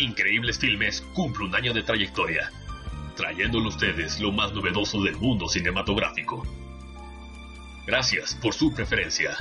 Increíbles Filmes cumple un año de trayectoria, trayéndole a ustedes lo más novedoso del mundo cinematográfico. Gracias por su preferencia.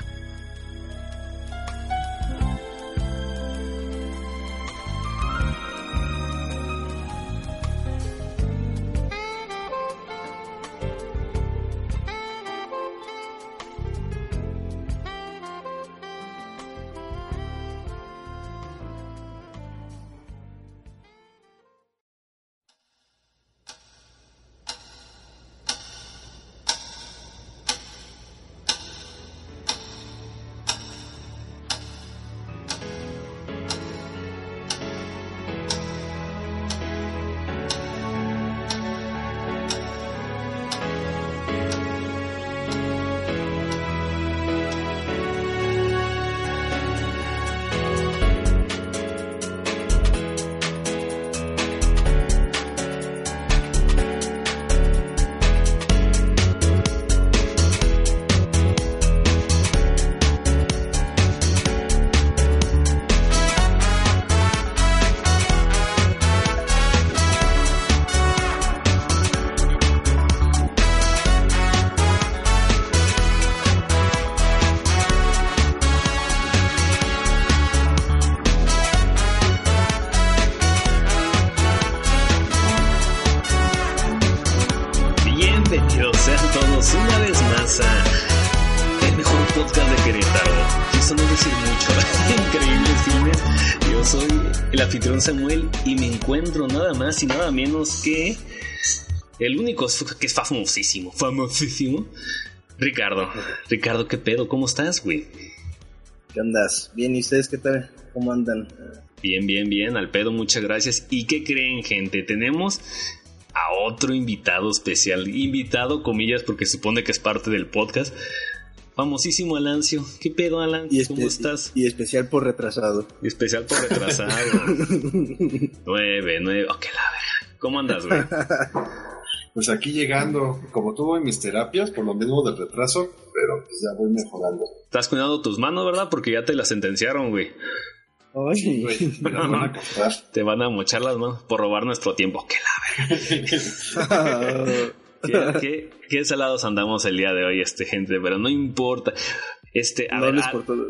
Encuentro nada más y nada menos que el único que es famosísimo, famosísimo, Ricardo. Ricardo, ¿qué pedo? ¿Cómo estás, güey? ¿Qué andas? Bien, ¿y ustedes qué tal? ¿Cómo andan? Bien, bien, bien, al pedo, muchas gracias. ¿Y qué creen, gente? Tenemos a otro invitado especial. Invitado, comillas, porque supone que es parte del podcast. Famosísimo Alancio. ¿Qué pedo, Alancio? Y ¿Cómo estás? Y especial por retrasado. Y especial por retrasado. nueve, nueve. Ok, la verga. ¿Cómo andas, güey? Pues aquí llegando, como tuvo en mis terapias, por lo mismo del retraso, pero pues ya voy mejorando. Estás cuidando tus manos, ¿verdad? Porque ya te las sentenciaron, güey. Ay, Güey, me van a. Te van a mochar las manos por robar nuestro tiempo. ¡Qué la verga! ¿Qué, qué, qué salados andamos el día de hoy, este gente? Pero no importa. Este, a no ver.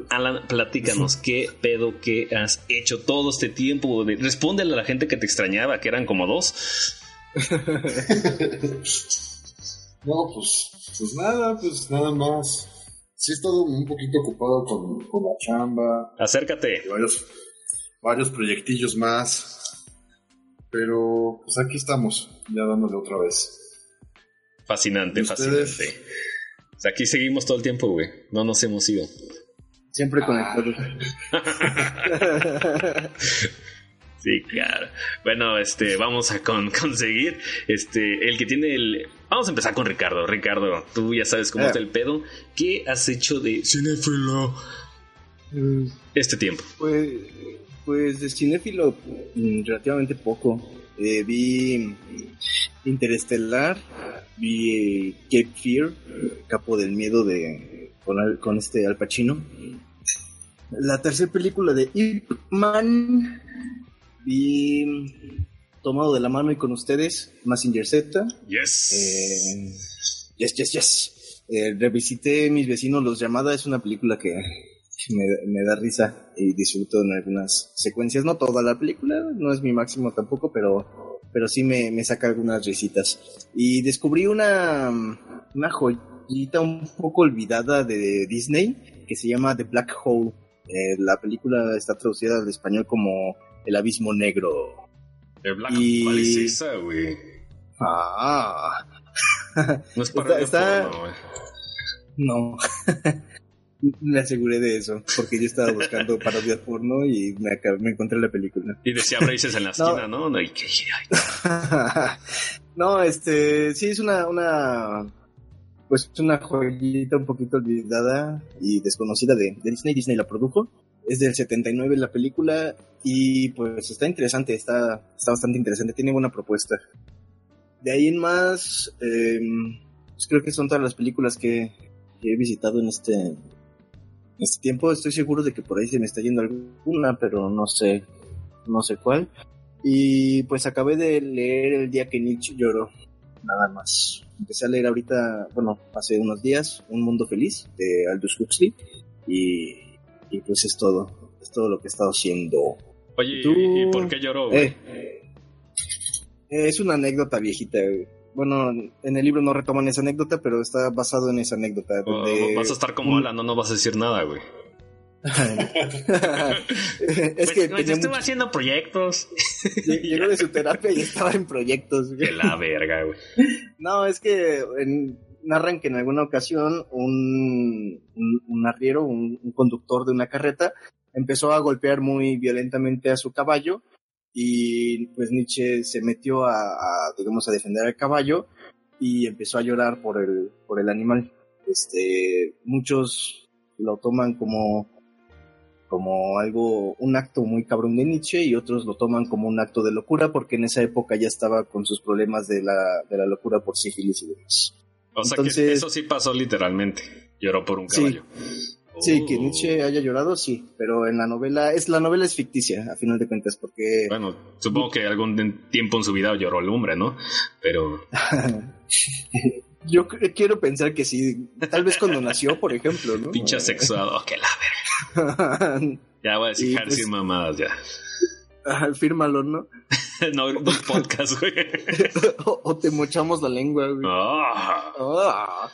Alan, platícanos, ¿qué pedo que has hecho todo este tiempo? De- Respóndele a la gente que te extrañaba, que eran como dos. No, pues, pues nada, pues nada más. Sí he estado un poquito ocupado con, con la chamba Acércate. y varios, varios proyectillos más. Pero pues aquí estamos, ya dándole otra vez. Fascinante, fascinante. O sea, aquí seguimos todo el tiempo, güey. No nos hemos ido. Siempre conectados. Sí, claro. Bueno, este, vamos a con- conseguir, este, el que tiene el... Vamos a empezar con Ricardo. Ricardo, tú ya sabes cómo Ah. está el pedo. ¿Qué has hecho de cinéfilo este tiempo? Pues, pues de cinéfilo mm, relativamente poco. Eh, vi Interestelar, vi eh, Cape Fear, Capo del Miedo de con, con este Al Pacino. La tercera película de Ip Man, vi Tomado de la mano y con ustedes, Massinger Z. Yes. Eh, yes, yes, yes. Eh, revisité Mis vecinos los llamada, es una película que me, me da risa y disfruto en algunas secuencias. No toda la película, no es mi máximo tampoco, pero, pero sí me, me saca algunas risitas. Y descubrí una, una joyita un poco olvidada de Disney que se llama The Black Hole. Eh, la película está traducida al español como El Abismo Negro. El Black y- ¿Cuál es esa, güey? Ah, No es para Está- está- porno, güey. No. me aseguré de eso, porque yo estaba buscando parodias porno y me, encontré la película. Y decía Braces en la esquina, ¿no? no y que- ay, no, este, sí es una, una, pues es una joyita un poquito olvidada y desconocida de, de Disney. Disney la produjo. Es del 79 la película y pues está interesante, está, está bastante interesante, tiene buena propuesta. De ahí en más, eh, pues creo que son todas las películas que, que he visitado en este, este tiempo. Estoy seguro de que por ahí se me está yendo alguna, pero no sé, no sé cuál. Y pues acabé de leer el día que Nietzsche lloró, nada más. Empecé a leer ahorita, bueno, hace unos días, Un Mundo Feliz de Aldous Huxley y, y pues es todo, es todo lo que he estado haciendo. Oye, ¿Tú? ¿y por qué lloró? Eh, es una anécdota viejita. güey. Bueno, en el libro no retoman esa anécdota, pero está basado en esa anécdota. Vas a estar como Alan, no nos vas a decir nada, güey. es que Pues, tenía estuve mucho- haciendo proyectos. llegó de su terapia y estaba en proyectos. güey. De la verga, güey. No, es que en- narran que en alguna ocasión un, un, un arriero, un, un conductor de una carreta, empezó a golpear muy violentamente a su caballo y pues Nietzsche se metió a, a, digamos, a defender al caballo y empezó a llorar por el, por el animal. Este, muchos lo toman como, como algo, un acto muy cabrón de Nietzsche y otros lo toman como un acto de locura porque en esa época ya estaba con sus problemas de la, de la locura por sífilis y demás. O sea que Entonces- eso sí pasó literalmente. Lloró por un caballo. Sí, que Oh. Nietzsche haya llorado, sí, pero en la novela, es la novela es ficticia, a final de cuentas, porque Bueno, supongo que algún tiempo en su vida lloró el hombre, ¿no? Pero yo quiero pensar que sí, tal vez cuando nació, por ejemplo, ¿no? pinche sexuado, que la verga. Ya voy a dejar pues- mamadas ya. Fírmalo, ¿no? no, no podcast, güey. o, o te mochamos la lengua, güey. Ah. Ah.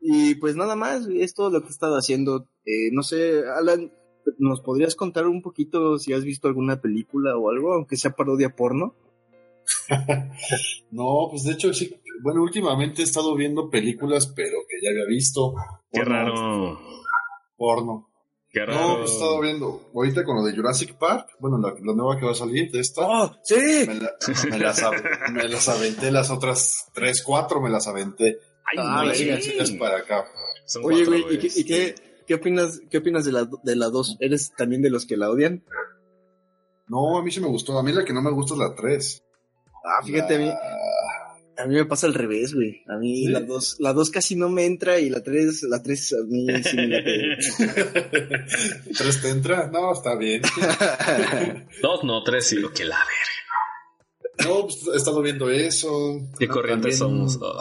Y pues nada más, es todo lo que he estado haciendo. Eh, no sé, Alan, ¿nos podrías contar un poquito si has visto alguna película o algo, aunque sea parodia porno? No, pues de hecho sí. Bueno, últimamente he estado viendo películas, pero que ya había visto. Qué Porno, raro. Porno. Qué No, raro. pues he estado viendo. Ahorita con lo de Jurassic Park, bueno, la, la nueva que va a salir de esta. ¡Oh, sí! Me, la- me las, me las aventé, las otras tres, cuatro me las aventé. Ay, Ah, no, verga. sí. Es para acá. Son Oye, güey, ¿y, qué, y qué- qué opinas, qué opinas de la, de la 2? ¿Eres también de los que la odian? No, a mí sí me gustó. A mí la que no me gusta es la tres. Ah, fíjate, a mí, a mí me pasa al revés, güey. A mí ¿Sí? la 2 la dos casi no me entra y la 3 la tres a mí sí me. ¿Tres te entra? No, está bien. Dos, no, tres, sí. Que la verga. No, pues he estado viendo eso. Qué No, corrientes también. somos. Oh.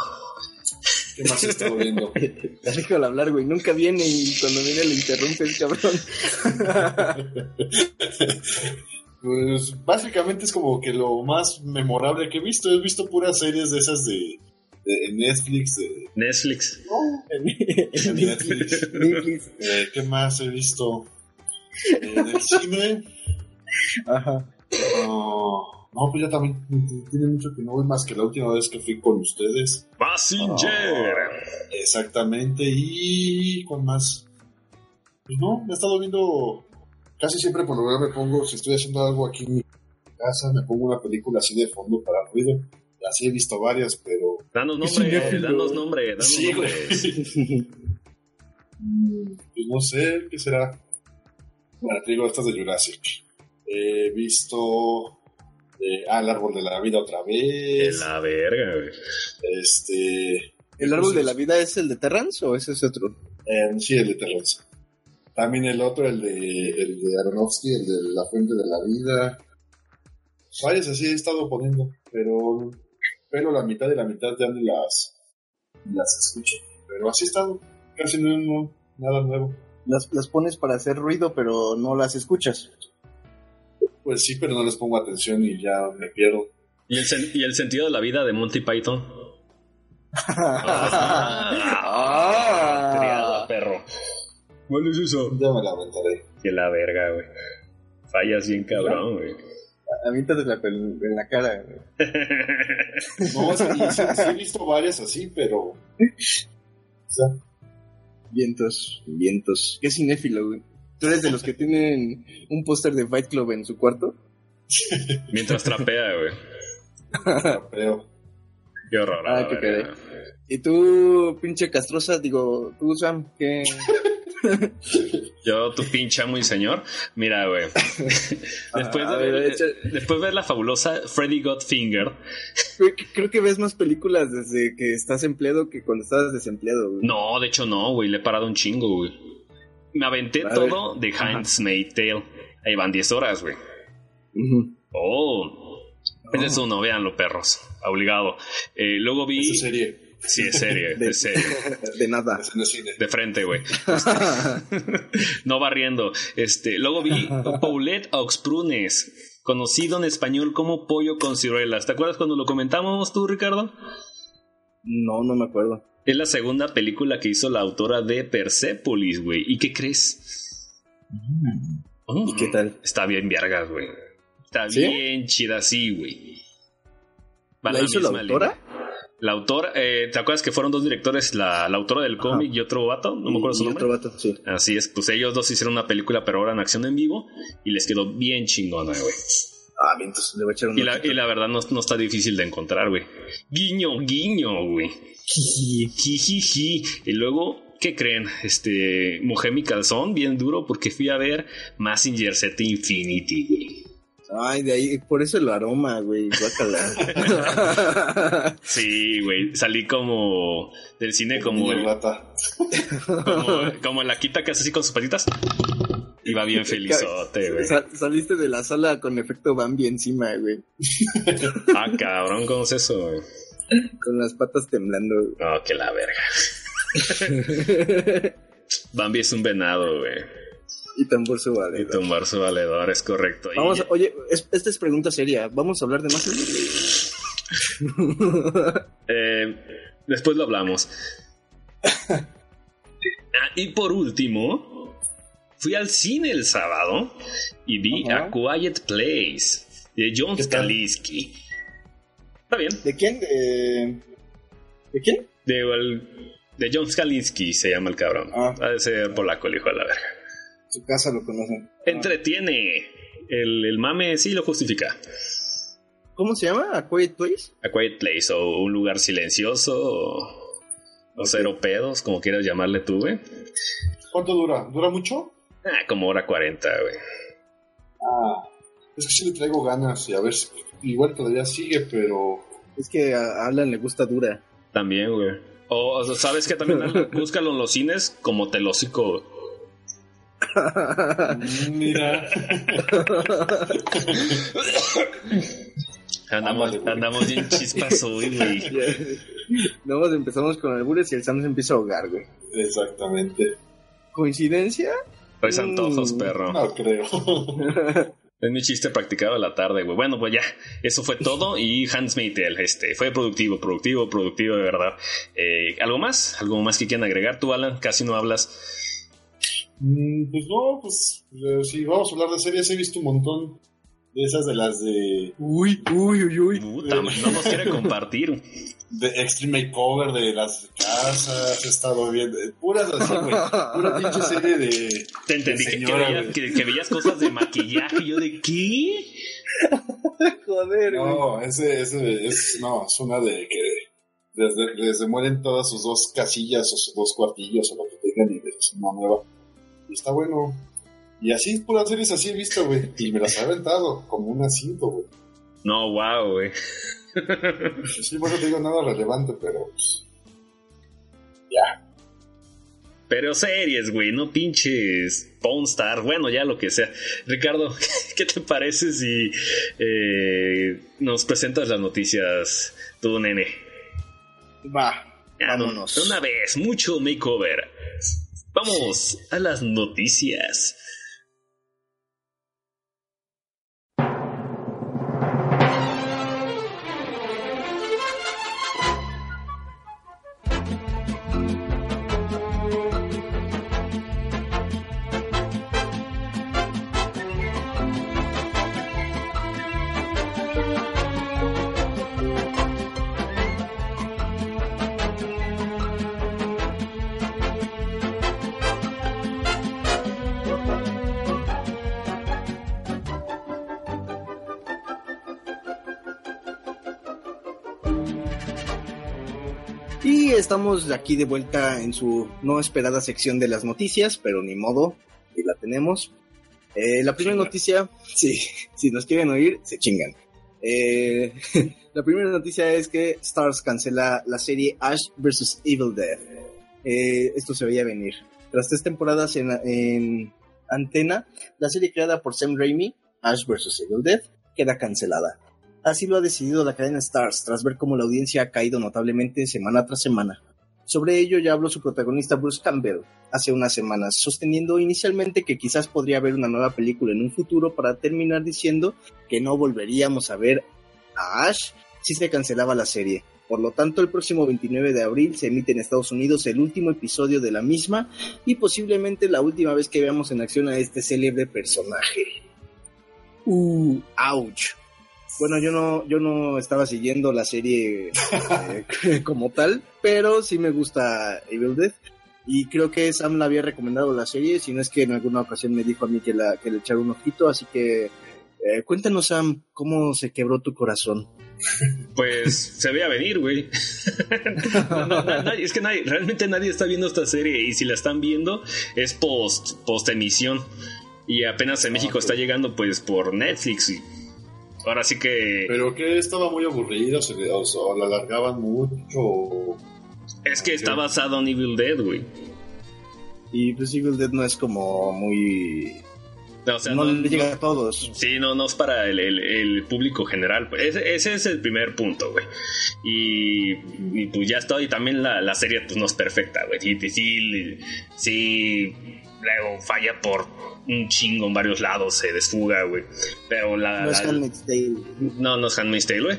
¿Qué más he estado viendo? Déjalo hablar, güey. Nunca viene y cuando viene le interrumpe el cabrón. Pues básicamente es como que lo más memorable que he visto. He visto puras series de esas de, de Netflix. De, Netflix. en, en Netflix. Netflix. Eh, ¿Qué más he visto? Eh, en el cine. Ajá. No, pues ya también tiene mucho que no voy más que la última vez que fui con ustedes. Passenger. Exactamente. Y con más. Pues no, me he estado viendo. Casi siempre por lo general me pongo, si estoy haciendo algo aquí en mi casa, me pongo una película así de fondo para ruido. Así he visto varias, pero. Danos nombre, cinéfilo. danos nombre, danos Sí, güey. nombres. Pues no sé, ¿qué será? Bueno, te digo estas de Jurassic. He visto. Eh, ah, el árbol de la vida otra vez. la verga, güey. Este. ¿El árbol de la vida es el de Terrance o ese es otro? Eh, sí, el de Terrence. También el otro, el de, el de Aronofsky, el de La Fuente de la Vida. Varias así he estado poniendo, pero, pero la mitad de la mitad ya ni las, las escucho. Pero así he estado, casi no, no- nada nuevo. Las, las pones para hacer ruido, pero no las escuchas. Pues sí, pero no les pongo atención y ya me pierdo. ¿Y el, sen- y el sentido de la vida de Monty Python? Ah. Triada, perro. ¿Cuál es eso? Ya me la aventaré. Que la verga, güey. Fallas bien cabrón, güey. Avíntatela en en la cara. güey. No, sí, sí, sí he visto varias así, pero... O sea, Vientos, vientos. ¿Qué cinéfilo, güey? ¿Tú eres de los que tienen un póster de Fight Club en su cuarto? Mientras trapea, güey. pero... Qué horror. Ah, qué. Y tú, pinche castrosa, digo, tú, Sam, ¿qué? Yo, tu pinche amo y señor. Mira, güey. después, Ah, de ver, después de ver la fabulosa Freddy Got Finger. Creo que- Creo que ves más películas desde que estás empleado que cuando estabas desempleado, güey. No, de hecho no, güey. Le he parado un chingo, güey. Me aventé todo de Handmaid's Tale. Ahí van 10 horas, güey. Ujú. Oh, Ese es uno, véanlo, perros. Obligado. Eh, luego vi. Esa serie. Sí, es serie, De- de serie. De nada. Es. De frente, güey. no barriendo. Este, luego vi Paulette Aux Prunes, conocido en español como pollo con ciruelas. ¿Te acuerdas cuando lo comentamos tú, Ricardo? No, no me acuerdo. Es la segunda película que hizo la autora de Persepolis, güey. ¿Y qué crees? ¿Y qué tal? Está bien vergas, güey. Está ¿Sí? bien chida, sí, güey. ¿La hizo la misma autora? línea. La autora, eh, ¿te acuerdas que fueron dos directores? La, la autora del cómic y otro vato, no me acuerdo su Y nombre. otro vato, sí. Así es, pues ellos dos hicieron una película, pero ahora en acción en vivo, y les quedó bien chingona, güey. Ah, bien, entonces le voy a echar un Y la, y la verdad no, no está difícil de encontrar, güey. Guiño, guiño, güey. Jijiji. Y luego, ¿qué creen? Este, mojé mi calzón bien duro porque fui a ver Massinger Z Infinity, güey. Ay, de ahí, por eso el aroma, güey. Sí, güey. Salí como del cine como el, como, como la quita que hace así con sus patitas. Iba bien felizote, güey. Sal- saliste de la sala con efecto Bambi encima, güey. Ah, cabrón, ¿cómo es eso, güey? Con las patas temblando. No, que la verga. Bambi es un venado, güey. Y tambor su Y vale. tumbar su valedor, es correcto. Y- Vamos, a- oye, es- esta es pregunta seria. ¿Vamos a hablar de más? Eh, después lo hablamos. Ah, y por último, fui al cine el sábado y vi. A Quiet Place de John. Skaliski. Está bien. ¿De quién? ¿De, ¿De quién? De, el- de John Skaliski se llama el cabrón. Ah. Ha de ser polaco el hijo de la verga. Su casa lo conocen. Entretiene. El, el mame sí lo justifica. ¿Cómo se llama? ¿A Quiet Place? A Quiet Place o un lugar silencioso o, o cero pedos, como quieras llamarle tú, güey. ¿Cuánto dura? ¿Dura mucho? Ah, como hora 40, güey. Ah, es que sí le traigo ganas y a ver si igual todavía sigue, pero Es que a Alan le gusta dura. También, güey. O, o sabes que también Alan? búscalo en los cines como telósico. Mira, Andamos, andamos bien chispas hoy, güey. Más empezamos con albures y el Sam se empieza a ahogar, güey. exactamente. ¿Coincidencia? Traes antojos, Mm. perro. No creo. Es mi chiste practicado de la tarde, güey. Bueno, pues ya, eso fue todo. Y Hans Meitel, este, fue productivo, productivo, productivo, de verdad. Eh, ¿Algo más? ¿Algo más que quieran agregar tú, Alan? Casi no hablas. Mm, Pues no, pues eh, si vamos a hablar de series, he visto un montón de esas de las de, Uy, uy, uy, uy. Puta, no nos quiere compartir. de Extreme Makeover, de las casas, he estado viendo, eh, puras así, güey. Pura pinche serie de. Te entendí de que, que señora, veías, güey. que- que veías cosas de maquillaje. Yo de qué? Joder, güey. No, ese, ese es, no, es una de que desde, desde mueren todas sus dos casillas o sus dos cuartillos o lo que tengan y es una nueva. Y está bueno. Y así, puras series así he visto, güey. Y me las he aventado como una cinco, güey. No, wow, güey. Sí, por eso te digo nada relevante, pero pues, ya. Pero series, güey, no pinches Pawn Star, bueno, ya lo que sea. Ricardo, ¿qué te parece si eh, nos presentas las noticias, tú, nene? Va, vámonos. de una vez, mucho makeover. Vamos a las noticias. Estamos aquí de vuelta en su no esperada sección de las noticias, pero ni modo, y la tenemos. Eh, la primera noticia, sí, si nos quieren oír, se chingan. Eh, la primera noticia es que Stars cancela la serie Ash vs. Evil Dead. Eh, esto se veía venir. Tras tres temporadas en, en antena, la serie creada por Sam Raimi, Ash vs. Evil Dead, queda cancelada. Así lo ha decidido la cadena Stars, tras ver cómo la audiencia ha caído notablemente semana tras semana. Sobre ello ya habló su protagonista Bruce Campbell hace unas semanas, sosteniendo inicialmente que quizás podría haber una nueva película en un futuro para terminar diciendo que no volveríamos a ver a Ash si se cancelaba la serie. Por lo tanto, el próximo 29 de abril se emite en Estados Unidos el último episodio de la misma y posiblemente la última vez que veamos en acción a este célebre personaje. Uh, ouch. Bueno, yo no, yo no estaba siguiendo la serie eh, como tal, pero sí me gusta Evil Dead. Y creo que Sam la había recomendado la serie, si no es que en alguna ocasión me dijo a mí que, la, que le echara un ojito, así que eh, cuéntanos Sam, ¿cómo se quebró tu corazón? Pues se veía venir, güey. es que nadie, realmente nadie está viendo esta serie y si la están viendo es post, post emisión. Y apenas en México está llegando pues por Netflix y ahora sí que... Pero que estaba muy aburrida, o, o la alargaban mucho. Es que está basado en Evil Dead, güey. Y pues Evil Dead no es como muy no, le llega a todos. Sí, no, no es para el, público general. Pues, ese, ese, es el primer punto, güey. Y, pues ya está. Y también la, la serie pues no es perfecta, güey. Sí, sí, sí, luego falla por un chingo en varios lados, se desfuga, güey. Pero la. No es Handmaid's Tale. No, no es Handmaid's Tale, güey.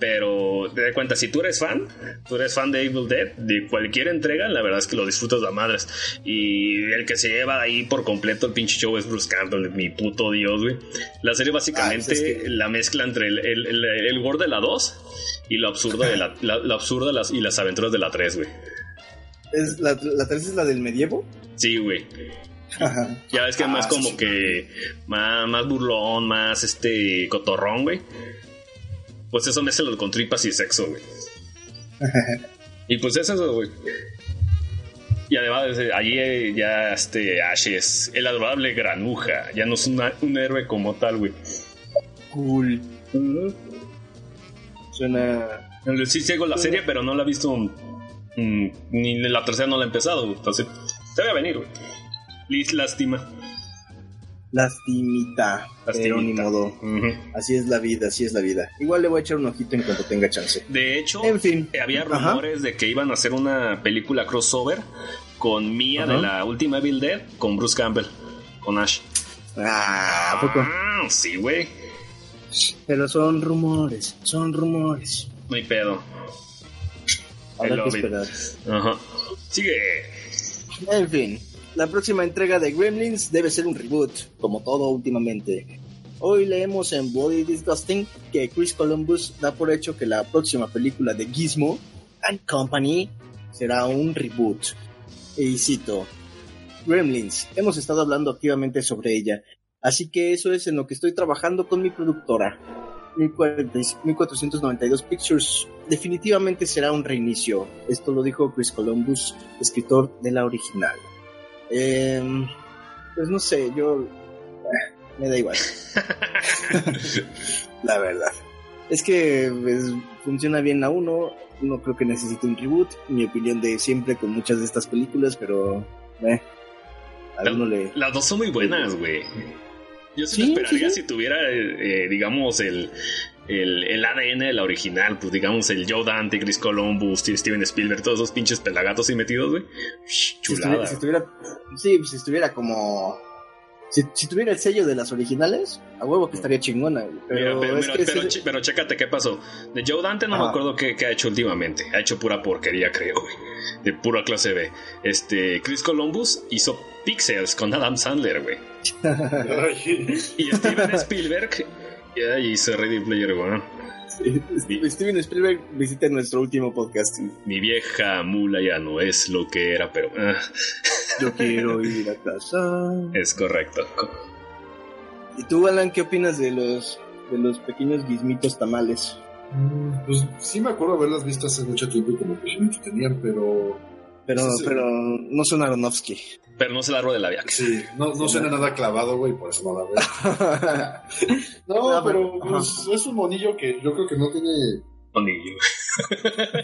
Pero te das cuenta, si tú eres fan, tú eres fan de Evil Dead, de cualquier entrega, la verdad es que lo disfrutas a madres. Y el que se lleva ahí por completo el pinche show es Bruce Campbell, mi puto dios, güey. La serie básicamente ah, la mezcla entre el, el, el, gore de la 2 y lo absurdo de la, la, absurda las, y las aventuras de la 3, güey. ¿Es la, ¿La 3 es la del medievo? Sí, güey. Ya ves que es más ah, como que más, más burlón, más este cotorrón, güey. Pues eso mezcla con tripas y sexo, güey. y pues es eso, güey. Y además, allí eh, ya este Ash es el adorable granuja. Ya no es un héroe como tal, güey. Cool. Suena. Sí, sigo la serie, pero no la he visto. Mm, ni la tercera no la he empezado, Entonces, se a venir, güey. Liz lástima. Lastimita, pero ni modo. Así es la vida, así es la vida. Igual le voy a echar un ojito en cuanto tenga chance. De hecho, en fin. había rumores de que iban a hacer una película crossover con Mia de la última Evil Dead con Bruce Campbell, con Ash. Ah, ¿a poco? Ah, sí, güey. Pero son rumores, son rumores. No hay pedo. Habrá que esperar. Ajá. Sigue. En fin. La próxima entrega de Gremlins debe ser un reboot, como todo últimamente. Hoy leemos en Body Disgusting que Chris Columbus da por hecho que la próxima película de Gizmo and Company será un reboot. Y cito, Gremlins, hemos estado hablando activamente sobre ella, así que eso es en lo que estoy trabajando con mi productora. 1492 Pictures definitivamente será un reinicio. Esto lo dijo Chris Columbus, escritor de la original. Em, pues no sé, yo eh, me da igual. la verdad. Es que pues, funciona bien la uno, no creo que necesite un reboot, mi opinión de siempre con muchas de estas películas, pero eh, a uno le... Las dos son muy buenas, güey. Yo sí, esperaría si tuviera, eh, digamos, el, el, el, ADN de la original, pues digamos el Joe Dante, Chris Columbus, Steven Spielberg, todos esos pinches pelagatos ahí metidos, güey. Chulada. Si estuviera, sí, si estuviera como. Si, tuviera el sello de las originales, a huevo que estaría chingona, Pero, pero, chécate qué pasó. De Joe Dante no me acuerdo qué, qué, ha hecho últimamente. Ha hecho pura porquería, creo, güey. De pura clase B. Este, Chris Columbus hizo Pixels con Adam Sandler, güey. y Steven Spielberg y se Ready Player One. Steven Spielberg visita nuestro último podcast. Mi vieja mula ya no es lo que era, pero. Ah. Yo quiero ir a casa. Es correcto. ¿Y tú, Alan, qué opinas de los de los pequeños guismitos tamales? Mm, pues sí me acuerdo haberlas visto hace mucho tiempo y como que tenían, pero pero, pero no son Aronofsky. Pero no se la de la viaja. Sí, no, no suena nada clavado, güey, por eso no la veo. no, pero pues, es un monillo que yo creo que no tiene. Monillo.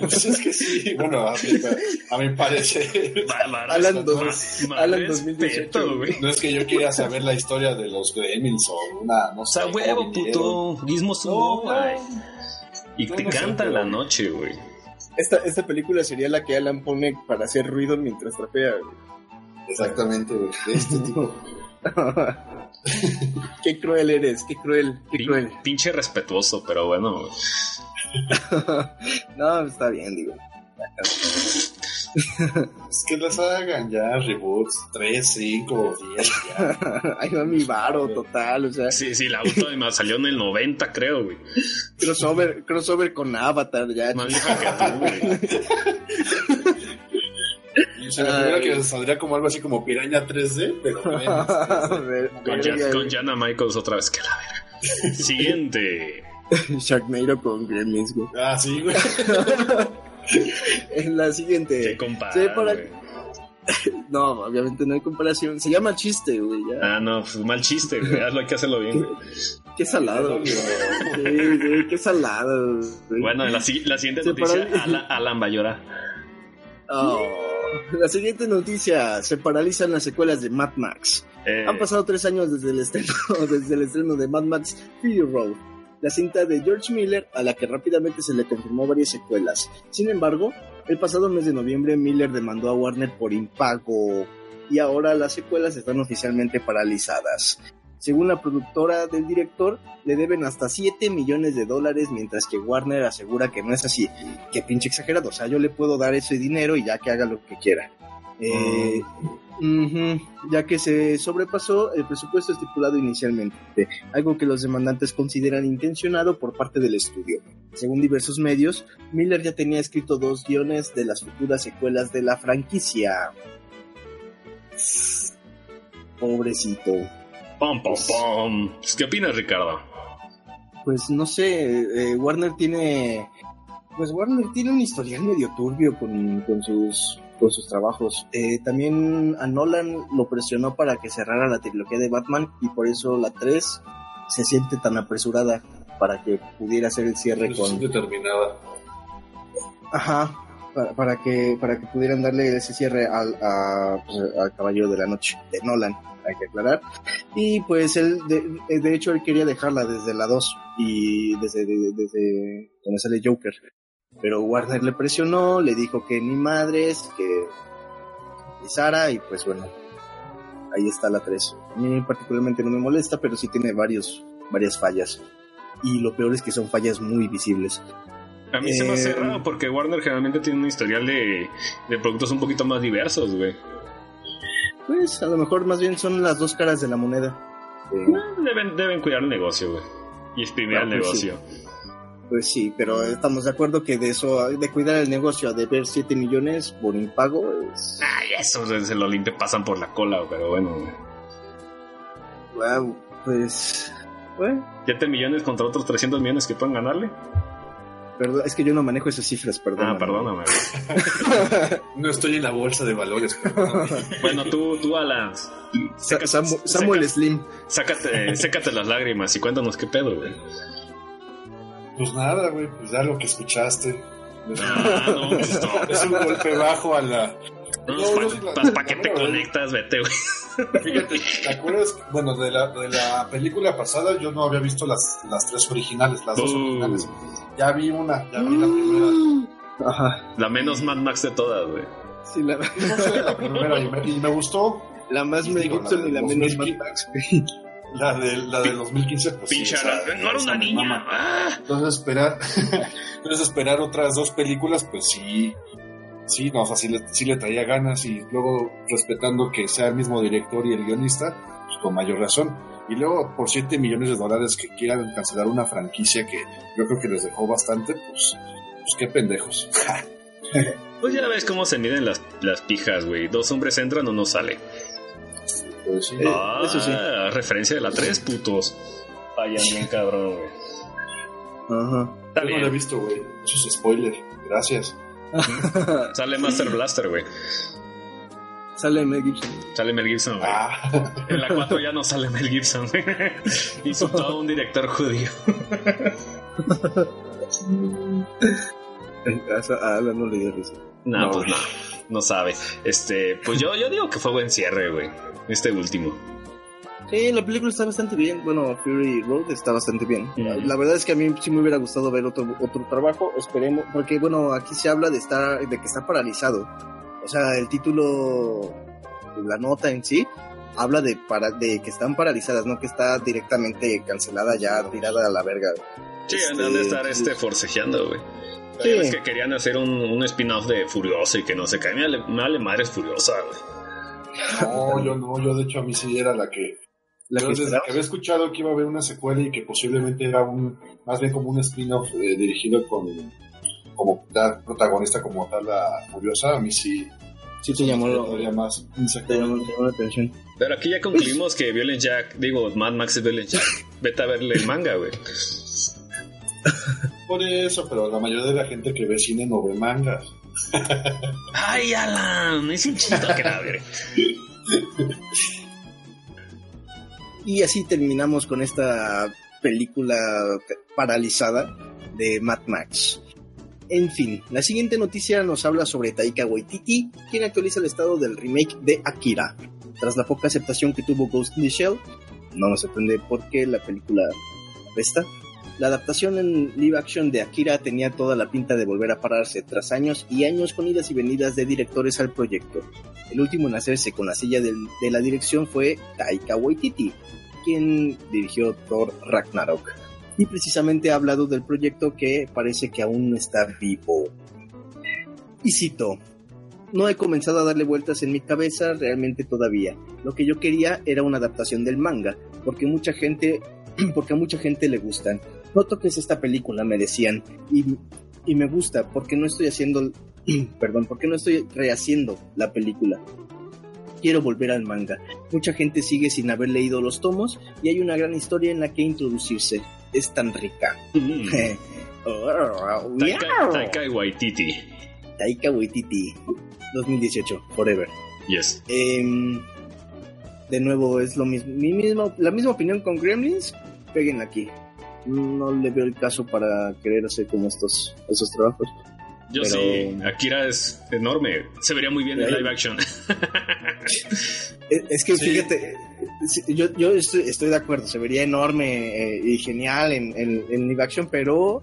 Pues es que sí, bueno, a mi, a mi parecer. Alan, dos, Alan 2018, güey. No es que yo quiera saber la historia de los Gremlins o una, no O sé. sea, huevo, puto. Gizmo No, güey. Y te no canta en la noche, güey. Esta, esta película sería la que Alan pone para hacer ruido mientras trapea. güey. Exactamente, güey. De este tipo. qué cruel eres, qué cruel, qué Pin- cruel. Pinche respetuoso, pero bueno. no, está bien, digo. Es que las hagan ya, reboots, 3, 5, 10, ya. Ahí va mi varo total, o sea, Sí, sí, la última salió en el 90, creo, güey. crossover, crossover con Avatar, ya. Más vieja que tú, güey. Se me figura que saldría como algo así como Piraña 3D, pero menos 3D. Ver- Con, con. Jana Michaels otra vez, que la verga. Siguiente. Sharknado con Gremlins, güey. Ah, sí, güey. En la siguiente. compadre. Sí, para- güey. No, obviamente no hay comparación. Se llama chiste, güey. Ya. Ah, no, pues, mal chiste, güey. Hazlo, hay que hacerlo bien. güey. Qué salado. güey. Sí, sí, qué salado. güey. Bueno, la, la siguiente Se noticia, paraliza. Alan, Alan va a llorar. Oh. La siguiente noticia. Se paralizan las secuelas de Mad Max. Eh, Han pasado tres años desde el estreno, desde el estreno de Mad Max Fury Road, la cinta de George Miller, a la que rápidamente se le confirmó varias secuelas. Sin embargo, el pasado mes de noviembre Miller demandó a Warner por impago y ahora las secuelas están oficialmente paralizadas. Según la productora del director, le deben hasta 7 millones de dólares, mientras que Warner asegura que no es así. Qué pinche exagerado, o sea, yo le puedo dar ese dinero y ya que haga lo que quiera. Eh, Ya que se sobrepasó el presupuesto estipulado inicialmente, algo que los demandantes consideran intencionado por parte del estudio. Según diversos medios, Miller ya tenía escrito dos guiones de las futuras secuelas de la franquicia. Pobrecito. Pom, pom, pom. Pues, ¿Qué opinas, Ricardo? Pues no sé, eh, Warner tiene... Pues Warner tiene un historial medio turbio con, con sus con sus trabajos. Eh, también a Nolan lo presionó para que cerrara la trilogía de Batman y por eso la 3 se siente tan apresurada para que pudiera hacer el cierre sí con... determinada. Ajá, para, para que para que pudieran darle ese cierre al, a, pues, al Caballero de la Noche de Nolan, hay que aclarar. Y pues él, de, de hecho, él quería dejarla desde la 2 y desde, de- desde donde sale Joker. Pero Warner le presionó, le dijo que ni madres, que Sara y pues bueno, ahí está la 3. A mí particularmente no me molesta, pero sí tiene varios, varias fallas. Y lo peor es que son fallas muy visibles. A mí se me hace Eh, raro porque Warner generalmente tiene un historial de, de productos un poquito más diversos, güey. Pues a lo mejor más bien son las dos caras de la moneda. Eh, Deben, deben cuidar el negocio, güey. Y exprimir el pues sí. Pues sí, pero estamos de acuerdo que de eso, de cuidar el negocio a deber 7 millones por impago, es... Ay, eso se se lo limpia, pasan por la cola, pero bueno. Wow, pues... Bueno, 7 millones contra otros 300 millones que pueden ganarle. perdón, es que yo no manejo esas cifras, perdón. Ah, perdóname. No estoy en la bolsa de valores. Bueno, tú, tú, Alan, Sa- Samu- Samuel Slim. sácate, sécate las lágrimas y cuéntanos qué pedo, güey. Pues nada, güey, pues ya lo que escuchaste. Ah, no, pues no. Es un golpe bajo a la. No, No, ¿Para no, la- qué te conectas? Vete, güey. Fíjate, ¿te acuerdas? Bueno, de la, de la película pasada yo no había visto las, las tres originales, las dos Uh. originales. Ya vi una, ya vi la primera. Ajá, La menos Mad Max de todas, güey. sí, la, No sé, la primera y me, y me gustó. la más Mel Gibson y la menos 2000. Mad Max, güey. La de, la de 2015, pues. sí, esa- no era una niña. Ah. Entonces esperar, entonces esperar otras dos películas, pues sí, sí, no, o sea, sí le, sí le traía ganas y luego respetando que sea el mismo director y el guionista, pues con mayor razón. Y luego por 7 millones de dólares que quieran cancelar una franquicia que yo creo que les dejó bastante, pues, pues qué pendejos. Pues ya ves cómo se miden las, las pijas, güey. Dos hombres entran, uno sale. Pues. Eh, ah, eso sí. referencia de la 3, putos. Fallan bien cabrón, güey. Ajá. Está yo no lo he visto, güey. Eso es spoiler. Gracias. Sale Master Blaster, güey. Sale Mel Gibson. Sale Mel Gibson, güey. Ah, En la 4 ya no sale Mel Gibson, güey. Hizo todo un director judío. A Alan no le dio risa. No, No, pues no, no sabe. Este, pues yo, yo digo que fue buen cierre, güey. Este último. Sí, la película está bastante bien. Bueno, Fury Road está bastante bien. La, Ujú. la verdad es que a mí sí me hubiera gustado ver otro, otro trabajo. Esperemos, porque bueno, aquí se habla de estar, de que está paralizado. O sea, el título, la nota en sí, habla de para, de que están paralizadas, no que está directamente cancelada ya, tirada a la verga. Sí, Este, han de estar este, forcejeando, güey. Sí. Ves que querían hacer un, un spin-off de Furiosa y que no se cae. Me vale, me vale madre es Furiosa, güey. No, yo no, yo de hecho a mí sí era la que... La que desde esperaba. que había escuchado que iba a haber una secuela y que posiblemente era un más bien como un spin-off eh, dirigido con como tal protagonista como tal la Furiosa, a mí sí, Sí te llamó, lo- más te llamó, te llamó la atención. Pero aquí ya concluimos que Violent Jack, digo, Mad Max es Violent Jack. Vete a verle el manga, güey. Por eso, pero la mayoría de la gente que ve cine no ve mangas. Ay, Alan, es un chido que. Y así terminamos con esta película paralizada de Mad Max. En fin, la siguiente noticia nos habla sobre Taika Waititi, quien actualiza el estado del remake de Akira. Tras la poca aceptación que tuvo Ghost in the Shell, no nos sorprende porque la película apesta. La adaptación en live action de Akira tenía toda la pinta de volver a pararse tras años y años con idas y venidas de directores al proyecto. El último en hacerse con la silla de la dirección fue Taika Waititi, quien dirigió Thor Ragnarok. Y precisamente ha hablado del proyecto que parece que aún no está vivo. Y cito, no he comenzado a darle vueltas en mi cabeza realmente todavía. Lo que yo quería era una adaptación del manga, porque mucha gente, porque a mucha gente le gustan. No toques esta película, me decían, y, y me gusta porque no estoy haciendo, perdón, porque no estoy rehaciendo la película. Quiero volver al manga. Mucha gente sigue sin haber leído los tomos y hay una gran historia en la que introducirse. Es tan rica. Mm. Oh, Taika, Waititi. Taika Waititi, 2018, Forever. Yes. Em, de nuevo, es lo mismo, mi mismo, la misma opinión con Gremlins, peguen aquí. No le veo el caso para querer hacer como estos, esos trabajos. Yo Pero- sí, Akira es enorme. Se vería muy bien en live action. Es, que Sí. fíjate, yo, yo estoy, estoy de acuerdo, se vería enorme eh, y genial en, en, en live action, pero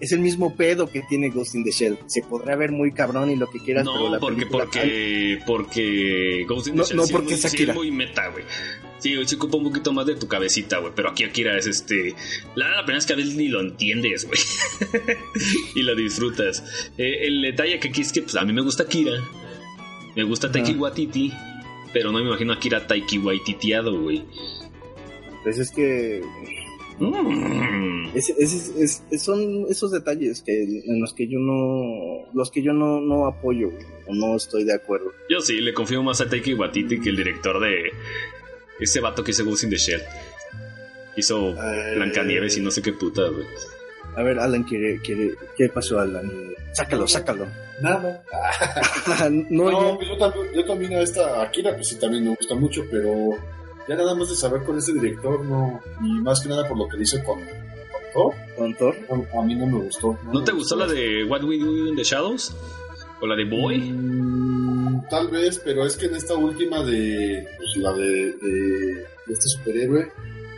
es el mismo pedo que tiene Ghost in the Shell. Se podrá ver muy cabrón y lo que quieras, pero No, la porque, porque, porque Ghost in the No, Shell no, sí porque es, muy, sí es Akira. muy meta, güey. Sí, se ocupa un poquito más de tu cabecita, güey. Pero aquí Akira es este. La, la pena es que a veces ni lo entiendes, güey. y lo disfrutas. Eh, el detalle que aquí es que pues, a mí me gusta Akira. Me gusta Taiki Ajá. Waititi. Pero no me imagino a Akira Taiki Waititiado, güey. Pues es que Mm. Es- es- es- es- son esos detalles que en los que yo no los que yo no, no apoyo o no estoy de acuerdo Yo sí, le confío más a Taiki Waititi que el director de ese vato que hizo Ghost in the Shell. Hizo Blancanieves y no sé qué puta, güey. a ver Alan quiere, quiere qué pasó Alan sácalo sácalo Nada. no, No, yo- pues yo también, yo también a esta Akira, pues sí, también me gusta mucho, pero ya nada más de saber con ese director, no, y más que nada por lo que dice con, con Thor, con Thor no, a mí no me gustó. ¿No te gustó la de What We Do in the Shadows? ¿O la de Boy? Mm, tal vez, pero es que en esta última de, pues, la de, de, de este superhéroe,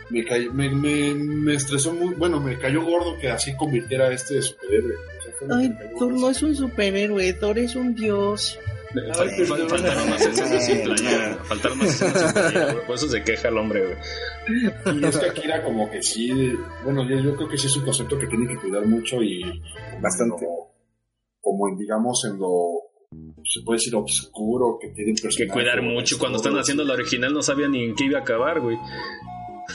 me, cay- me, me, me estresó muy, bueno, me cayó gordo que así convirtiera a este superhéroe. O sea, ay cayó Thor no es un superhéroe Thor es un dios Fal- fal- no, faltaron más escenas sin no, playera. no. Faltaron más escenas sin playera, güey. Por eso se queja el hombre, güey. Y es que Akira como que sí, bueno, yo, yo creo que sí es un concepto que tiene que cuidar mucho y Bastante. Como, como en, digamos, en lo, se puede decir, obscuro, que tienen Que cuidar mucho. Cuando están haciendo la original no sabía ni en qué iba a acabar, güey.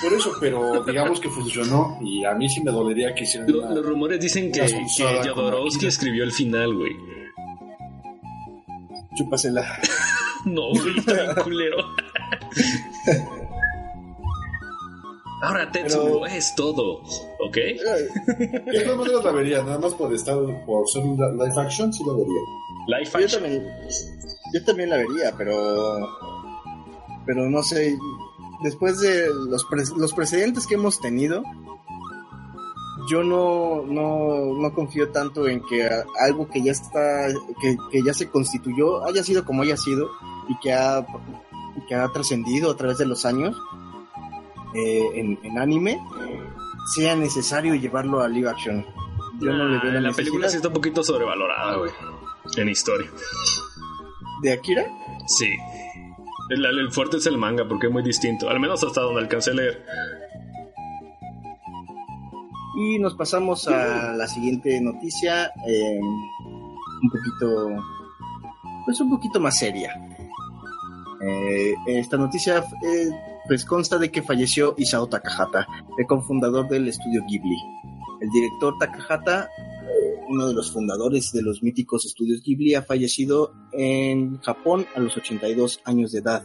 Por eso, pero digamos que funcionó y a mí sí me dolería que hicieran Lo- una- los rumores dicen que, que Jodorowsky escribió el final, güey. Chúpasela No, güey, está culero. Ahora Tetsuo Pero- es todo, ¿ok? De todas maneras la vería, nada más por estar, por ser un live action, sí la vería. Life yo action. también yo también la vería pero pero no sé después de los, pre- los precedentes que hemos tenido yo no, no, no confío tanto en que algo que ya está, que, que ya se constituyó, haya sido como haya sido y que ha, que ha trascendido a través de los años eh, en, en anime, sea necesario llevarlo a live action. Yo no le veo la, la película sí está un poquito sobrevalorada, güey. En historia. ¿De Akira? Sí. El, el fuerte es el manga porque es muy distinto. Al menos hasta donde alcancé a leer. Y nos pasamos a la siguiente noticia, eh, un poquito, pues un poquito más seria. Eh, esta noticia eh, pues consta de que falleció Isao Takahata, el cofundador del estudio Ghibli. El director Takahata, uno de los fundadores de los míticos estudios Ghibli, ha fallecido en Japón a los 82 años de edad,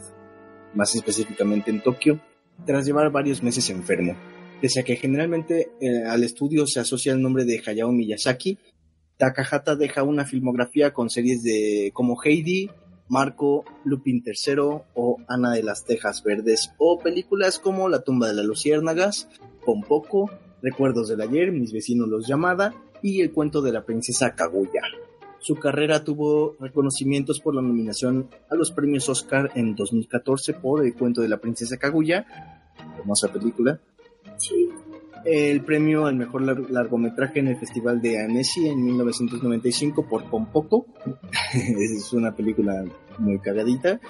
más específicamente en Tokio, tras llevar varios meses enfermo. Pese a que generalmente eh, al estudio se asocia el nombre de Hayao Miyazaki, Takahata deja una filmografía con series de como Heidi, Marco, Lupin III o Ana de las Tejas Verdes o películas como La tumba de las luciérnagas, Pompoco, Recuerdos del ayer, Mis vecinos los llamada y El cuento de la princesa Kaguya. Su carrera tuvo reconocimientos por la nominación a los premios Oscar en 2014 por El cuento de la princesa Kaguya, hermosa película, Sí. el premio al mejor lar- largometraje en el Festival de Annecy en 1995 por Pompoco. es una película muy cagadita.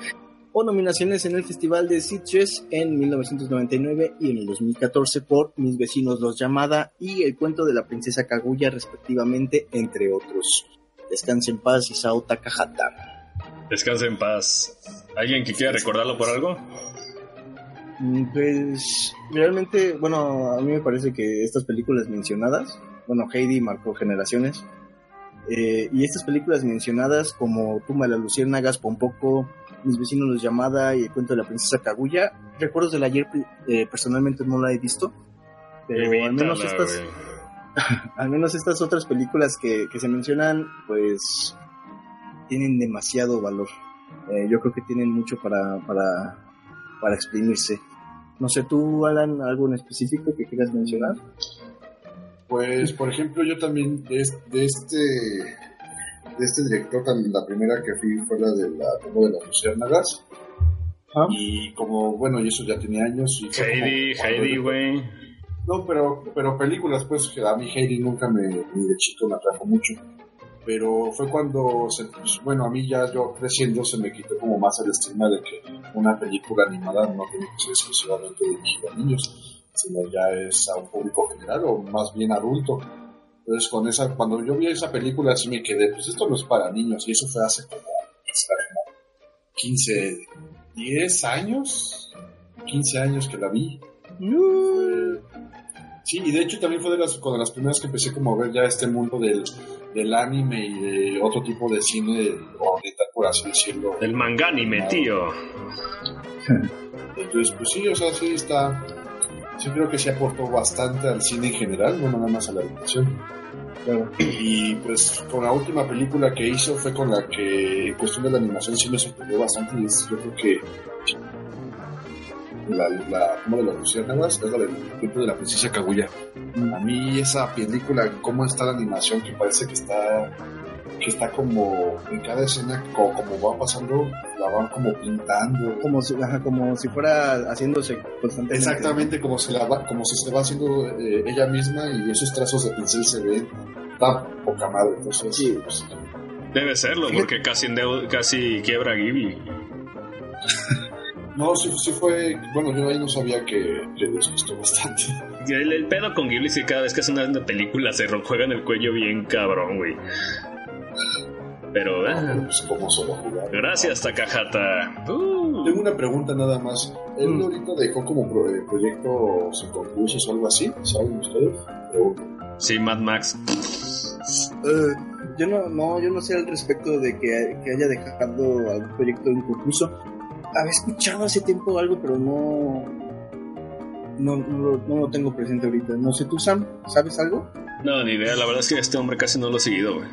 O nominaciones en el Festival de Sitges en 1999 y en el 2014 por Mis vecinos los llamada y El cuento de la princesa Kaguya respectivamente, entre otros. Descanse en paz Isao Takahata. Descansa en paz. ¿Alguien que quiera recordarlo por algo? Mm, Pues realmente, bueno, a mí me parece que estas películas mencionadas, bueno, Heidi marcó generaciones, eh, y estas películas mencionadas como Tumba de las Luciérnagas, Pompoco, Mis vecinos los llamada y El cuento de la princesa Kaguya, recuerdos del ayer eh, personalmente no la he visto, pero al menos estas, al menos estas otras películas que, que se mencionan, pues tienen demasiado valor. Eh, yo creo que tienen mucho para, para, para exprimirse. No sé, tú, Alan, algo en específico que quieras mencionar. Pues, por ejemplo, yo también de, de este de este director, también la primera que fui fue la de la tumba de las luciérnagas. Ah. Y como, bueno, y eso ya tenía años. Y como Heidi, Heidi, güey. No, pero, pero películas, pues, que a mí Heidi nunca me, ni de chico me atrajo mucho. Pero fue cuando, se, pues, bueno, a mí ya yo creciendo se me quitó como más el estigma de que una película animada no tiene que ser exclusivamente dirigida a niños, sino ya es a un público general o más bien adulto. Entonces, con esa, cuando yo vi esa película, así me quedé, pues esto no es para niños, y eso fue hace como, será como 15, 10 años, 15 años que la vi. Fue- Sí, y de hecho también fue de las, con las primeras que empecé como a ver ya este mundo del, del anime y de otro tipo de cine oriental, por así decirlo. El manga anime, tío. Entonces, pues sí, o sea, sí está... Sí creo que se aportó bastante al cine en general, no nada más a la animación. Claro. Y pues con la última película que hizo fue con la que en cuestión de la animación sí me sorprendió bastante y es- yo creo que la, la como de las luciérnagas es la del cuento de la princesa Kaguya. A mí esa película, cómo está la animación, que parece que está que está como en cada escena, como, como va pasando, la van como pintando. Como si, ajá, como si fuera haciéndose constantemente. Exactamente como se la va, como si se va haciendo eh, ella misma y esos trazos de pincel se ven tan poca madre. Entonces, Sí. pues, Debe serlo, porque casi, casi quiebra Ghibli. no, sí, sí fue, bueno, yo ahí no sabía que, les gustó bastante. Y El, el pedo con Ghibli es que cada vez que hacen una película se juegan el cuello bien cabrón, güey. Pero, ah, pues cómo se lo jugaron. gracias, Takahata. Uh, Tengo una pregunta nada más. Él Mm. ahorita dejó como pro- eh, proyectos inconclusos o algo así, ¿saben ustedes? Sí, Mad Max. Eh, yo no, no, yo no sé al respecto de que, que haya dejado algún proyecto inconcluso. Había escuchado hace tiempo algo, pero no, no, no, lo- no lo tengo presente ahorita. No sé, tú, Sam, ¿sabes algo? No, ni idea. La verdad es que este hombre casi no lo he seguido, güey.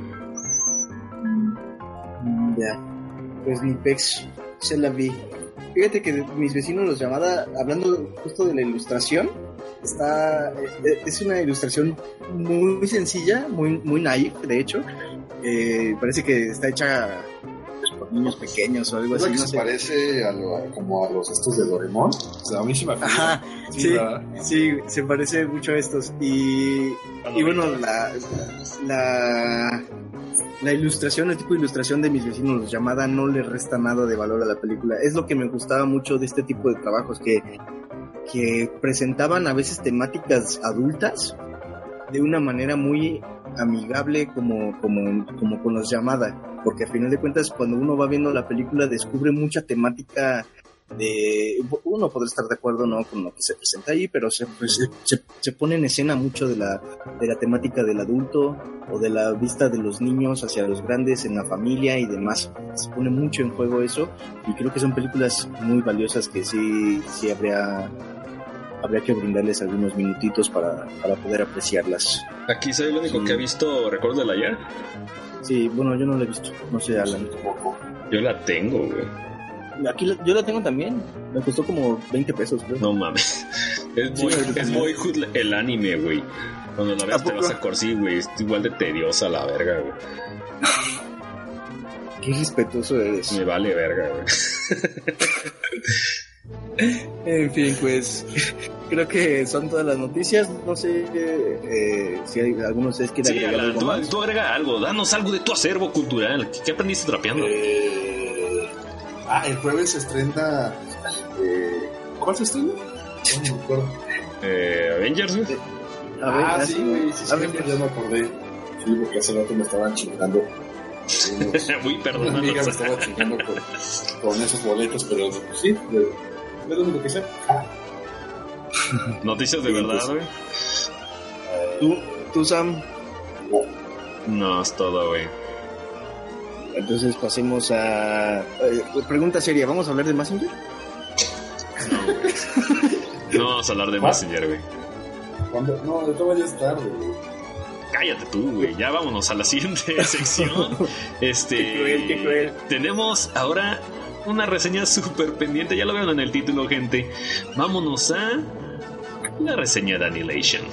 Mm, Ya. Pues mi pex se la vi. Fíjate que mis vecinos los llamada, hablando justo de la ilustración, está eh, es una ilustración muy sencilla, muy muy naive, de hecho. Eh, parece que está hecha niños pequeños o algo ¿No así. que no se sé. parece a lo- como a los estos de Doraemon? O sea, a mí sí me. Ajá, sí, ¿verdad? sí, se parece mucho a estos. Y, y bueno, la, la, la ilustración, el tipo de ilustración de mis vecinos, llamada, no le resta nada de valor a la película. Es lo que me gustaba mucho de este tipo de trabajos, que, que presentaban a veces temáticas adultas de una manera muy amigable como, como, como con los llamada. Porque a final de cuentas, cuando uno va viendo la película, descubre mucha temática de uno podrá estar de acuerdo no con lo que se presenta ahí pero se, pues, se, se pone en escena mucho de la de la temática del adulto o de la vista de los niños hacia los grandes en la familia y demás se pone mucho en juego eso y creo que son películas muy valiosas que sí sí habría habría que brindarles algunos minutitos para, para poder apreciarlas Aquí soy el único Sí. que ha visto Recuerdo del Ayer. Sí bueno yo no la he visto no sé Alan Tampoco. Yo la tengo, güey. aquí la- yo la tengo también me costó como 20 pesos creo No mames. Es, Sí, boy- ahorita es sí. Boyhood el anime, güey. Cuando la ¿A veas te vas a corsi, güey. Es igual de tediosa la verga, güey. qué respetuoso eres Me vale verga, güey. En fin, pues creo que son todas las noticias. No sé eh, si hay alguno de ustedes quiere Sí, agregar algo tú, más. tú agrega algo. Danos algo de tu acervo cultural. ¿Qué, aprendiste trapeando? Eh, ah, el jueves se estrena. eh, ¿Cuál se estrena? No me acuerdo. Eh, Avengers, ver, ah, sí, sí, güey, sí, sí, ver, ya me acordé. Sí, porque hace rato me estaban chingando. Unos- Uy, Una perdón. amiga me estaba chingando con, con esos boletos, pero sí, de, de lo único que sé. Noticias de verdad, pues. güey. tú, tú, Sam. No, es todo, güey. Entonces pasemos a. eh, pregunta seria: ¿vamos a hablar de Messenger? No vamos a hablar de. Messenger, güey. Cuando, no, de todo ya es tarde, güey. Cállate tú, güey. Ya vámonos a la siguiente sección. Este. Qué cruel, qué cruel. Tenemos ahora una reseña súper pendiente. Ya lo vieron en el título, gente. Vámonos a la reseña de Annihilation.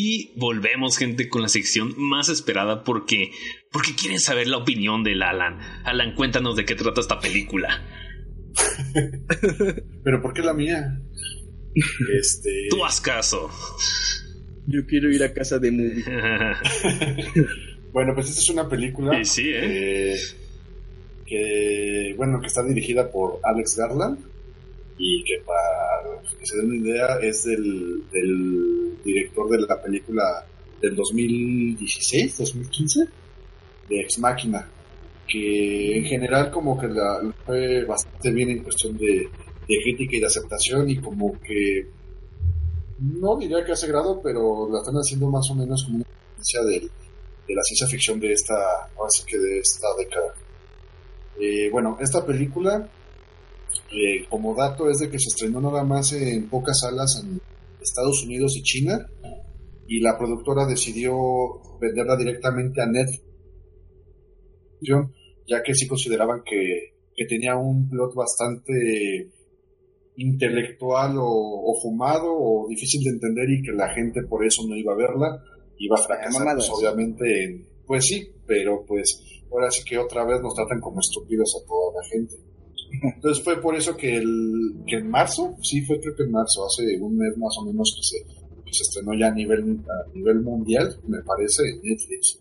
Y volvemos, gente, con la sección más esperada porque, porque quieren saber la opinión del Alan. Alan, cuéntanos de qué trata esta película. Pero ¿por qué la mía? Este. Tú haz caso. Yo quiero ir a casa de movie. Bueno, pues esta es una película. Sí, ¿eh? eh, que, bueno, que está dirigida por Alex Garland y que para que se den una idea es del, del director de la película del 2016, 2015, de Ex Máquina, que en general como que la, fue bastante bien en cuestión de, de crítica y de aceptación y como que no diría que hace grado, pero la están haciendo más o menos como una experiencia del de la ciencia ficción de esta, ahora sí que de esta década. Eh, bueno, esta película, eh, como dato, es de que se estrenó nada más en pocas salas en Estados Unidos y China, y la productora decidió venderla directamente a Netflix, ya que sí consideraban que, que tenía un plot bastante intelectual o, o fumado o difícil de entender y que la gente por eso no iba a verla iba a fracasar, pues, obviamente, en- pues sí, pero pues ahora sí que otra vez nos tratan como estúpidos a toda la gente. Entonces fue por eso que, el, que en marzo, sí, fue creo que en marzo, hace un mes más o menos que se, que se estrenó ya a nivel, a nivel mundial, me parece, en Netflix.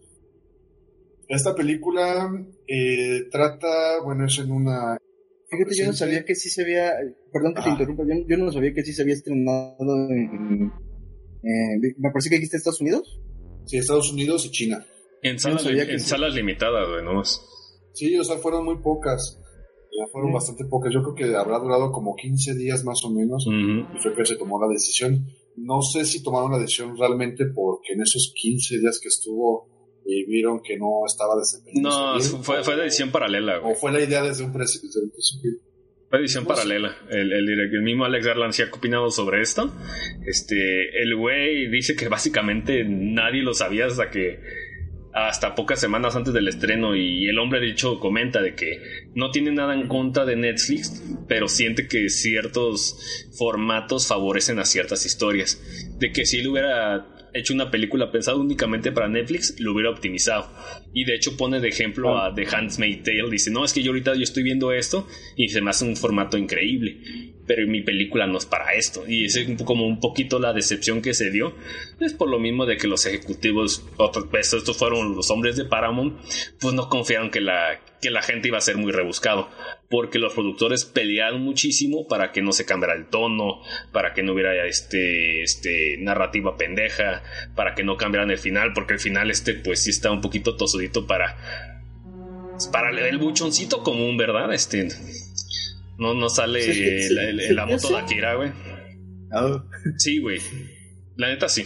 Esta película eh, trata, bueno, es en una... Fíjate, yo no sabía que sí se había, perdón que te interrumpa, yo, yo, no sabía que sí se había estrenado en, eh, me parece que dijiste Estados Unidos. Sí, Estados Unidos y China. En salas, en salas limitadas, güey, ¿no? Sí, o sea, fueron muy pocas. Ya fueron bastante pocas. Yo creo que habrá durado como 15 días más o menos. Y fue que se tomó la decisión. No sé si tomaron la decisión realmente porque en esos 15 días que estuvo y vieron que no estaba desempeñando. No, fue, fue decisión paralela. Güey. O fue la idea desde un principio. Fue edición paralela. El, el, el, mismo Alex Garland sí ha opinado sobre esto. Este, el güey dice que básicamente nadie lo sabía hasta que hasta pocas semanas antes del estreno y el hombre de hecho comenta de que no tiene nada en contra de Netflix, pero siente que ciertos formatos favorecen a ciertas historias. De que si él hubiera hecho una película pensada únicamente para Netflix, lo hubiera optimizado. Y de hecho pone de ejemplo a The Handmaid's Tale. Dice, no, es que yo ahorita yo estoy viendo esto y se me hace un formato increíble. Pero mi película no es para esto. Y es como un poquito la decepción que se dio. Es por lo mismo de que los ejecutivos, otros, pues, estos fueron los hombres de Paramount, pues no confiaron que la, que la gente iba a ser muy rebuscado porque los productores pelearon muchísimo para que no se cambiara el tono, para que no hubiera este, este narrativa pendeja, para que no cambiaran el final, porque el final este pues sí está un poquito tosudito para para el buchoncito común, ¿verdad? Este no no sale la, moto de Akira, güey. Ah. Sí, güey. La neta sí.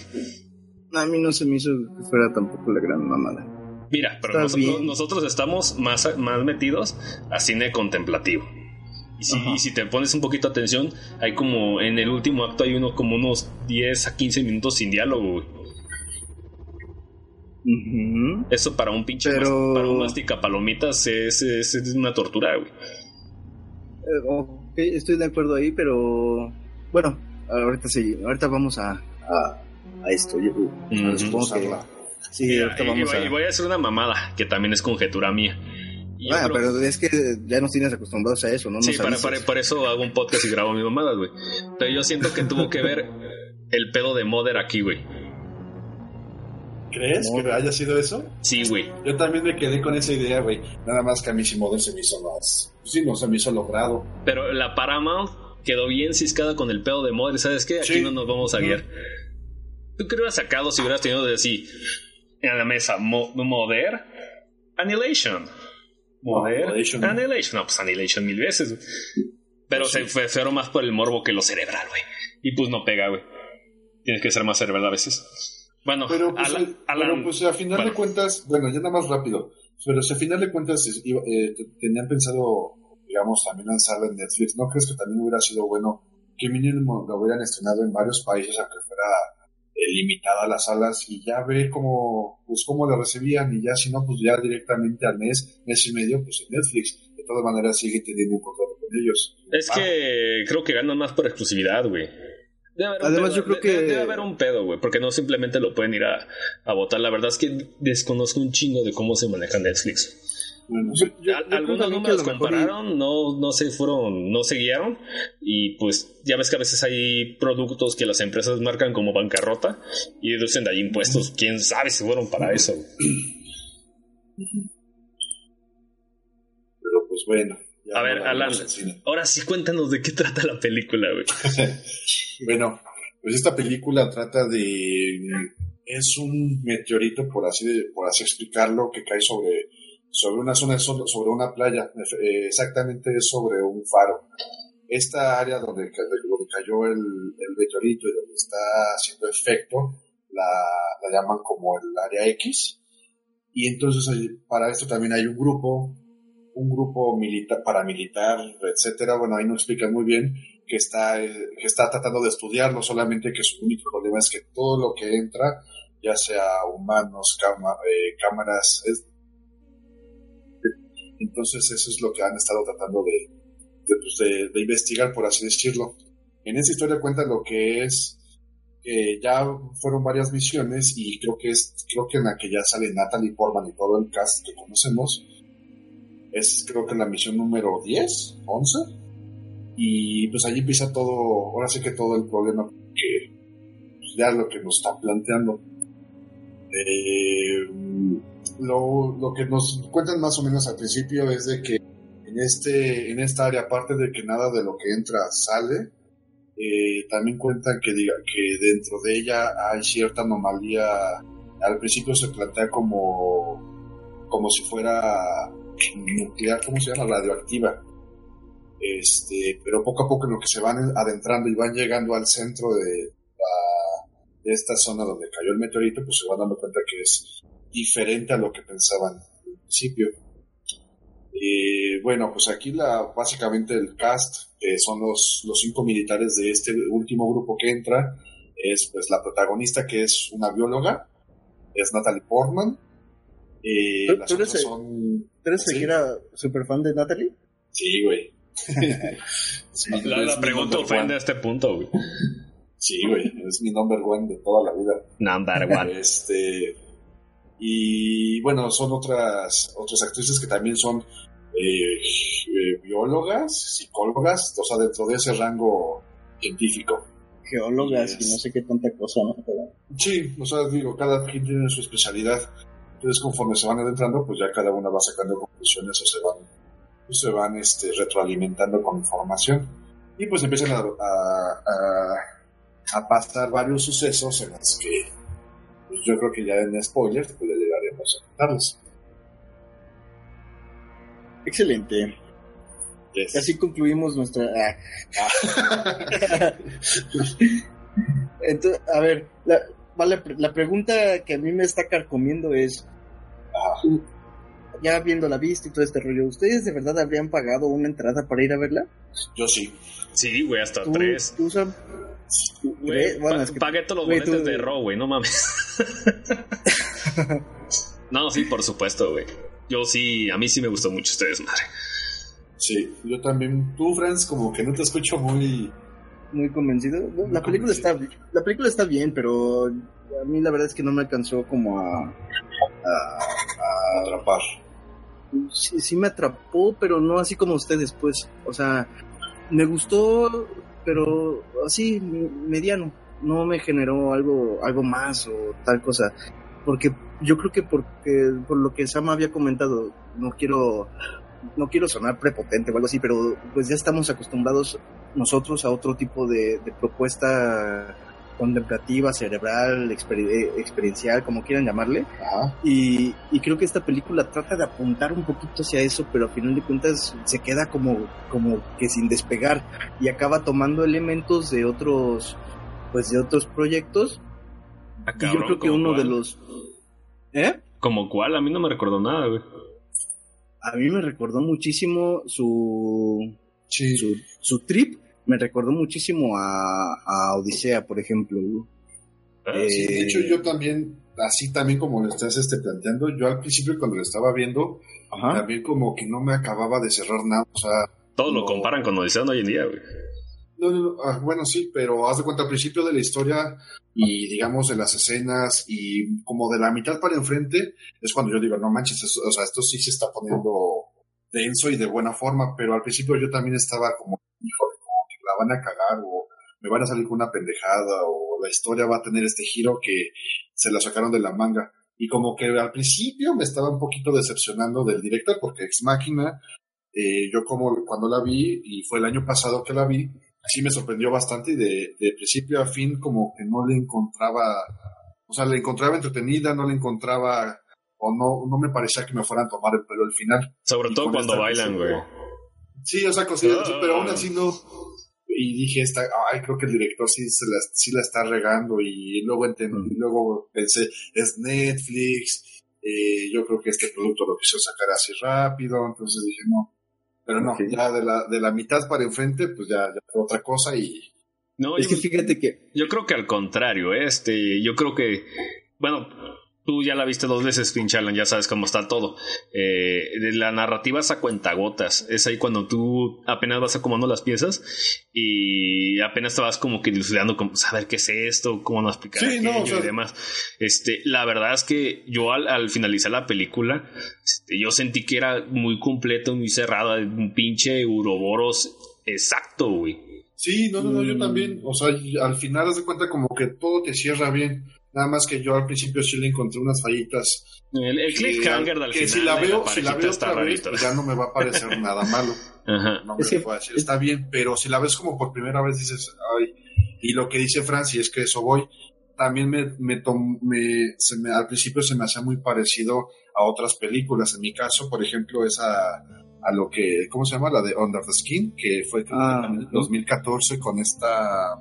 A mí no se me hizo que fuera tampoco la gran mamada. Mira, pero nosotros, estamos más, más metidos a cine contemplativo. Y si, si, te pones un poquito atención, hay como en el último acto hay uno como unos 10 a 15 minutos sin diálogo, Eso para un pinche pero... para un mastica palomitas es, es, una tortura, güey. Eh, ok, estoy de acuerdo ahí, pero bueno, ahorita sí, ahorita vamos a, a, esto. Yo, supongo que Sí, y, voy a hacer una mamada, que también es conjetura mía. Ah, pero es que ya nos tienes acostumbrados a eso, ¿no? sí, para, para, eso hago un podcast y grabo mis mamadas, güey. Pero yo siento que tuvo que ver el pedo de Mother aquí, güey. ¿Crees que haya sido eso? Sí, güey. Yo también me quedé con esa idea, güey. Nada más que a mí si Mother se me hizo más... Sí, no, se me hizo logrado. Pero la Paramount quedó bien ciscada con el pedo de Mother. ¿Sabes qué? Aquí no nos vamos a guiar. ¿Tú qué hubieras sacado si hubieras tenido de así en la mesa Moder, Annihilation. Moder, Annihilation. No, pues Annihilation mil veces. Pero se fue fueron más por el morbo que lo cerebral, güey. Y pues no pega, güey. Tienes que ser más cerebral a veces. Bueno, pero pues, a, pues a final de cuentas, bueno, ya nada más rápido. Pero si a final de cuentas eh, tenían pensado, digamos, también lanzarla en Netflix, ¿no crees que también hubiera sido bueno que mínimo lo hubieran estrenado en varios países, aunque fuera limitada a las salas y ya ver cómo, pues cómo la recibían y ya si no, pues ya directamente al mes, mes y medio, pues en Netflix. De todas maneras sigue teniendo un contrato con ellos. Es que creo que ganan más por exclusividad, güey. Además, yo creo que. Debe, haber un pedo, güey, porque no simplemente lo pueden ir a, a votar. La verdad es que desconozco un chingo de cómo se maneja Netflix. Algunos números compararon, no, no se fueron, no se guiaron. Y pues ya ves que a veces hay productos que las empresas marcan como bancarrota y deducen de ahí impuestos. Quién sabe si fueron para eso. Pero pues bueno. A ver, Alan, ahora sí cuéntanos de qué trata la película, güey. bueno, pues esta película trata de es un meteorito por así por así explicarlo que cae sobre sobre una zona, sobre una playa, eh, exactamente sobre un faro. Esta área donde, cayó el, el meteorito y donde está haciendo efecto, la, la llaman como el área X. Y entonces para esto también hay un grupo, un grupo militar, paramilitar, etcétera. Bueno, ahí no explican muy bien que está, que está tratando de estudiarlo, solamente que su único problema es que todo lo que entra, ya sea humanos, eh, cámaras, entonces eso es lo que han estado tratando pues, de, de, investigar, por así decirlo. En esa historia cuenta lo que es que ya fueron varias misiones y creo que es creo que en la que ya sale Natalie Portman y todo el cast que conocemos Es creo que la misión número 10, 11. Y pues allí empieza todo, ahora sí que todo el problema que pues, ya lo que nos está planteando. Eh, lo, lo, que nos cuentan más o menos al principio es de que en, este, en esta área, aparte de que nada de lo que entra sale, eh, también cuentan que, diga, que dentro de ella hay cierta anomalía. Al principio se plantea como, como si fuera nuclear, ¿cómo se llama? Radioactiva. Este, pero poco a poco en lo que se van adentrando y van llegando al centro de, de esta zona donde cayó el meteorito, pues se van dando cuenta que es diferente a lo que pensaban al principio. Y bueno, pues aquí la, básicamente el cast, que son los, los cinco militares de este último grupo que entra, es pues la protagonista que es una bióloga, es Natalie Portman. Y ¿Tú, las eres, son... eres ¿sí? super fan de Natalie? Sí, güey. sí, la, la pregunta ofende a este punto, güey. Sí, güey, es mi number one de toda la vida. Number one. Este, y bueno, son otras, otras actrices que también son eh, eh, biólogas, psicólogas, o sea, dentro de ese rango científico. Geólogas y, no sé qué tanta cosa, ¿no? Sí, o sea, digo, cada quien tiene su especialidad. Entonces, conforme se van adentrando, pues ya cada una va sacando conclusiones o se van, pues se van este, retroalimentando con información. Y pues empiezan a, a, a, a pasar varios sucesos en los que pues yo creo que ya en spoilers pues contarles. Excelente. Yes. Así concluimos nuestra. Ah. Entonces, a ver, la, vale, la pregunta que a mí me está carcomiendo es: ah. ya viendo la vista y todo este rollo, ¿ustedes de verdad habrían pagado una entrada para ir a verla? Yo sí. Sí, güey, hasta ¿Tú, tres. ¿tú, Sam? Güey, bueno, pa es que, pagué todos los boletos tú... de Raw, güey, no mames. no, sí, por supuesto, güey. Yo sí, a mí sí me gustó mucho ustedes, madre. Sí, yo también. Tú, Franz, como que no te escucho muy... Muy convencido. Muy la película convencido. está la película está bien, pero a mí la verdad es que no me alcanzó como a... a, a atrapar. Sí, sí me atrapó, pero no así como ustedes, pues. O sea, me gustó pero así mediano no me generó algo algo más o tal cosa porque yo creo que porque por lo que Sam había comentado no quiero no quiero sonar prepotente o algo así pero pues ya estamos acostumbrados nosotros a otro tipo de, de propuesta contemplativa, cerebral, exper experiencial, como quieran llamarle. Y, y, creo que esta película trata de apuntar un poquito hacia eso, pero al final de cuentas se queda como, como que sin despegar y acaba tomando elementos de otros, pues de otros proyectos. Ah, cabrón, y yo creo que uno cuál? de los... ¿Eh? ¿Como cuál? A mí no me recordó nada, güey. A mí me recordó muchísimo su... Sí. Su, su trip me recordó muchísimo a, a Odisea, por ejemplo. Eh, sí, de hecho yo también, así también como lo estás este, planteando, yo al principio cuando lo estaba viendo, Ajá. también como que no me acababa de cerrar nada, o sea... Todos lo comparan con Odisea hoy en día, güey. No, no, ah, bueno, sí, pero haz de cuenta, al principio de la historia y digamos de las escenas y como de la mitad para enfrente, es cuando yo digo, no manches, eso, o sea, esto sí se está poniendo denso y de buena forma, pero al principio yo también estaba como, híjole, la van a cagar o me van a salir con una pendejada o la historia va a tener este giro que se la sacaron de la manga. Y como que al principio me estaba un poquito decepcionando del director porque Ex Máquina, eh, yo como cuando la vi y fue el año pasado que la vi, sí me sorprendió bastante y de, de principio a fin como que no le encontraba, o sea, le encontraba entretenida, no le encontraba o no, no me parecía que me fueran a tomar el pelo al final. Sobre y todo cuando bailan, güey. Sí, o sea, considero, uh, pero aún así no, y dije, esta, ay, creo que el director sí, se la, sí la está regando y luego entendí, mm. luego pensé, es Netflix, eh, yo creo que este producto lo quiso sacar así rápido, entonces dije, no, pero no, okay. ya de la, de la mitad para enfrente, pues ya, ya fue otra cosa y... No, es yo, que fíjate que... Yo creo que al contrario, este, yo creo que, bueno, Tú ya la viste dos veces, Spin Challenge, ya sabes cómo está todo. Eh, la narrativa es a cuentagotas. Es ahí cuando tú apenas vas acomodando las piezas y apenas te vas como que dilucidando, como saber qué es esto, cómo nos explicar Sí, no, o sea- y demás. Este, la verdad es que yo al, al finalizar la película, este, yo sentí que era muy completo, muy cerrado, un pinche Uroboros exacto, güey. Sí, no, no, no, yo Mm. también. O sea, al final haz de cuenta como que todo te cierra bien. Nada más que yo al principio sí le encontré unas fallitas. El, el que- cliffhanger del que final. si la veo, si la veo otra vez, rarito. pues ya no me va a parecer nada malo. Ajá. No me Es que- lo puedo decir, está bien, pero si la ves como por primera vez dices, ay, y lo que dice Franci es que eso voy, también me, me, tom- me- se me- al principio se me hacía muy parecido a otras películas, en mi caso, por ejemplo, es a, a lo que, ¿cómo se llama? La de Under the Skin, que fue Ah, en ujú. 2014 con esta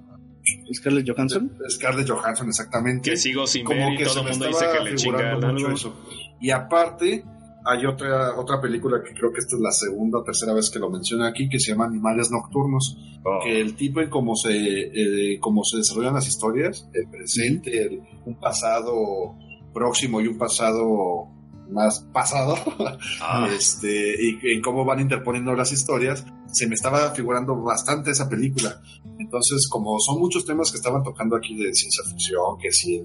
Scarlett Johansson. Scarlett Johansson, exactamente Que sigo sin como ver y que todo el mundo dice que le figurando chingan mucho algo. eso. Y aparte, hay otra, otra película que creo que esta es la segunda o tercera vez que lo menciono aquí, que se llama Animales Nocturnos, Oh. que el tipo en cómo se, eh, cómo se desarrollan las historias, el presente, el- un pasado próximo y un pasado más pasado, Ah, este, y en cómo van interponiendo las historias, se me estaba figurando bastante esa película. Entonces, como son muchos temas que estaban tocando aquí de ciencia ficción, que si el,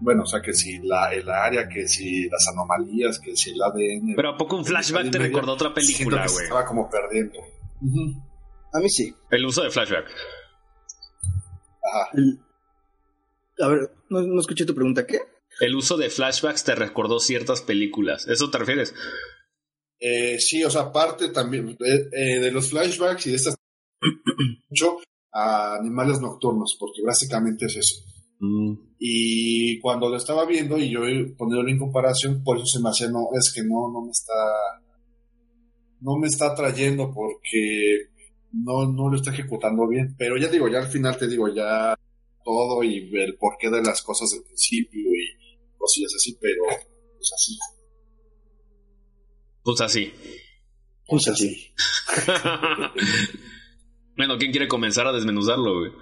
bueno, o sea, que si la, el área, que si las anomalías, que si el ADN. Pero ¿a poco un flashback te recordó otra película, güey? estaba como perdiendo. A mí sí. El uso de flashback. Ajá. El- A ver, no, no escuché tu pregunta, ¿qué? El uso de flashbacks te recordó ciertas películas. ¿Eso te refieres? Eh, sí, o sea, parte también eh, eh, de los flashbacks y de estas mucho a animales nocturnos, porque básicamente es eso. Mm. Y cuando lo estaba viendo y yo poniéndolo en comparación, por eso se me hacía, no, es que no, no me está, no me está atrayendo porque no, no lo está ejecutando bien. Pero ya digo, ya al final te digo, ya todo y el porqué de las cosas del principio y cosillas así, pero pues así. Pues así. Pues así. bueno, ¿quién quiere comenzar a desmenuzarlo, güey?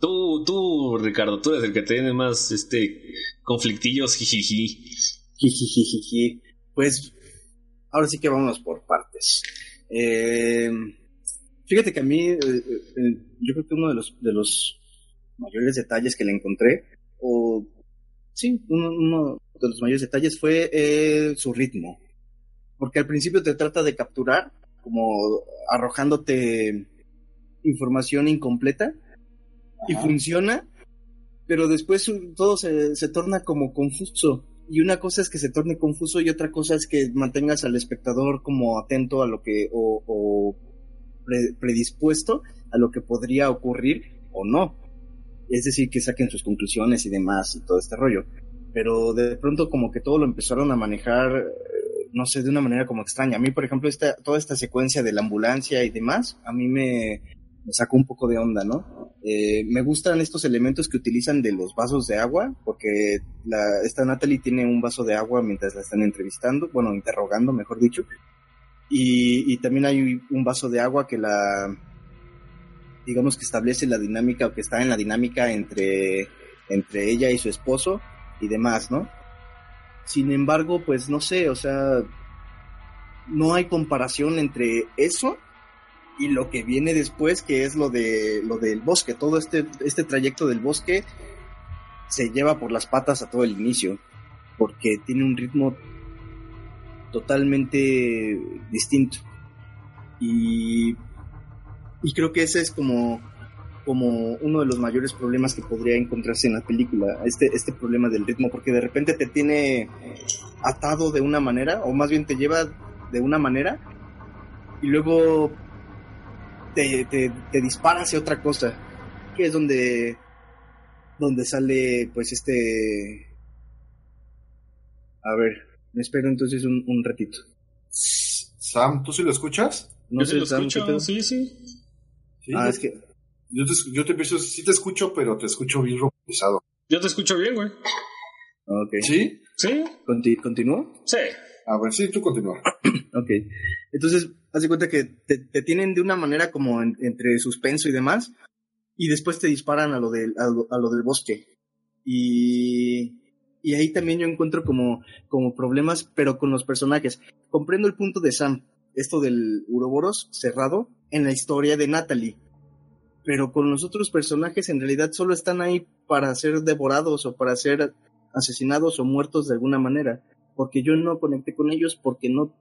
Tú, tú, Ricardo, tú eres el que tiene más este conflictillos, jijiji. Jijijijiji. Pues ahora sí que vamos por partes. Eh, fíjate que a mí, eh, eh, yo creo que uno de los, de los mayores detalles que le encontré, o sí, uno, uno de los mayores detalles fue eh, su ritmo. Porque al principio te trata de capturar, como arrojándote información incompleta, y funciona, pero después todo se, se torna como confuso. Y una cosa es que se torne confuso y otra cosa es que mantengas al espectador como atento a lo que, o, o pre- predispuesto a lo que podría ocurrir o no. Es decir, que saquen sus conclusiones y demás y todo este rollo. Pero de pronto como que todo lo empezaron a manejar, eh, no sé, de una manera como extraña. A mí, por ejemplo, esta, toda esta secuencia de la ambulancia y demás, a mí me, me sacó un poco de onda, ¿no? Eh, me gustan estos elementos que utilizan de los vasos de agua, porque esta Natalie tiene un vaso de agua mientras la están entrevistando, bueno, interrogando, mejor dicho. Y también hay un vaso de agua que la, digamos que establece la dinámica o que está en la dinámica entre, entre ella y su esposo y demás, ¿no? Sin embargo, pues no sé, o sea, no hay comparación entre eso y lo que viene después, que es lo de lo del bosque. Todo este, este trayecto del bosque se lleva por las patas a todo el inicio, porque tiene un ritmo totalmente distinto. Y, y creo que ese es como, como uno de los mayores problemas que podría encontrarse en la película, este, este problema del ritmo, porque de repente te tiene atado de una manera, o más bien te lleva de una manera, y luego te, te, te dispara hacia otra cosa, que es donde, donde sale pues este... A ver, me espero entonces un, un ratito. Sam, ¿tú sí lo escuchas? No Yo sé, sí lo Sam, ¿qué escucho, sí, sí. Sí, Ah, yo, es que... yo te, yo te empiezo, sí te escucho, pero te escucho bien robotizado. Yo te escucho bien, güey. Ok. ¿Sí? ¿Sí? Conti- ¿Continúo? Sí. A ver, sí, tú continúa. Ok. Entonces, haz de cuenta que te, te tienen de una manera como en- entre suspenso y demás, y después te disparan a lo del, a lo, a lo del bosque. Y, y ahí también yo encuentro como, como problemas, pero con los personajes. Comprendo el punto de Sam, esto del Uroboros cerrado en la historia de Natalie. Pero con los otros personajes en realidad solo están ahí para ser devorados o para ser asesinados o muertos de alguna manera. Porque yo no conecté con ellos porque no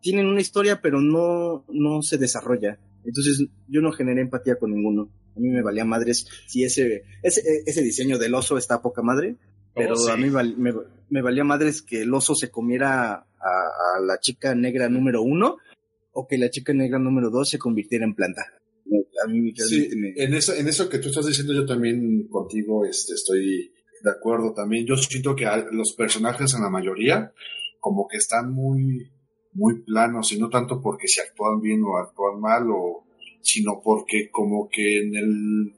tienen una historia pero no, no se desarrolla. Entonces yo no generé empatía con ninguno. A mí me valía madres si ese, ese, ese diseño del oso está poca madre, pero Oh, sí. a mí val- me, me valía madres que el oso se comiera a, a la chica negra número uno o que la chica negra número dos se convirtiera en planta. A mí Sí, me... en eso, en eso que tú estás diciendo, yo también contigo este, estoy de acuerdo también. Yo siento que los personajes en la mayoría como que están muy, muy planos y no tanto porque se actúan bien o actúan mal o sino porque como que en el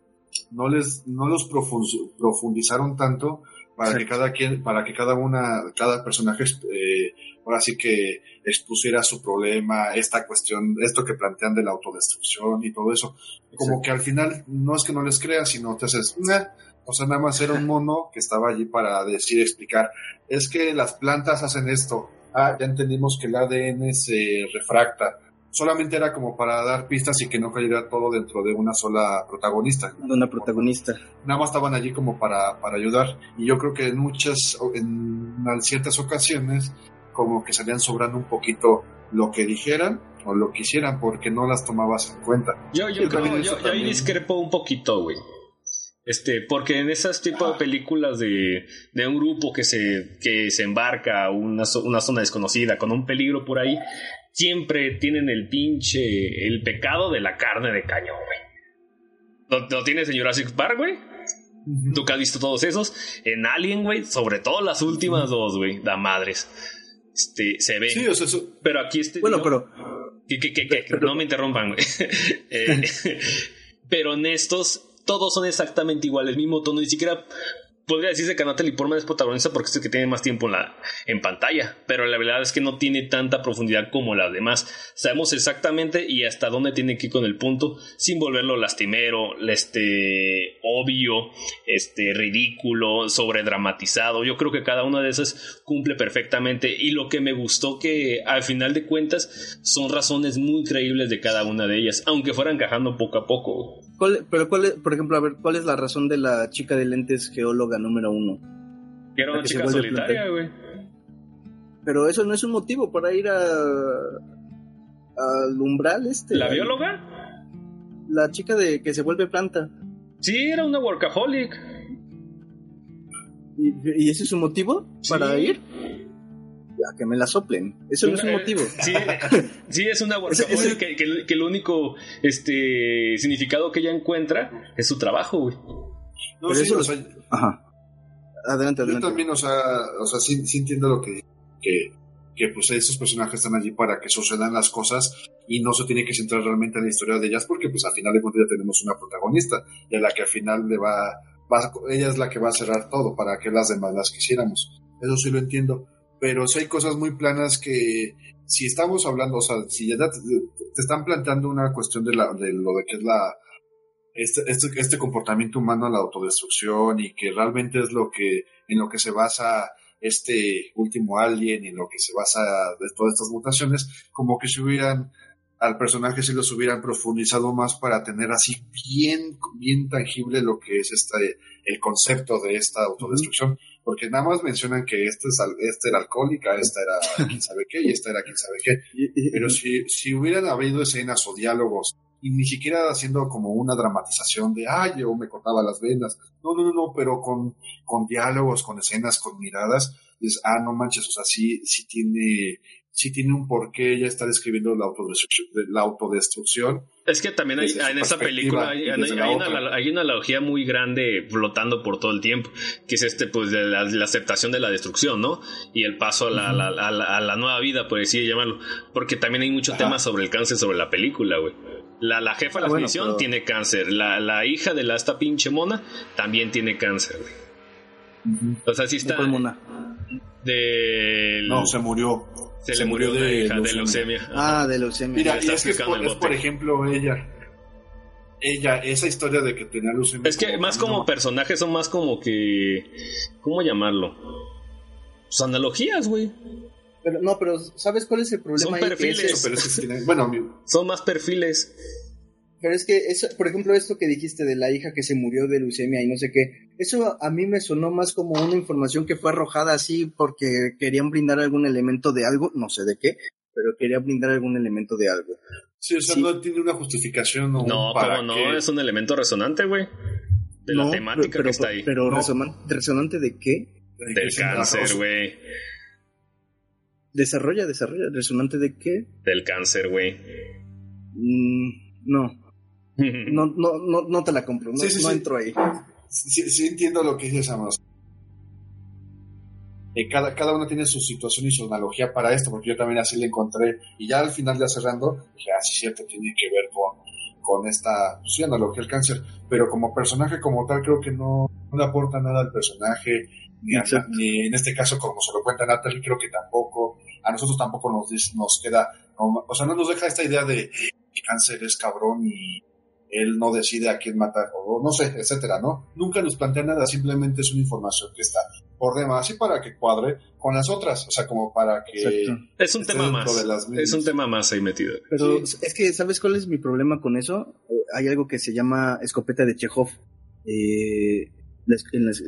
no les no los profun- profundizaron tanto para que cada quien para que cada una cada personaje eh, ahora sí que expusiera su problema esta cuestión esto que plantean de la autodestrucción y todo eso como que al final no es que no les creas sino te haces "Nah". o sea nada más era un mono que estaba allí para decir explicar es que las plantas hacen esto ah ya entendimos que el ADN se refracta solamente era como para dar pistas y que no cayera todo dentro de una sola protagonista de una protagonista. nada más estaban allí como para, para ayudar. Y yo creo que en muchas, en ciertas ocasiones, como que salían sobrando un poquito lo que dijeran o lo que hicieran, porque no las tomabas en cuenta. Yo, yo creo, yo, ahí discrepo un poquito, güey. Este, porque en esas tipos de películas de, de un grupo que se, que se embarca a una, una zona desconocida con un peligro por ahí, siempre tienen el pinche, el pecado de la carne de cañón, güey. Lo, lo tienes en Jurassic Park, güey. Tú que has visto todos esos. En Alien, güey, sobre todo las últimas dos, güey, da madres. Este, se ve. Sí, o sea, eso, Pero aquí este. Bueno, pero que, que- que- no me interrumpan, güey. Eh, pero en estos, todos son exactamente igual, el mismo tono. Ni siquiera podría decirse que Natalie Portman es protagonista porque es el que tiene más tiempo en, la, en pantalla. Pero la verdad es que no tiene tanta profundidad como las demás. Sabemos exactamente y hasta dónde tiene que ir con el punto sin volverlo lastimero, este, obvio, este, ridículo, sobredramatizado. Yo creo que cada una de esas cumple perfectamente. Y lo que me gustó que al final de cuentas son razones muy creíbles de cada una de ellas, aunque fueran encajando poco a poco. ¿Cuál, pero cuál es, por ejemplo, a ver, ¿cuál es la razón de la chica de lentes geóloga número uno? Que era una chica solitaria, güey. Pero eso no es un motivo para ir a al umbral este. ¿La bióloga? La chica de que se vuelve planta. Sí, era una workaholic. ¿Y, y ese es un motivo para Sí. ir? A que me la soplen. Eso no es un Eh, motivo. Sí, sí, es una workaholic ese- que, que- que el único este, significado que ella encuentra es su trabajo, güey. no, Pero sí, eso o lo- sea, Ajá. Adelante, yo adelante. también, o sea, o sea sí, sí entiendo lo que, que, que pues estos personajes están allí para que sucedan las cosas y no se tiene que centrar realmente en la historia de ellas porque pues al final de cuentas ya tenemos una protagonista y a la que al final le va, va ella es la que va a cerrar todo para que las demás las quisiéramos. Eso sí lo entiendo, pero sí hay cosas muy planas que si estamos hablando, o sea, si ya te, te están planteando una cuestión de, la, de lo de que es la este, este, este comportamiento humano a la autodestrucción y que realmente es lo que en lo que se basa este último alien y en lo que se basa de todas estas mutaciones, como que si hubieran al personaje si los hubieran profundizado más para tener así bien, bien tangible lo que es este, el concepto de esta autodestrucción, porque nada más mencionan que este, es, este era alcohólica, esta era quién sabe qué y esta era quién sabe qué, pero si, si hubieran habido escenas o diálogos y ni siquiera haciendo como una dramatización de, ay, yo me cortaba las venas. No, no, no, no, pero con, con diálogos, con escenas, con miradas, dices, ah, no manches, o sea, sí, sí tiene, sí tiene un porqué ella está describiendo la autodestrucción, la autodestrucción Es que también hay, en esa película hay, una, hay una analogía muy grande flotando por todo el tiempo, que es este, pues, de la, la aceptación de la destrucción, ¿no? Y el paso a la, a la nueva vida, por así llamarlo. Porque también hay mucho Ajá. tema sobre el cáncer sobre la película, güey. La, la jefa de la Ah, bueno, expedición pero- tiene cáncer. La, la hija de la esta pinche mona también tiene cáncer, güey. O sea, sí ¿De está mona? del- no, se murió. Se, le murió una hija de leucemia. Ah, de leucemia. Mira, Ya y está es que es por, es, por ejemplo ella. Ella, esa historia de que tenía leucemia. Es que más como no, personajes son más como que. ¿Cómo llamarlo? Pues analogías, güey. Pero, no, pero ¿sabes cuál es el problema? Son perfiles. ese- Pero es que tiene- bueno, mi- Son más perfiles. Pero es que, eso, por ejemplo, esto que dijiste de la hija que se murió de leucemia y no sé qué, eso a mí me sonó más como una información que fue arrojada así porque querían brindar algún elemento de algo, no sé de qué, pero querían brindar algún elemento de algo. sí, o sea, Sí. no tiene una justificación o No, para como no, qué. es un elemento resonante, güey. De la No, temática pero, que está ahí. Pero No. resonan- resonante de qué? De Del cáncer, güey. Desarrolla, desarrolla, resonante de qué? Del cáncer, güey. Mm, no, no, no, no, no te la compro, no, Sí, sí, no sí. entro ahí. Sí, entiendo lo que dices, Amos. Eh, cada, cada uno tiene su situación y su analogía para esto, porque yo también así le encontré. Y ya al final, ya cerrando, dije, ah, sí, cierto, tiene que ver con, con esta pues, sí, analogía al cáncer. Pero como personaje, como tal, creo que no, no le aporta nada al personaje, ni, a- ni en este caso, como se lo cuenta Natalie, creo que tampoco. A nosotros tampoco nos, nos queda, no- o sea, no nos deja esta idea de el cáncer es cabrón y él no decide a quién matar, o no sé, etcétera, ¿no? Nunca nos plantea nada, simplemente es una información que está por demás y para que cuadre con las otras, o sea, como para que Exacto. Es un tema más. de las mismas. Es un tema más ahí metido. Pero Sí. es que, ¿sabes cuál es mi problema con eso? Eh, hay algo que se llama escopeta de Chekhov. Eh, en las-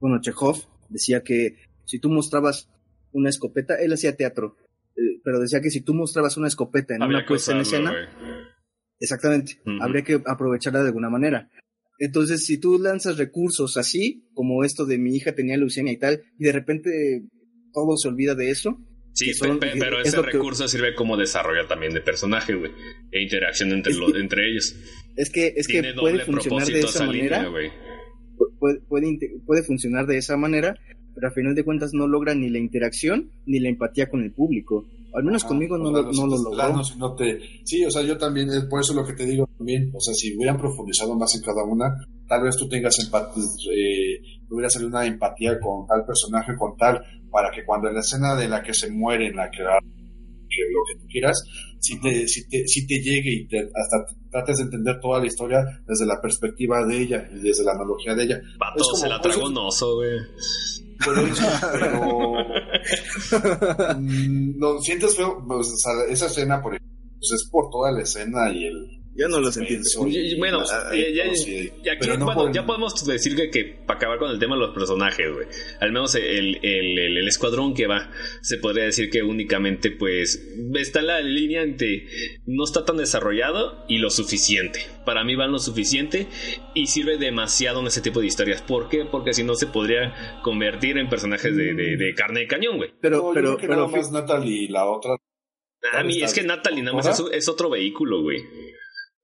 bueno, Chekhov decía que si tú mostrabas una escopeta, él hacía teatro, eh, pero decía que si tú mostrabas una escopeta en una puesta en escena. Exactamente, habría que aprovecharla de alguna manera. Entonces, si tú lanzas recursos así, como esto de mi hija tenía leucemia y tal, y de repente todo se olvida de eso, Sí, que son- pe- pe- pero es ese que- recurso sirve como desarrollo también de personaje, güey. E interacción entre, los, entre ellos. es que, es que puede funcionar de esa manera. línea, puede, puede, puede funcionar de esa manera, pero a final de cuentas no logra ni la interacción ni la empatía con el público. Al menos Ah, conmigo no, lo, no lo logró. planos no te... Sí, o sea, yo también, por eso lo que te digo también, o sea, si hubieran profundizado más en cada una, tal vez tú tengas empatía, eh, hubiera salido una empatía con tal personaje, con tal, para que cuando en la escena de la que se muere, en la que, que lo que tú quieras, si te, si te, si te llegue y te, hasta trates de entender toda la historia desde la perspectiva de ella y desde la analogía de ella. Vato, Es como- se la tragó un oso, güey. Eso, pero mm, lo sientes feo, pues, o sea, esa escena por ejemplo, pues, es por toda la escena y el Yo no los entiendo. Y- y bueno, ya- ya- sí, Y aquí, pero no bueno, por- ya podemos decir que, que para acabar con el tema de los personajes, güey. Al menos el, el, el- el escuadrón que va, se podría decir que únicamente, pues, está en la línea entre no está tan desarrollado y lo suficiente. Para mí van lo suficiente y sirve demasiado en ese tipo de historias. ¿Por qué? Porque si no se podría convertir en personajes de, de- de carne de cañón, güey. Pero, No, pero, pero, nada más Natalie y la otra. A mí está es que. Natalie nada más es, es otro vehículo, güey.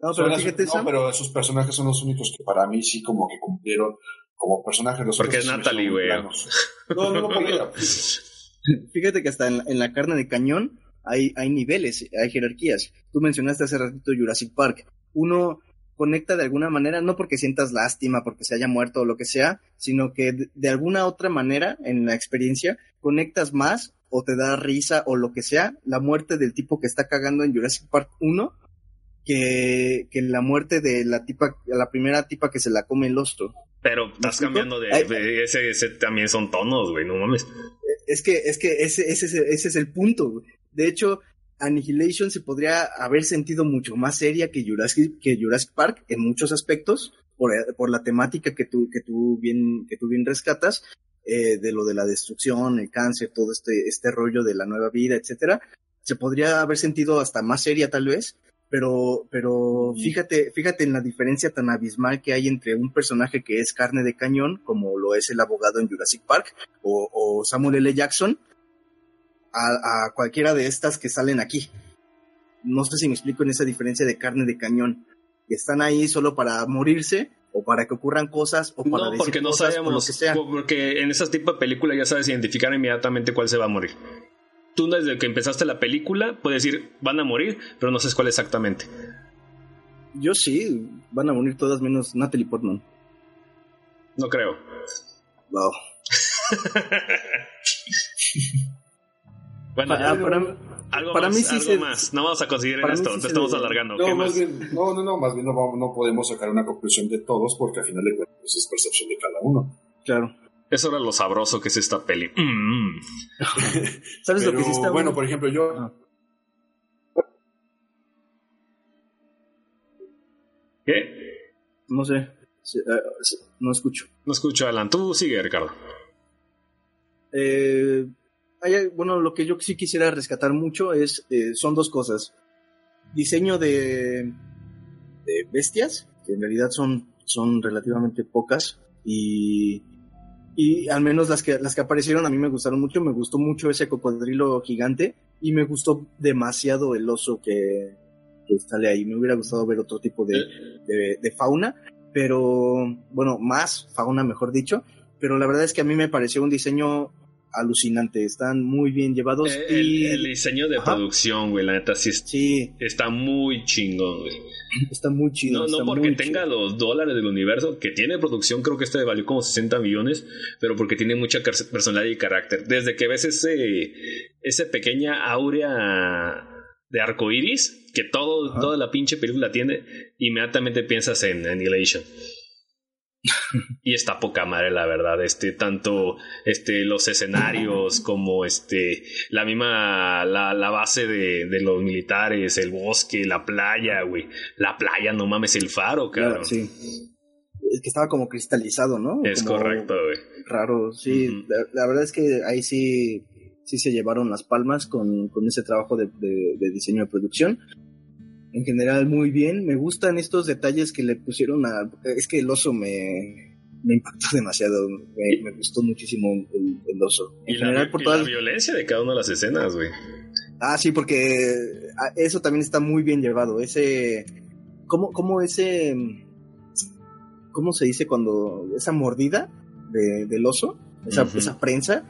No, pero las- fíjate, no, pero sus personajes son los únicos que para mí sí como que cumplieron como personajes. Los Porque es Natalie, güey. No, no, no, porque fíjate que hasta en, la- en la carne de cañón hay, hay niveles, hay jerarquías. Tú mencionaste hace ratito Jurassic Park. Uno conecta de alguna manera, no porque sientas lástima, porque se haya muerto o lo que sea, sino que de, de alguna otra manera en la experiencia conectas más o te da risa o lo que sea la muerte del tipo que está cagando en Jurassic Park 1 que, que la muerte de la tipa, la primera tipa que se la come el ostro. Pero estás cambiando de, Ay. de- ese, ese también son tonos, güey, no mames. Es que, es que ese, ese, es el- ese es el punto. güey. De hecho, Annihilation se podría haber sentido mucho más seria que Jurassic, que Jurassic Park en muchos aspectos, por, por la temática que tú, que tú bien, que tú bien rescatas, eh, de lo de la destrucción, el cáncer, todo este, este rollo de la nueva vida, etcétera. Se podría haber sentido hasta más seria tal vez, pero, pero fíjate, fíjate en la diferencia tan abismal que hay entre un personaje que es carne de cañón, como lo es el abogado en Jurassic Park, o, o Samuel L. Jackson, a, a cualquiera de estas que salen aquí. No sé si me explico en esa diferencia de carne de cañón, que están ahí solo para morirse, o para que ocurran cosas, o para No, decir porque no cosas, sabemos, lo que sea. porque en ese tipo de película ya sabes identificar inmediatamente cuál se va a morir. Tú desde que empezaste la película puedes decir van a morir, pero no sabes cuál exactamente. Yo sí, van a morir todas menos Natalie Portman. No creo. Wow. Bueno, Para, para- algo para más, mí sí algo se- más. No vamos a conseguir mí esto, sí te estamos le- alargando. No, no, no, no, más bien no, vamos- no podemos sacar una conclusión de todos porque al final de cuentas es percepción de cada uno. claro. Eso era lo sabroso que es esta peli. Mm. ¿Sabes lo que está bueno, por ejemplo, yo. Ah. ¿Qué? No sé. Sí, eh, sí, no escucho. No escucho, Alan. Tú sigue, Ricardo. Eh, hay- bueno, lo que yo sí quisiera rescatar mucho es eh, son dos cosas. Diseño de, de bestias, que en realidad son, son relativamente pocas, y, y al menos las que, las que aparecieron a mí me gustaron mucho. Me gustó mucho ese cocodrilo gigante, y me gustó demasiado el oso que, que sale ahí. Me hubiera gustado ver otro tipo de, de, de fauna, pero bueno, más fauna, mejor dicho. Pero la verdad es que a mí me pareció un diseño alucinante. Están muy bien llevados El, y el diseño de Ajá. producción, güey, la neta sí es- sí, está muy chingón, güey. está muy chido. No, no porque tenga chido. los dólares del universo, que tiene producción, creo que este valió como 60 millones, pero porque tiene mucha personalidad y carácter. Desde que ves ese, ese pequeña áurea de arco iris, que todo, Ajá. toda la pinche película tiene, inmediatamente piensas en Annihilation. Y está poca madre, la verdad. Este, tanto este, los escenarios como este, la misma, la, la base de, de los militares, el bosque, la playa, güey. La playa, no mames, el faro, Claro, sí. Es que estaba como cristalizado, ¿no? Es Como correcto, güey. Raro, sí. La, la verdad es que ahí sí, sí se llevaron las palmas con, con ese trabajo de, de- de diseño de producción. En general, muy bien. Me gustan estos detalles que le pusieron a. Es que el oso me, me impactó demasiado. Me, me gustó muchísimo el, el oso. En Y, la, general, por y todas. la violencia de cada una de las escenas, güey. Ah, sí, porque ah, eso también está muy bien llevado. Ese. ¿Cómo, cómo ese. ¿Cómo se dice cuando. Esa mordida de- del oso? Esa, esa prensa.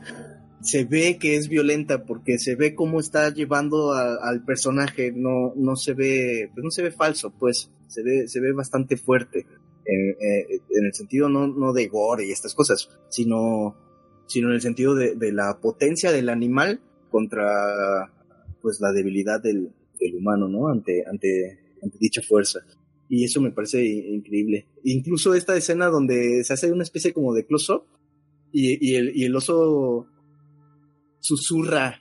Se ve que es violenta porque se ve cómo está llevando al personaje. No, no se ve. Pues no se ve falso, pues. Se ve, se ve bastante fuerte. En, eh, el sentido no, no de gore y estas cosas, sino, sino en el sentido de, la potencia del animal contra pues la debilidad del, humano, ¿no? Ante, ante, ante dicha fuerza. Y eso me parece increíble. Incluso esta escena donde se hace una especie como de close-up y, y, el, y el oso susurra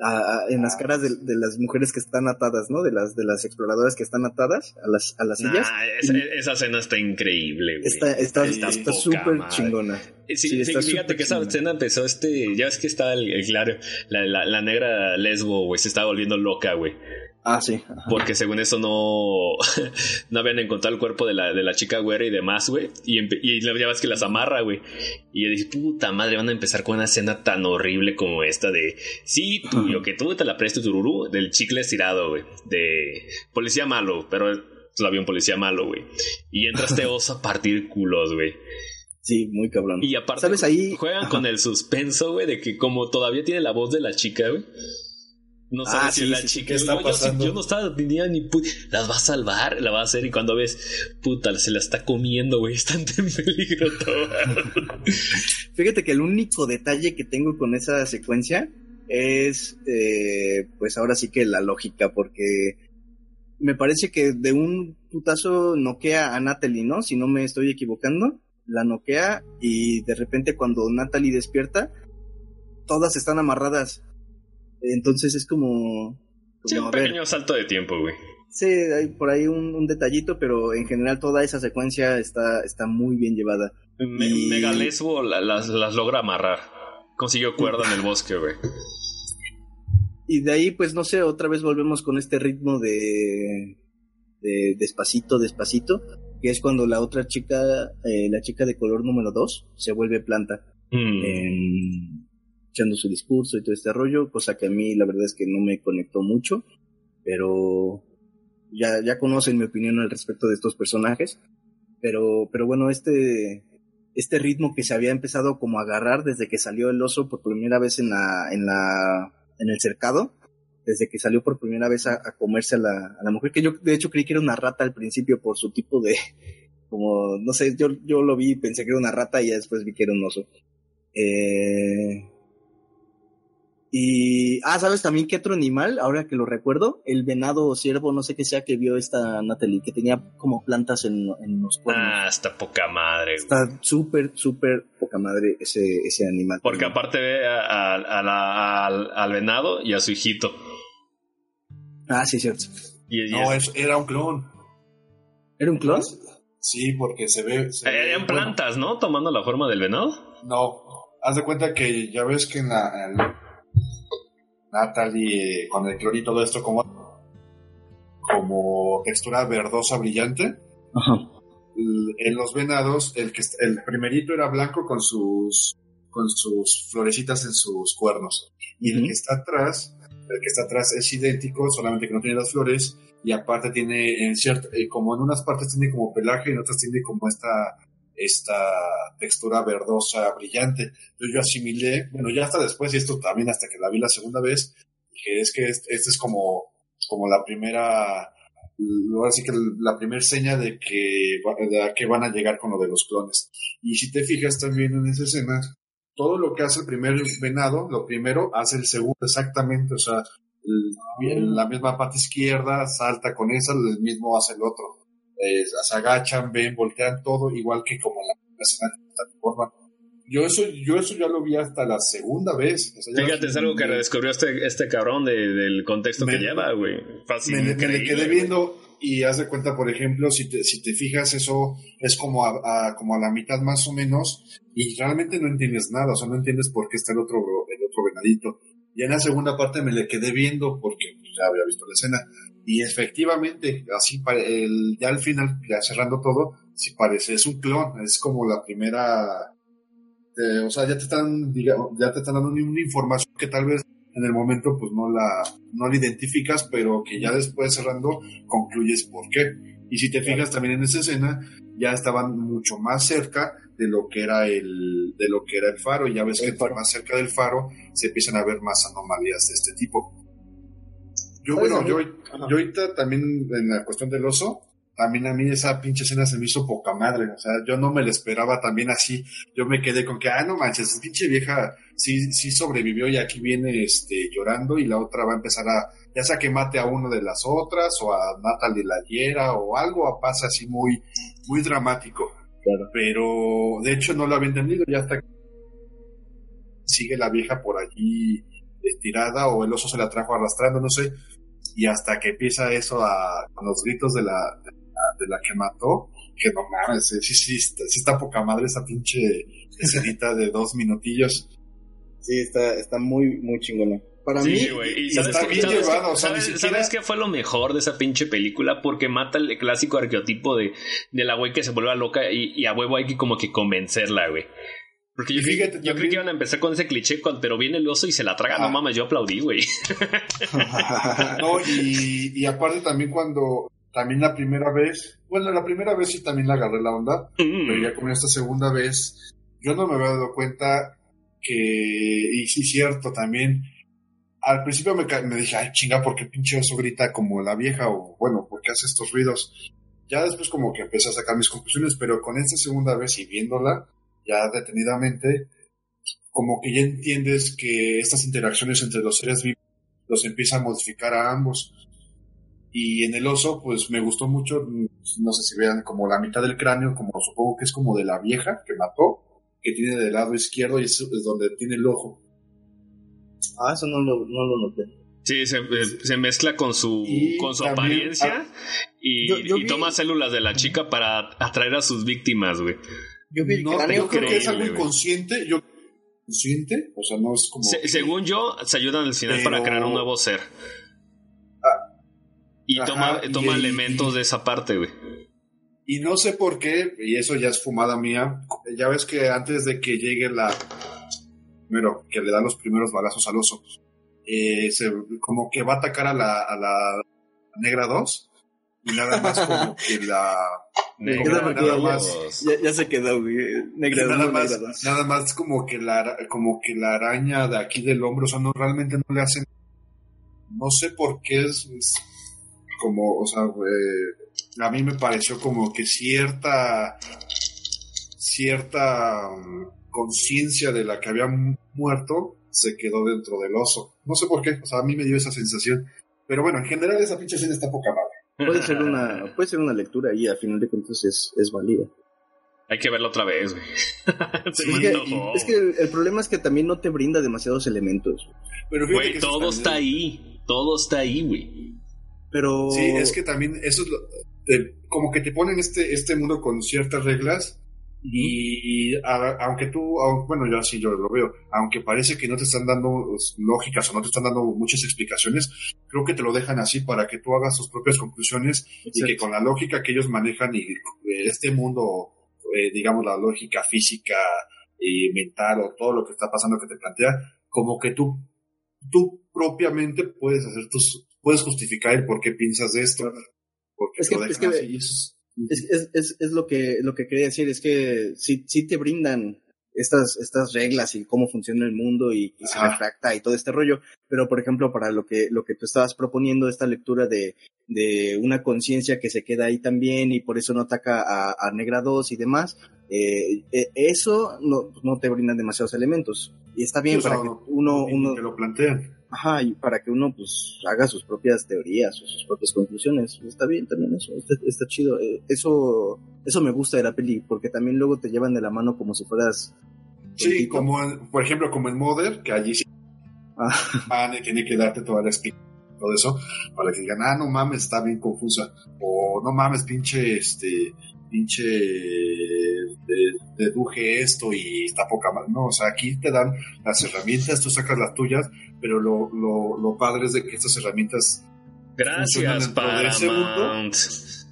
a- a- en las caras de, de las mujeres que están atadas, ¿no? De las, de las exploradoras que están atadas a las, a las sillas. Nah, esa, esa escena está increíble, güey. Está está Está está súper chingona. Sí, Sí, sí, está fíjate que esa chingona. escena empezó este. Ya ves que está el, el claro. La, la, la negra lesbo, güey. Se estaba volviendo loca, güey. Ah, sí. ajá. Porque según eso no. no habían encontrado el cuerpo de la, de la chica güera y demás, güey. Y, y ya ves que las amarra, güey. Y yo dije, puta madre, van a empezar con una escena tan horrible como esta de. Sí, tú, yo que tú te la presto tururú. Del chicle estirado, güey. De policía malo, pero la vio un policía malo, güey. Y entra oso a partir culos, güey. Sí, muy cabrón. Y aparte, ¿Sabes? Ahí- juegan Ajá. con el suspenso, güey, de que como todavía tiene la voz de la chica, güey. No sabes Ah, si sí, es la sí, chica. ¿qué está Yo- pasando? yo no estaba tenía ni las va a salvar, la va a hacer y cuando ves, puta, se la está comiendo, güey, está en peligro todo. Fíjate que el único detalle que tengo con esa secuencia es, eh, pues ahora sí que la lógica, porque me parece que de un putazo noquea a Natalie, ¿no? Si no me estoy equivocando, la noquea y de repente cuando Natalie despierta, todas están amarradas. Entonces es como... Sí, como, un a ver, pequeño salto de tiempo, güey. Sí, hay por ahí un, un detallito, pero en general toda esa secuencia está, está muy bien llevada. Me- Y- Megalesbo la- las, las logra amarrar. Consiguió cuerda en el bosque, güey. Y de ahí, pues no sé, otra vez volvemos con este ritmo de, de despacito, despacito, que es cuando la otra chica, eh, la chica de color número 2, se vuelve planta, Mm. en- echando su discurso y todo este rollo, cosa que a mí la verdad es que no me conectó mucho, pero ya, ya conocen mi opinión al respecto de estos personajes, pero, pero bueno, este, este ritmo que se había empezado como a agarrar desde que salió el oso por primera vez en la, en la, en el cercado, desde que salió por primera vez a, a comerse a la, a la mujer, que yo de hecho creí que era una rata al principio por su tipo de, como, no sé, yo, yo lo vi y pensé que era una rata y ya después vi que era un oso. Eh, Y, ah, ¿sabes también qué otro animal? Ahora que lo recuerdo, el venado o ciervo, no sé qué sea, que vio esta Natalie, que tenía como plantas en, en los cuernos. Ah, está poca madre. güey. Está súper, súper poca madre ese, ese animal. Porque aparte ve a- a- a la- al, al venado y a su hijito. Ah, sí, cierto. Y, y No, es- era un clon. ¿Era un clon? Sí, porque se ve. se ve- eran bueno, plantas, ¿no? Tomando la forma del venado. no, haz de cuenta que ya ves que en la. en Natalie, eh, con el clon y todo esto, como. Como textura verdosa brillante. Ajá. en los venados, el que el primerito era blanco con sus con sus florecitas en sus cuernos. Y el que está atrás, el que está atrás es idéntico, solamente que no tiene las flores y aparte tiene en cierto eh, como en unas partes tiene como pelaje y en otras tiene como esta esta textura verdosa brillante. Entonces yo asimilé, bueno, ya hasta después y esto también hasta que la vi la segunda vez, que es que este, este es como como la primera ahora sí que la primera seña de que, de a qué van a llegar con lo de los clones. Y si te fijas también en esa escena, todo lo que hace el primer venado, lo primero hace el segundo exactamente, o sea, la misma pata izquierda salta con esa, el mismo hace el otro. Eh, se agachan, ven, voltean todo, igual que como en la escena. Yo eso, yo eso ya lo vi hasta la segunda vez. o sea, Fíjate, es algo que redescubrió este, este cabrón de- del contexto que lleva, güey. Fácil, me, le- me le increíble, quedé viendo y haz de cuenta, por ejemplo, si te, si te fijas, eso es como a, a- como a la mitad más o menos y realmente no entiendes nada, o sea, no entiendes por qué está el otro, el otro venadito. Y en la segunda parte me le quedé viendo porque pues, ya había visto la escena y efectivamente, así el, ya al final, ya cerrando todo, si parece, es un clon, es como la primera, eh, o sea, ya te están, diga- ya te están dando una información que tal vez en el momento pues no la, no la identificas, pero que ya después cerrando concluyes por qué. Y si te fijas también en esa escena, ya estaban mucho más cerca de lo que era el, de lo que era el faro, y ya ves El que faro. más cerca del faro se empiezan a ver más anomalías de este tipo. Yo, bueno, yo, yo ahorita también en la cuestión del oso, también a mí esa pinche escena se me hizo poca madre, o sea, yo no me la esperaba también así, yo me quedé con que, ah, no manches, pinche vieja sí, sí sobrevivió y aquí viene este, llorando y la otra va a empezar a, ya sea que mate a uno de las otras o a Natalie la hiera o algo pasa así muy, muy dramático. Claro. Pero de hecho no lo había entendido ya hasta que sigue la vieja por allí eh, tirada o el oso se la trajo arrastrando, no sé. Y hasta que empieza eso a, con los gritos de la, de la, de la que mató, que no mames, eh, sí, sí, está, sí está poca madre esa pinche escenita de dos minutillos. Sí, está, está muy, muy chingona. Para mí, Sí. Y y sabes, está bien sabes- llevado, o sea, sabes- siquiera- ¿sabes qué fue lo mejor de esa pinche película? Porque mata el clásico arqueotipo de, de la güey que se vuelve loca y, y a huevo hay que como que convencerla, güey. Porque yo, fíjate, yo creí que iban a empezar con ese cliché, con- pero viene el oso y se la traga. No Ah. mames, yo aplaudí, güey. No, y, y aparte también cuando, también la primera vez, bueno, la primera vez sí también le agarré la onda, pero Mm. ya con esta segunda vez, yo no me había dado cuenta que, y sí, cierto, también, al principio me, dije, ay, chinga, ¿por qué pinche oso grita como la vieja? O bueno, ¿por qué hace estos ruidos? Ya después como que empecé a sacar mis conclusiones, pero con esta segunda vez y viéndola, ya detenidamente, como que ya entiendes que estas interacciones entre los seres vivos los empieza a modificar a ambos. Y en el oso, pues me gustó mucho, mm, no sé si vean como la mitad del cráneo, como supongo que es como de la vieja que mató, que tiene del lado izquierdo y es donde tiene el ojo. Ah, eso no lo, no lo noté. Sí, se, se mezcla con su, Y con su también- apariencia y, Yo- yo y vi- toma células de la chica para atraer a sus víctimas, güey. Yo vi No, cráneo, yo creo que es algo inconsciente, yo consciente, o sea, no es como... Se- según yo, se ayudan al final Pero- para crear un nuevo ser. Y Ajá, toma, y- toma y- elementos y- de esa parte, güey. Y no sé por qué, y eso ya es fumada mía, ya ves que antes de que llegue la... Primero, que le da los primeros balazos al oso, eh, se- como que va a atacar a la, a la negra 2 y nada más como que la... Negra Como nada más-. Ya, ya se quedó, güey. Negra nada más, negra nada más como que la ara- como que la araña de aquí del hombro, o sea, no realmente no le hacen no sé por qué es, es como, o sea, eh, a mí me pareció como que cierta cierta um, conciencia de la que había mu- muerto se quedó dentro del oso. No sé por qué, o sea, a mí me dio esa sensación. Pero bueno, en general esa pinche escena está poca madre. Puede ser una, puede ser una lectura y a final de cuentas es, es válida. Hay que verla otra vez, güey. Es que, antojó. es que el, el problema es que también no te brinda demasiados elementos. Pero Güey, que todo está ahí. Todo está ahí, güey. Pero. Sí, es que también eso es lo, como que te ponen este, este mundo con ciertas reglas y a- aunque tú, au- bueno, yo así yo lo veo, aunque parece que no te están dando lógicas o no te están dando muchas explicaciones, creo que te lo dejan así para que tú hagas tus propias conclusiones y que con la lógica que ellos manejan y eh, este mundo, eh, digamos, la lógica física y mental o todo lo que está pasando que te plantea, como que tú, tú propiamente puedes hacer tus, puedes justificar el por qué piensas de esto. Porque Es que- es que- así, es- Es, es, es, lo que lo que quería decir, es que sí, sí te brindan estas, estas reglas y cómo funciona el mundo y, y se refracta y todo este rollo, pero por ejemplo para lo que, lo que tú estabas proponiendo, esta lectura de, de una conciencia que se queda ahí también y por eso no ataca a, a Negra 2 y demás, eh, eh, eso no, no te brindan demasiados elementos. Y está bien para que no- uno, uno, lo plantean. Ajá, y para que uno pues haga sus propias teorías o sus propias conclusiones. Está bien también eso, está, está chido. Eh, Eso eso me gusta de la peli, porque también luego te llevan de la mano como si fueras... Sí, como en- por ejemplo como en Mother, que allí sí Ah, tiene que darte toda la explicación, todo eso, para que digan, ah, no mames, está bien confusa, o no mames, pinche, este, pinche, de- deduje esto y está poca madre. No, o sea, aquí te dan las herramientas, tú sacas las tuyas, pero lo, lo, lo padre es de que estas herramientas Funcionan Gracias, dentro de ese mundo.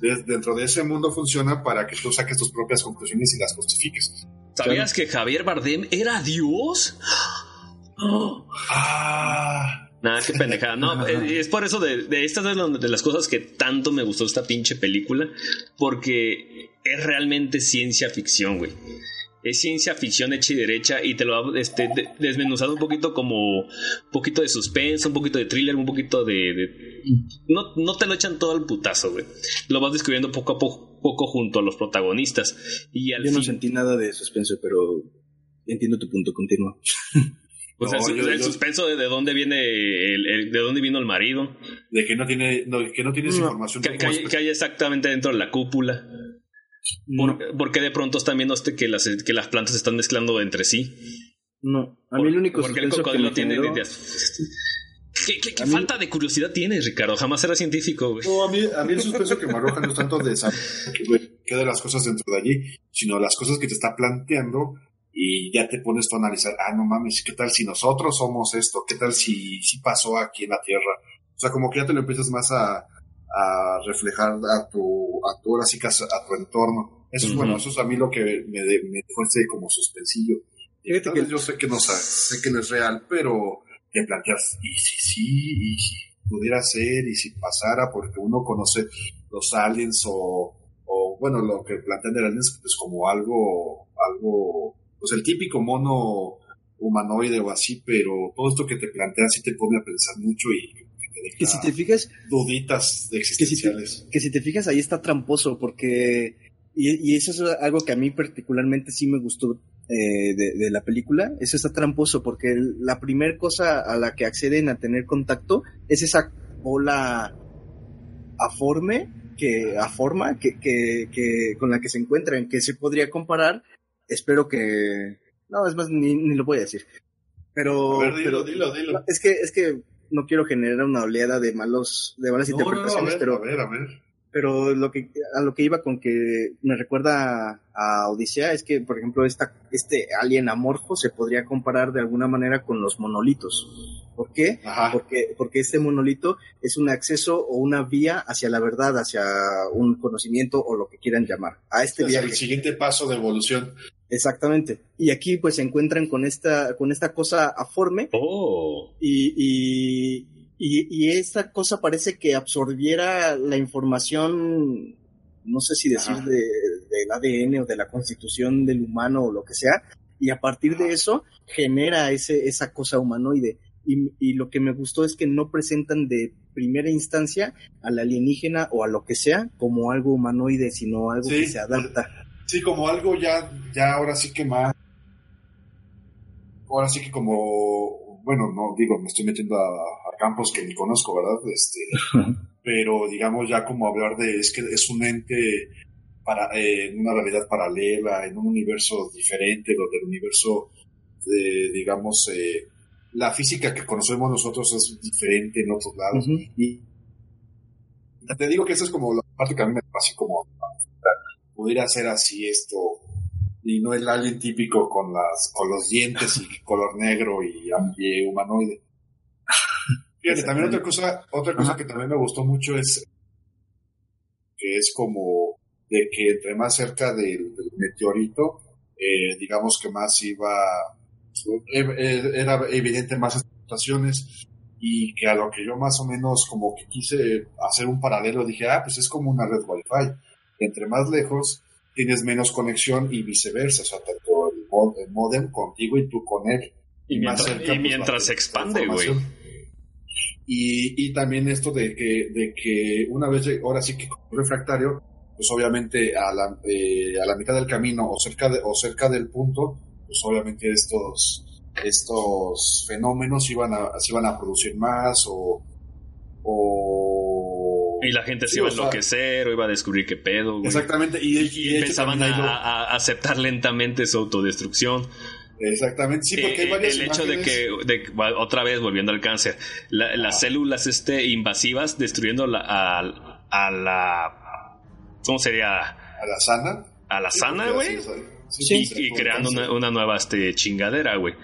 De- dentro de ese mundo funciona para que tú saques tus propias conclusiones y las justifiques. ¿Sabías que Javier Bardem era Dios? Ah, Nada, qué pendejada. No, eh, es por eso de, de estas lo- de las cosas que tanto me gustó esta pinche película, porque es realmente ciencia ficción, güey. Es ciencia ficción hecha y derecha y te lo ha este, de- desmenuzado un poquito como un poquito de suspenso, un poquito de thriller, un poquito de... de- no, no te lo echan todo al putazo, güey. Lo vas descubriendo poco a poco, poco junto a los protagonistas. Y al yo no fin, sentí nada de suspenso, pero entiendo tu punto, continúa. pues, No, el, su- yo- el yo- suspenso de, de dónde viene el- el- de dónde vino el marido. de que no tiene, no, que no tienes No, información. que, hay, espe- que hay exactamente dentro de la cúpula. No, ¿Por, por qué de pronto están viendo este que las, que las plantas se están mezclando entre sí? no. A mí el único Porque el que tiene... generó- ¿Qué, qué- qué A mí- falta de curiosidad tienes, Ricardo? Jamás era científico, güey. No, a mí, a mí el suspenso que me arroja no es tanto de saber qué de las cosas dentro de allí, sino las cosas que te está planteando y ya te pones tú a analizar, ah, no mames, ¿qué tal si nosotros somos esto? ¿Qué tal si, si pasó aquí en la Tierra? O sea, como que ya te lo empiezas más a, a reflejar a tu, a tu, ahora sí que a, a tu entorno. Eso es bueno, eso es a mí lo que me, me dejó este como suspensillo. Fíjate que- yo sé que no sa- sé que no es real, pero te planteas, y si sí, y si pudiera ser, y si pasara, porque uno conoce los aliens o, o bueno, lo que plantean de aliens pues como algo, algo, pues el típico mono humanoide o así, pero todo esto que te plantean sí te pone a pensar mucho y Que si te fijas, duditas que si te, existenciales. que si te fijas ahí está tramposo porque y, y eso es algo que a mí particularmente sí me gustó eh, de, de la película eso está tramposo porque la primera cosa a la que acceden a tener contacto es esa bola aforme que aforma que, que, que con la que se encuentran que se podría comparar espero que no es más ni, ni lo voy a decir pero, A ver, dilo, pero dilo, dilo. es que es que no quiero generar una oleada de malos de malas No, no, no, a interpretaciones ver, pero a ver, a ver. pero lo que a lo que iba con que me recuerda a Odisea es que por ejemplo esta este alien amorfo se podría comparar de alguna manera con los monolitos ¿por qué? Ajá. porque porque este monolito es un acceso o una vía hacia la verdad hacia un conocimiento o lo que quieran llamar a este Es el siguiente paso de evolución. Exactamente y aquí pues se encuentran con esta con esta cosa aforme Oh. y, y, y, y esta cosa parece que absorbiera la información, no sé si decir de, del ADN o de la constitución del humano o lo que sea, y a partir de eso genera ese, esa cosa humanoide. Y, y lo que me gustó es que no presentan de primera instancia al alienígena o a lo que sea como algo humanoide, sino algo Sí. que se adapta. Sí, como algo ya, ya ahora sí que más, ahora sí que como, bueno, no digo, me estoy metiendo a, campos que ni conozco, ¿verdad? Este, pero digamos ya como hablar de, es que es un ente para, eh, en una realidad paralela, en un universo diferente, donde el universo, digamos, eh, la física que conocemos nosotros es diferente en otros lados. Y te digo que eso es como la parte que a mí me pasa como pudiera ser así esto y no el alien típico con las con los dientes y color negro y, humanoide. Fíjate, también otra cosa, otra cosa que también me gustó mucho es que es como de que entre más cerca del, meteorito, eh, digamos que más iba, eh, eh, era evidente más situaciones y que a lo que yo más o menos como que quise hacer un paralelo, dije, ah, pues es como una red Wi-Fi. Entre más lejos, tienes menos conexión y viceversa, o sea, tanto el, modem contigo y tú con él. Y, mientras, pues, mientras se expande, güey. Y, y, también esto de que, de que una vez, ahora sí que con refractario, pues obviamente a la, eh, a la mitad del camino o cerca, de, o cerca del punto, pues obviamente estos estos fenómenos iban a, se iban a producir más o, o y la gente se iba a enloquecer o, iba a descubrir qué pedo. Exactamente. Y, empezaban a, aceptar lentamente su autodestrucción. Exactamente, sí, porque hay eh, varias El hecho de que, otra vez volviendo al cáncer, las células este, invasivas destruyendo la, a, a la. ¿Cómo sería? A la sana. A la sana, güey y, creando una, nueva este, chingadera, güey.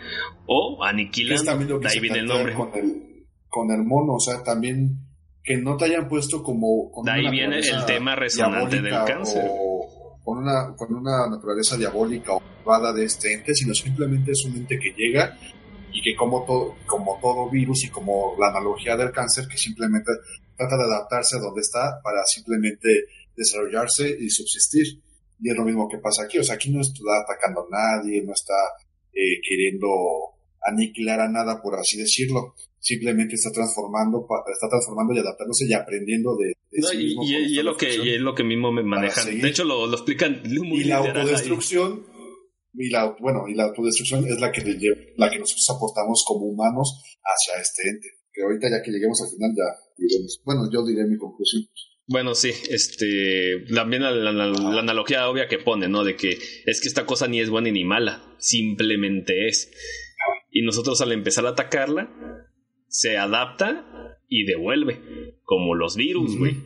O aniquilando, de ahí viene el nombre. Con el, con el mono, o sea, también que no te hayan puesto como... de ahí viene el tema resonante del cáncer. O con una, con una naturaleza diabólica o malvada de este ente, sino simplemente es un ente que llega y que como todo, como todo virus y como la analogía del cáncer, que simplemente trata de adaptarse a donde está para simplemente desarrollarse y subsistir. Y es lo mismo que pasa aquí. O sea, aquí no está atacando a nadie, no está eh, queriendo aniquilar a nada, por así decirlo. Simplemente está transformando, está transformando y adaptándose y aprendiendo de, sí y, es lo que, y es lo que mismo me manejan. De hecho, lo, lo explican muy Y la autodestrucción, y la, bueno, y la autodestrucción es la que, la que nosotros aportamos como humanos hacia este ente. Que ahorita ya que lleguemos al final ya diremos, bueno, yo diré mi conclusión. Bueno, sí, este, también la, la, analogía obvia que pone, ¿no? De que es que esta cosa ni es buena ni mala, simplemente es. Y nosotros al empezar a atacarla, se adapta y devuelve, como los virus, güey.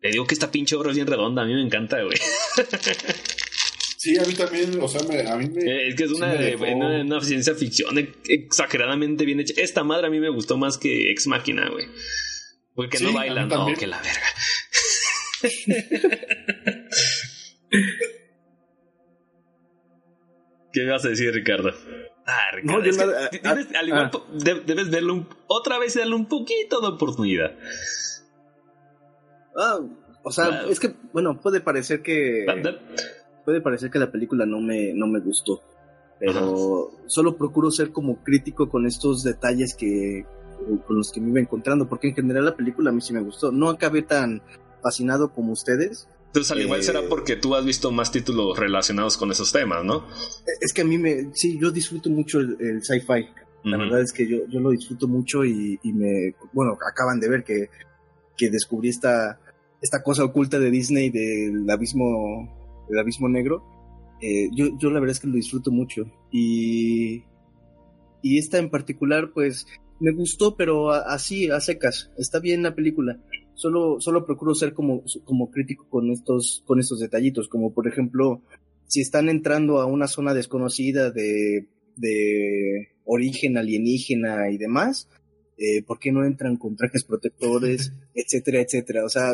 Le digo que esta pinche obra es bien redonda, a mí me encanta, güey. Sí, a mí también, o sea, a mí me... Eh, es que es una, una, ciencia ficción exageradamente bien hecha. Esta madre a mí me gustó más que Ex Máquina, güey. Porque no bailan, no, que la verga. ¿Qué vas a decir, Ricardo? Ah, Ricardo, al igual, ah. debes verlo otra vez y darle un poquito de oportunidad. Ah, o sea, es que, bueno, puede parecer que. Puede parecer que la película no me, no me gustó. Pero solo procuro ser como crítico con estos detalles que, con los que me iba encontrando, porque en general la película a mí sí me gustó. No acabé tan fascinado como ustedes. Entonces, al igual será eh, porque tú has visto más títulos relacionados con esos temas, ¿no? Es que a mí me, sí, yo disfruto mucho el, sci-fi. La verdad es que yo, yo lo disfruto mucho y, me, bueno, acaban de ver que, que descubrí esta, esta cosa oculta de Disney del abismo, del abismo negro. Eh, yo, yo la verdad es que lo disfruto mucho. Y, y esta en particular, pues, me gustó, pero así, a secas. Está bien la película. Solo, solo procuro ser como, como crítico con estos, con estos detallitos, como por ejemplo, si están entrando a una zona desconocida de, de origen alienígena y demás, eh, ¿por qué no entran con trajes protectores, etcétera, etcétera? O sea,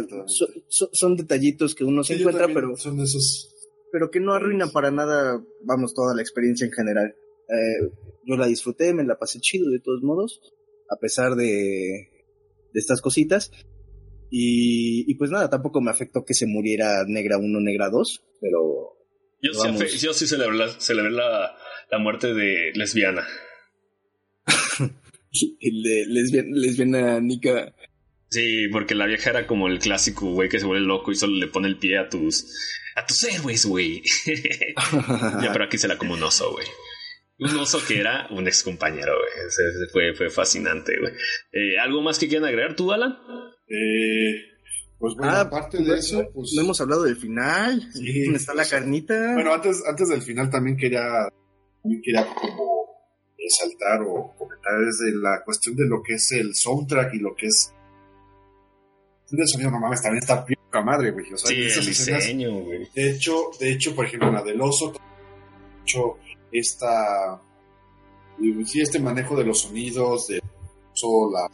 son detallitos que uno se encuentra, pero, son esos... pero que no arruinan para nada, vamos, toda la experiencia en general. Eh, yo la disfruté, me la pasé chido de todos modos, a pesar de, de estas cositas. Y, y, pues nada, tampoco me afectó que se muriera Negra 1, Negra 2, pero... Yo sí, yo sí celebré, la, la, la, muerte de lesbiana. el de lesbiana, lesbiana Nika. Sí, porque la vieja era como el clásico güey que se vuelve loco y solo le pone el pie a tus a tus héroes, güey. ya, pero aquí se la como un oso, güey. Un oso que era un ex compañero, güey. Fue, fue fascinante, güey. Eh, ¿Algo más que quieran agregar tú, Alan? Eh, pues bueno, ah, aparte de eso, pues. No hemos hablado del final. ¿Dónde está la carnita? Bueno, antes, antes del final también quería, también quería como resaltar o comentar desde la cuestión de lo que es el soundtrack y lo que es. El sonido, no mames, también está pica madre, güey. O sea, sí, el diseño, güey. De hecho, de hecho, por ejemplo, la del oso, de hecho, esta. Sí, este manejo de los sonidos, de la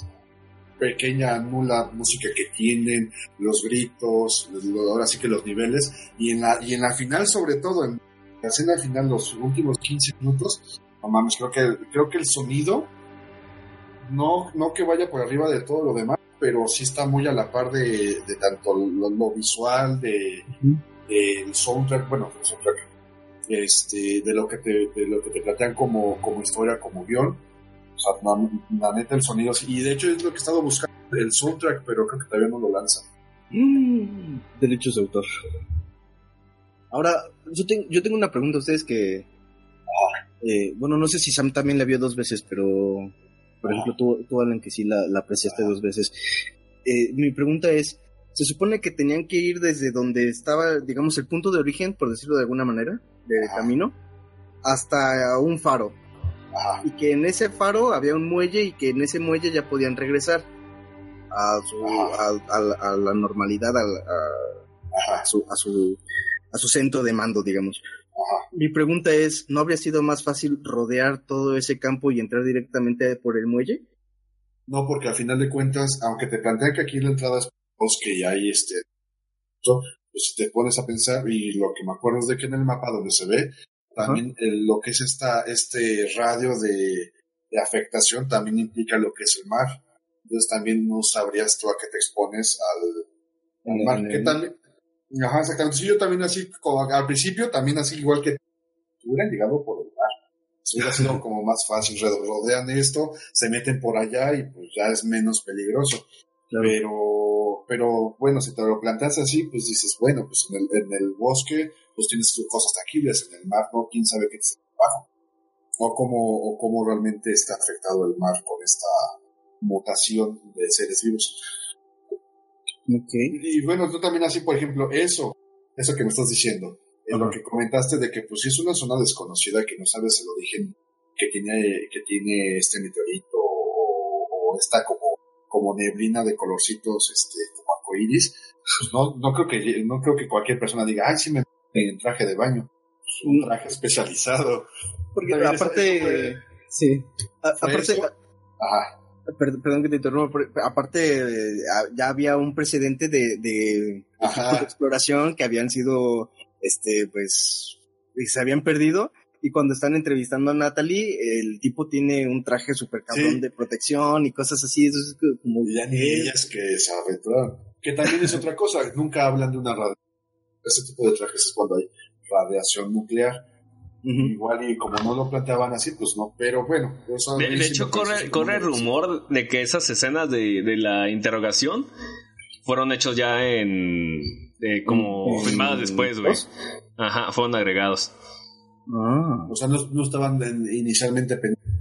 pequeña, nula música que tienen, los gritos, ahora sí que los niveles, y en la, y en la final, sobre todo, en la escena final, los últimos 15 minutos, no mames, creo que, creo que el sonido, no, no que vaya por arriba de todo lo demás, pero sí está muy a la par de, tanto lo, visual, de, el soundtrack, bueno, el soundtrack, este, de lo que te, de lo que te plantean como, como historia, como guion sea, la, neta, el sonido. Y de hecho es lo que he estado buscando, el soundtrack, pero creo que todavía no lo lanzan. Mm, derechos de autor. Ahora, yo, yo tengo una pregunta a ustedes que. Eh, bueno, no sé si Sam también la vio dos veces, pero. Por ejemplo, tú, tú Alan, que sí la, apreciaste dos veces. Eh, mi pregunta es: ¿se supone que tenían que ir desde donde estaba, digamos, el punto de origen, por decirlo de alguna manera, de camino, hasta un faro? Y que en ese faro había un muelle y que en ese muelle ya podían regresar a, su, a, la normalidad, a, su, a, su, a su centro de mando, digamos. Mi pregunta es, ¿no habría sido más fácil rodear todo ese campo y entrar directamente por el muelle? No, porque al final de cuentas, aunque te plantean que aquí la entrada es bosque y hay este, pues te pones a pensar y lo que me acuerdo es de que en el mapa donde se ve también lo que es esta, este radio de, afectación también implica lo que es el mar. Entonces también no sabrías tú a qué te expones al, mar. Que también, ajá, exactamente. Sí, yo también así, como al principio, también así igual que hubieran llegado por el mar. hubiera sido como más fácil. Rodean esto, se meten por allá y pues ya es menos peligroso. Pero, pero bueno, si te lo planteas así, pues dices, bueno, pues en el, en el bosque pues tienes cosas tangibles en el mar, ¿no? ¿Quién sabe qué está abajo? O cómo, o cómo realmente está afectado el mar con esta mutación de seres vivos. Okay. Y, bueno, tú también así, por ejemplo, eso, eso que me estás diciendo, en lo que comentaste de que pues es una zona desconocida que no sabes el origen que tiene, que tiene este meteorito o, esta como, como neblina de colorcitos este, como arcoíris, pues no, no creo que no creo que cualquier persona diga, ay, sí me en traje de baño. Un traje especializado. Porque aparte, sí, aparte, Perdón, que te interrumpa, aparte ya había un precedente de, de, exploración que habían sido, este, pues, se habían perdido y cuando están entrevistando a Natalie, el tipo tiene un traje super cabrón de protección y cosas así, eso es como... Y ya ni ellas que se aventuran. Que también es otra cosa, nunca hablan de una radio ese tipo de trajes es cuando hay radiación nuclear. Igual y como no lo planteaban así, pues no, pero bueno. de, hecho, corre, corre el rumor de que esas escenas de, de la interrogación fueron hechos ya en... como filmadas después, güey. Ajá, fueron agregados. Ah. O sea, no, no estaban inicialmente pendientes.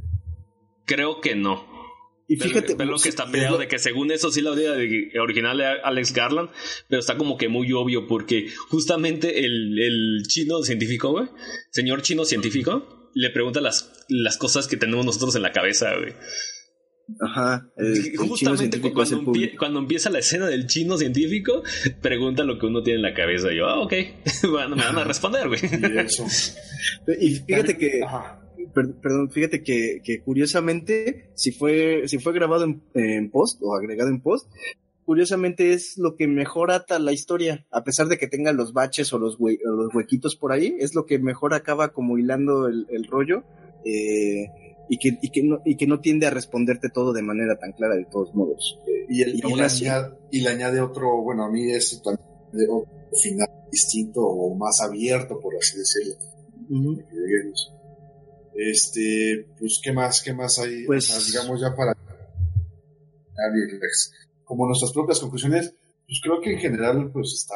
Creo que no. Y fíjate. Pero, lo que está peleado de que según eso sí la idea original de Alex Garland, pero está como que muy obvio porque justamente el, el chino científico, güey, señor chino científico, le pregunta las, las cosas que tenemos nosotros en la cabeza, güey. Ajá. Justamente cuando, cuando, empieza la escena del chino científico, pregunta lo que uno tiene en la cabeza. Y yo, ah, ok, bueno, me van a responder, güey. Y, y fíjate que perdón, fíjate que, curiosamente, si fue, si fue grabado en, post o agregado en post, curiosamente es lo que mejor ata la historia, a pesar de que tenga los baches o los, los huequitos por ahí, es lo que mejor acaba como hilando el, rollo. Eh, y que, y, que no, y que no tiende a responderte todo de manera tan clara de todos modos. y, el, y, le añade, otro, bueno, a mí es un final distinto o más abierto, por así decirlo. Este, pues, ¿qué más? ¿Qué más hay? Pues, digamos ya para como nuestras propias conclusiones, pues creo que en general, pues está,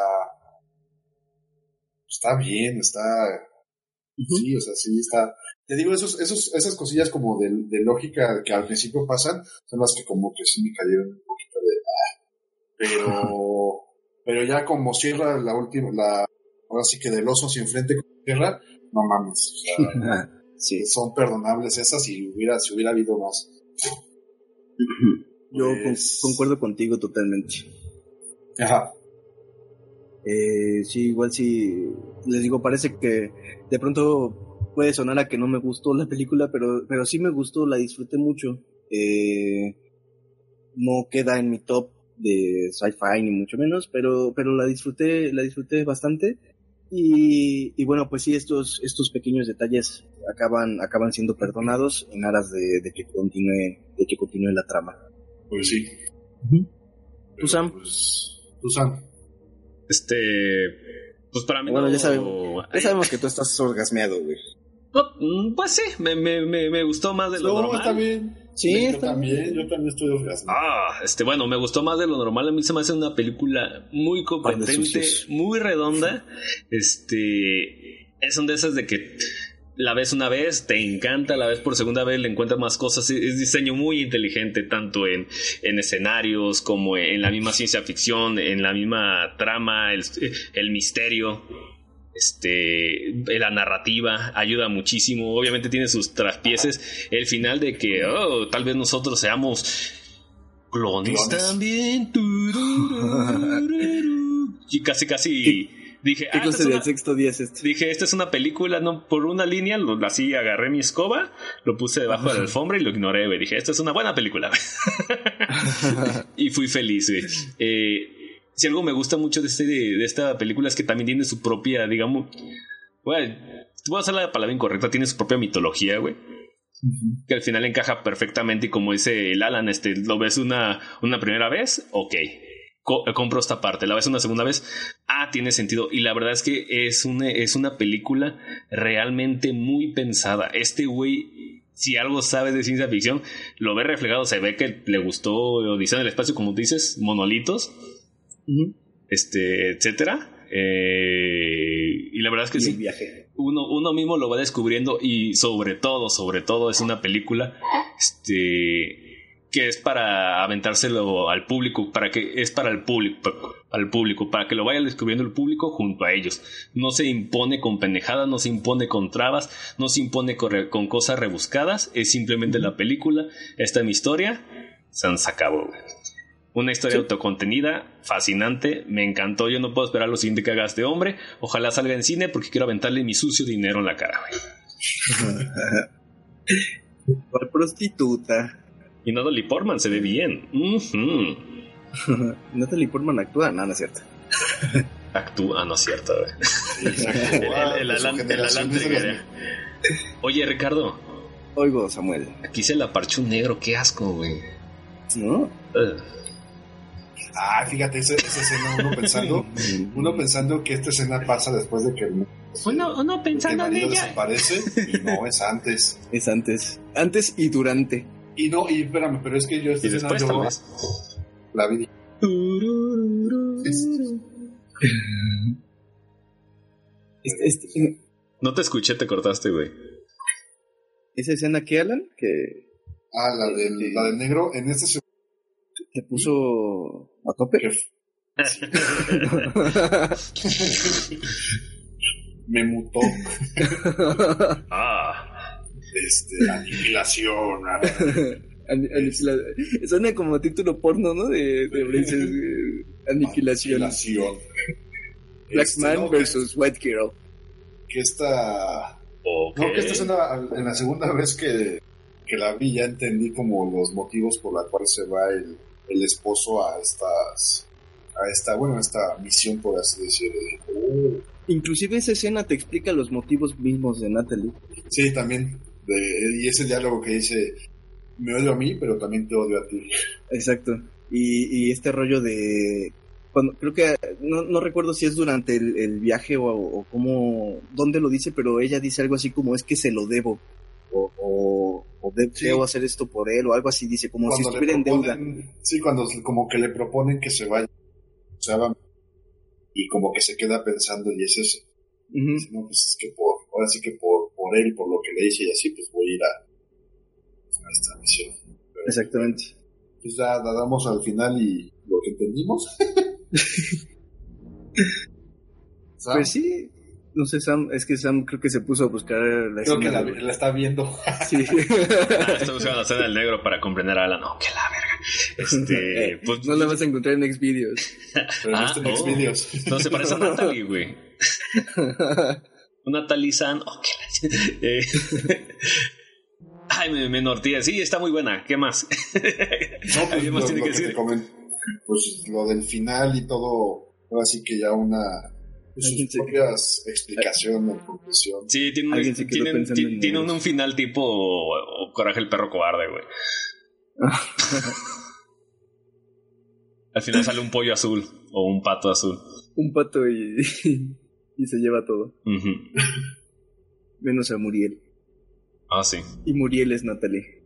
está bien, está, sí, o sea, sí está, te digo, esos, esos, esas cosillas como de, de, lógica que al principio pasan son las que como que sí me cayeron un poquito de... Ah, pero, pero ya como cierra la última, la, ahora sí que del oso hacia enfrente con cierra, no mames. sí. Son perdonables esas y hubiera, si hubiera habido más. Yo pues concuerdo contigo totalmente. Ajá. Eh, sí, igual sí, les digo, parece que de pronto puede sonar a que no me gustó la película, pero, pero sí me gustó, la disfruté mucho. Eh, no queda en mi top de sci-fi ni mucho menos, pero, pero la disfruté, la disfruté bastante. Y, y, bueno, pues sí, estos, estos pequeños detalles acaban, acaban siendo perdonados en aras de, de que continúe, de que continúe la trama. Pues sí. ¿Tú, Sam? Pues, ¿Tú, Sam? Este. Pues para mí bueno, ya sabemos, ya sabemos que tú estás orgasmeado, güey. Mm, pues sí, me, me, me, gustó más de lo no, normal. Está bien. Sí, yo también, yo también estoy orgasmeado. Ah, este, bueno, me gustó más de lo normal. A mí se me hace una película muy competente, muy redonda. Este, es una de esas de que la ves una vez, te encanta, la ves por segunda vez, le encuentras más cosas. Es diseño muy inteligente, tanto en, en escenarios como en la misma ciencia ficción, en la misma trama, el, el misterio. Este, la narrativa ayuda muchísimo. Obviamente tiene sus traspieces. El final de que, oh, tal vez nosotros seamos clones, clones. también. y casi, casi Dije, ¿Qué ah, clase de sexto día es este? Dije, esta es una película, no por una línea, lo, así agarré mi escoba, lo puse debajo de la alfombra y lo ignoré. Dije, esta es una buena película. y fui feliz. Eh, si algo me gusta mucho de, este, de esta película es que también tiene su propia, digamos, güey, voy a hacer la palabra incorrecta, tiene su propia mitología, güey. Que al final encaja perfectamente y como dice el Alan, este, lo ves una, una primera vez, ok compro esta parte, la ves una segunda vez, ah, tiene sentido. Y la verdad es que es una, es una película realmente muy pensada. Este güey, si algo sabe de ciencia ficción, lo ve reflejado, se ve que le gustó Odisea en el espacio, como dices, monolitos, este, etcétera. Eh, y la verdad es que sí. Viaje. Uno, uno mismo lo va descubriendo y sobre todo, sobre todo es una película este, que es para aventárselo al público, para que es para el público, al público, para que lo vaya descubriendo el público junto a ellos. No se impone con pendejadas, no se impone con trabas, no se impone con, cosas rebuscadas, es simplemente la película, esta es mi historia, se han sacado. Una historia autocontenida, fascinante, me encantó, yo no puedo esperar lo siguiente que haga este hombre, ojalá salga en cine porque quiero aventarle mi sucio dinero en la cara, Por prostituta. Y Natalie Portman se ve bien. Natalie Portman actúa, no, no es cierto. actúa, no es cierto. el, el, Oye, Ricardo. Oigo, Samuel. Aquí se la parchó un negro, qué asco, güey. ¿No? Ah, fíjate, esa, escena uno pensando, uno pensando que esta escena pasa después de que el uno, uno pensando en ella. desaparece y no es antes. Es antes. Antes y durante. Y no, y espérame, pero es que yo estoy escena la vi. Este, este, no te escuché, te cortaste, güey. ¿Esa escena que, Alan? Que... Ah, la del, la del negro. En este se... ¿Te puso a tope? Me mutó. ah este, aniquilación. Suena como título porno, ¿no? De, de Aniquilación. Aniquilación. Black este, Man versus White Girl. Que esta. No, que esta es en la segunda vez que, que la vi, ya entendí como los motivos por los cuales se va el, el esposo a estas a esta, bueno, a esta misión, por así decirlo. Inclusive esa escena te explica los motivos mismos de Natalie. Sí, también y ese diálogo que dice, me odio a mí, pero también te odio a ti. Exacto. Y, y este rollo de... Cuando, creo que no, no recuerdo si es durante el, viaje o, o cómo, dónde lo dice, pero ella dice algo así como es que se lo debo o, o, debo hacer esto por él o algo así, dice como si estuviera en deuda. Sí, cuando como que le proponen que se vaya, y como que se queda pensando y es eso. No, pues es que por, ahora sí que por por él, por lo que le hice y así, pues voy a ir a, a esta misión. Pero, Exactamente. Pues ya la damos al final y lo que entendimos. Pues sí, no sé, Sam, es que Sam creo que se puso a buscar la creo que escena la, está viendo. Sí. Ah, Estoy buscando la escena del negro para comprender a Alan. No, que la verga. Este, pues, no la vas a encontrar en Xvideos. Pero Ah, no está en oh. Xvideos. no se parece a Natalie, güey. Natalie San. Oh, que la... eh, Ay, me, me. Sí, está muy buena. ¿Qué más? No, pues ¿Alguien más lo, tiene lo que que te decir? comen- pues lo del final y todo, ahora sí que ya una sus propias explicaciones, conclusión. Sí, tiene un, Alguien se quedó tiene, pensando ti- en tiene un, final tipo o- o Coraje el perro cobarde, güey. Al final sale un pollo azul o un pato azul. Un pato y, y se lleva todo. Menos a Muriel. Ah, sí. Y Muriel es Natalie.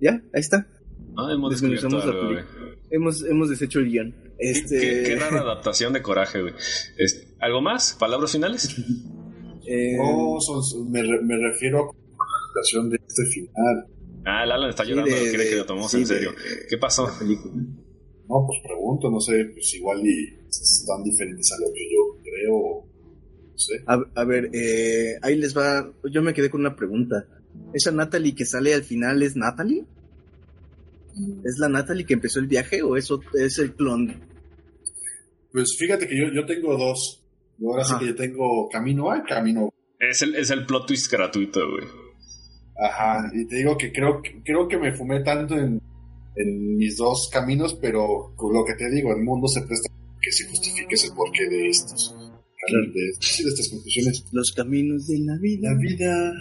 ¿Ya? Ahí está. Ah, hemos descubierto algo. Hemos, hemos deshecho el guion. Qué- Este, Qué, qué rara adaptación de coraje, güey. Es- ¿Algo más? ¿Palabras finales? eh, No, son- me, re- me refiero a la explicación de este final. Ah, el Alan está sí, llorando, de- cree que lo tomamos sí, en serio. de- ¿Qué pasó? No, pues pregunto, no sé, pues igual y están diferentes a lo que yo creo. No sé. A, a ver, eh, ahí les va. Yo me quedé con una pregunta. ¿Esa Natalie que sale al final es Natalie? ¿Es la Natalie que empezó el viaje o es, ot- es el clon? Pues fíjate que yo, yo tengo dos. Ahora sí que yo tengo camino A, camino Es el, es el plot twist gratuito, güey. Ajá, y te digo que creo, que- creo que me fumé tanto en, en mis dos caminos, pero con lo que te digo, el mundo se presta a que se justifique ese porqué de estos. Claro. De, sí, de estas conclusiones. Los caminos de la vida. La vida.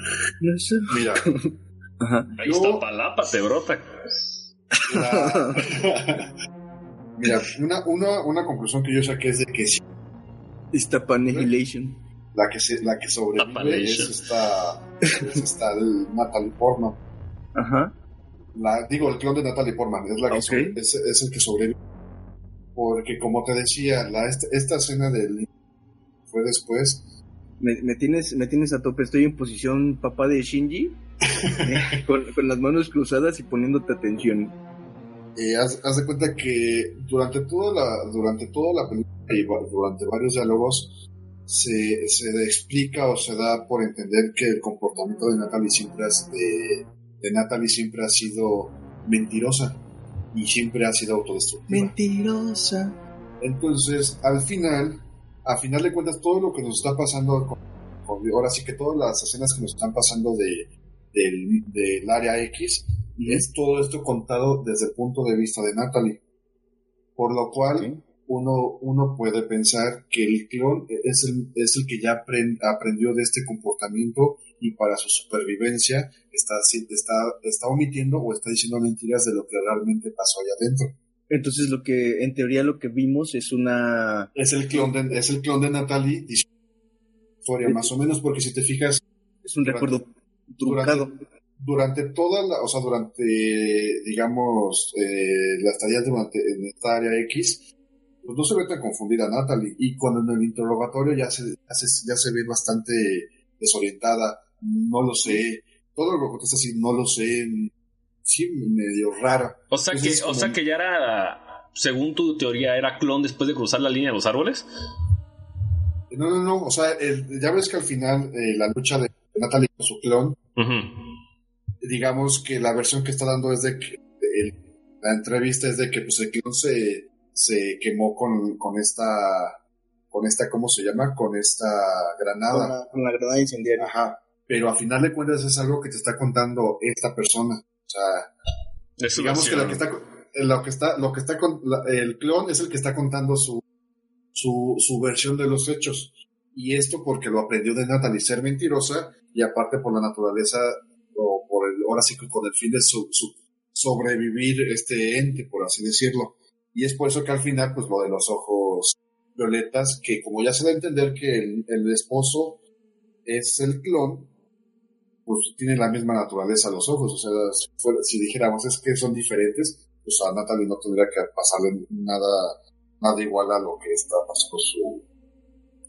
no son- Mira, Ajá. Ahí Yo- está Palapa, te brota. la- mira una, una, una conclusión que yo saqué es de que sí, Esta Annihilation. la que, se, la que sobrevive es esta, es esta el Natalie Portman. Ajá. La, digo, el clon de Natalie Portman es, la que sobre- es, es el que sobrevive. Porque, como te decía, la, esta, esta escena del fue después. Me, me tienes, me tienes a tope. Estoy en posición papá de Shinji. eh, con, con las manos cruzadas y poniéndote atención. Eh, haz, haz de cuenta que durante toda la, durante toda la película y durante varios diálogos se, se explica o se da por entender que el comportamiento de Natalie siempre, has- de, de Natalie siempre ha sido mentirosa y siempre ha sido autodestructiva. Mentirosa. Entonces, al final, a final de cuentas, todo lo que nos está pasando, con- con- ahora sí que todas las escenas que nos están pasando de, del, del área X, es todo esto contado desde el punto de vista de Natalie. Por lo cual, uno, uno puede pensar que el clon es el, es el que ya apren- aprendió de este comportamiento y para su supervivencia está, está, está omitiendo o está diciendo mentiras de lo que realmente pasó allá adentro. Entonces lo que, en teoría lo que vimos es una... Es el clon de, es el clon de Natalie, historia más o menos, porque si te fijas, Es un recuerdo truncado. durante, durante toda la, o sea, durante, digamos, eh, la estadía durante, en esta área X, pues no se ve tan confundida a Natalie, y cuando en el interrogatorio ya se, ya se, ya se ve bastante desorientada, no lo sé, todo lo que contesta así, no lo sé, sí, medio rara. O sea, que, o sea que ya era, según tu teoría, era clon después de cruzar la línea de los árboles. No, no, no, o sea, el- ya ves que al final eh, la lucha de Natalie con su clon, Ujú. Digamos que la versión que está dando es de que el- la entrevista es de que pues el clon se, se quemó con, con esta con esta ¿cómo se llama? con esta Con granada la, con la granada incendiaria. ajá pero a final de cuentas es algo que te está contando esta persona o sea Es su digamos que lo que versión. está lo que está lo que está con, la- el clon es el que está contando su su, su versión de los hechos y esto porque lo aprendió de Natalie ser mentirosa y aparte por la naturaleza o por ahora sí que con el fin de su, sobrevivir este ente por así decirlo. Y es por eso que al final pues lo de los ojos violetas que como ya se da a entender que el, esposo es el clon pues tiene la misma naturaleza los ojos. O sea si dijéramos es que son diferentes pues a Natalie no tendría que pasarle nada nada igual a lo que está pasando su,